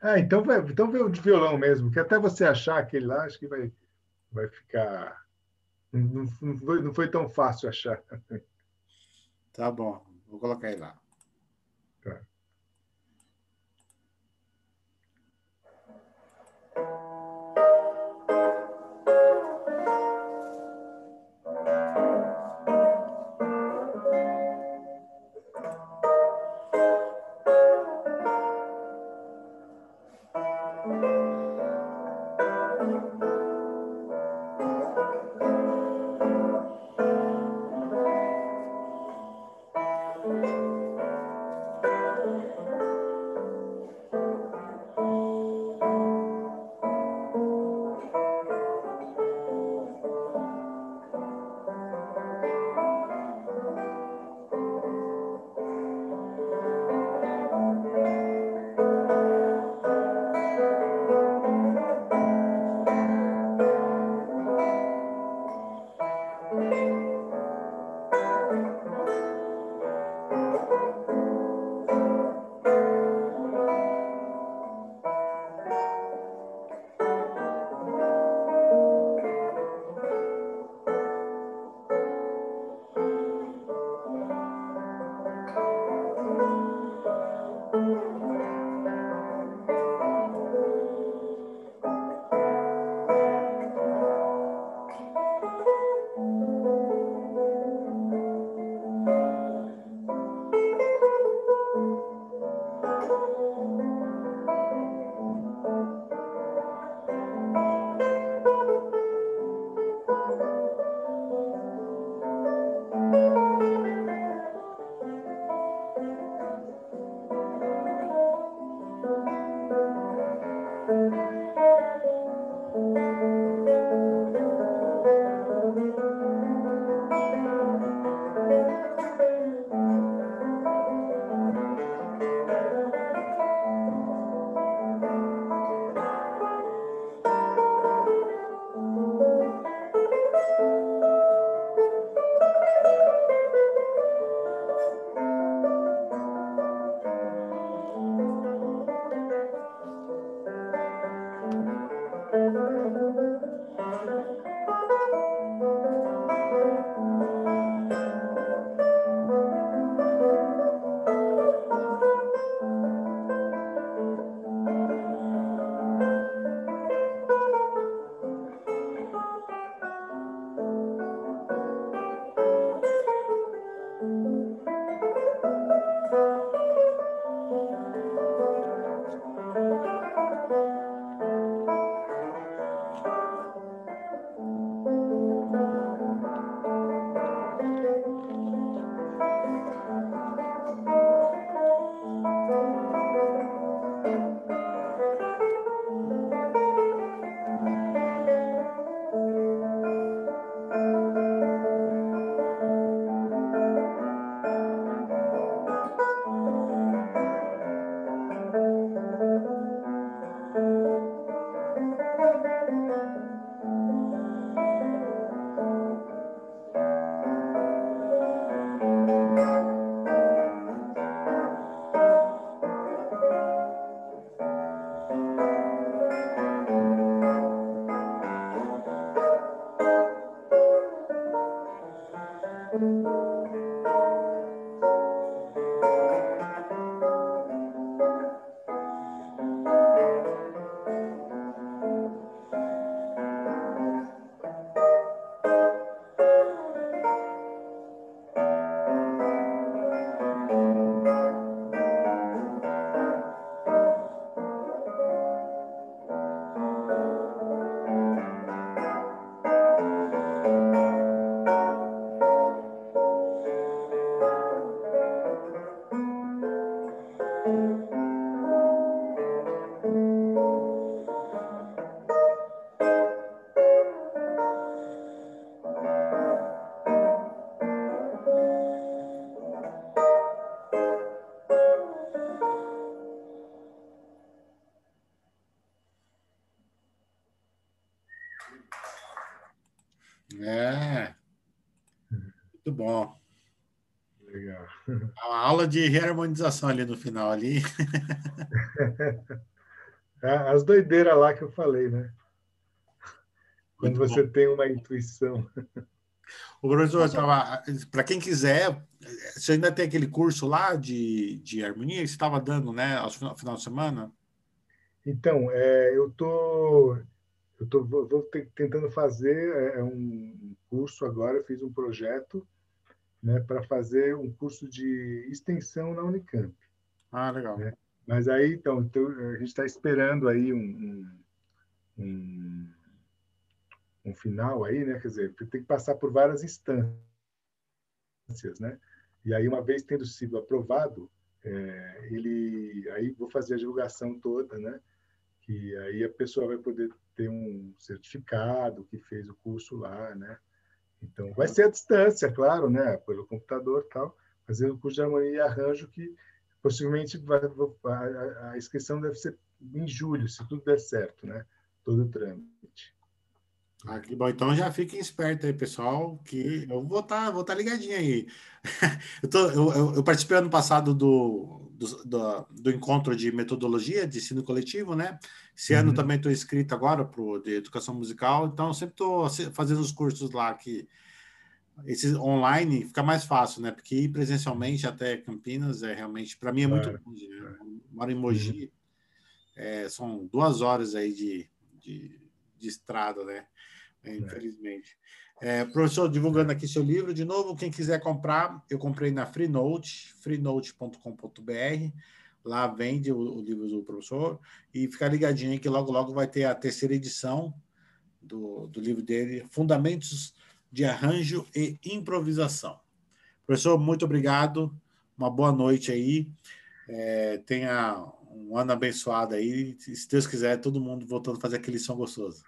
Ah, então vai, então o de violão mesmo, que até você achar aquele lá, acho que vai, vai ficar. Não, não, foi, não foi tão fácil achar. Tá bom, vou colocar ele lá. Aula de reharmonização ali no final ali. As doideiras lá que eu falei, né? Quando Muito você bom. tem uma intuição. O professor estava. Para quem quiser, você ainda tem aquele curso lá de, de harmonia que você estava dando, né? Ao final, final de semana? Então, é, eu tô, eu tô vou, vou te- tentando fazer é, um curso agora. Eu fiz um projeto, né, para fazer um curso de extensão na Unicamp. Ah, legal. É. Mas aí, então, então, a gente está esperando aí um, um, um, um final aí, né? Quer dizer, tem que passar por várias instâncias, né? E aí, uma vez tendo sido aprovado, é, ele aí vou fazer a divulgação toda, né? Que aí a pessoa vai poder ter um certificado que fez o curso lá, né? Então, vai ser à distância, claro, né? Pelo computador e tal, fazer o curso de harmonia e arranjo que possivelmente vai, a, a inscrição deve ser em julho, se tudo der certo, né? Todo o trâmite. Ah, que bom. Então já fiquem espertos aí, pessoal, que eu vou estar vou tá ligadinho aí. Eu, tô, eu- eu participei ano passado do, do, do, do encontro de metodologia de ensino coletivo, né? Esse ano Uhum. também estou inscrito agora para o de educação musical, então sempre estou fazendo os cursos lá que esses online fica mais fácil, né? Porque ir presencialmente até Campinas é realmente, para mim, é muito Claro. longe. né? Moro em Mogi, é, são duas horas aí de, de, de estrada, né? É, infelizmente. É, professor, divulgando aqui seu livro, de novo, quem quiser comprar, eu comprei na Freenote, freenote.com.br. Lá vende o, o livro do professor e fica ligadinho aí que logo, logo vai ter a terceira edição do, do livro dele, Fundamentos de Arranjo e Improvisação. Professor, muito obrigado. Uma boa noite aí. É, tenha um ano abençoado aí. Se Deus quiser, todo mundo voltando a fazer aquele som gostoso.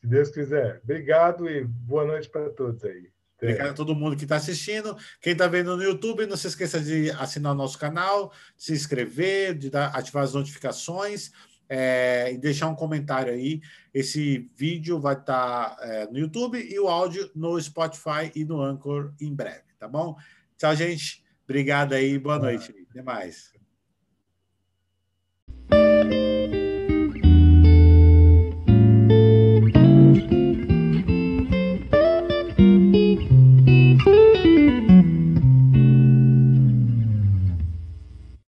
Se Deus quiser. Obrigado e boa noite para todos aí. Obrigado a todo mundo que está assistindo. Quem está vendo no YouTube, não se esqueça de assinar o nosso canal, de se inscrever, de dar, ativar as notificações é, e deixar um comentário aí. Esse vídeo vai estar é, no YouTube e o áudio no Spotify e no Anchor em breve, tá bom? Tchau, gente. Obrigado aí. Boa noite. Até mais.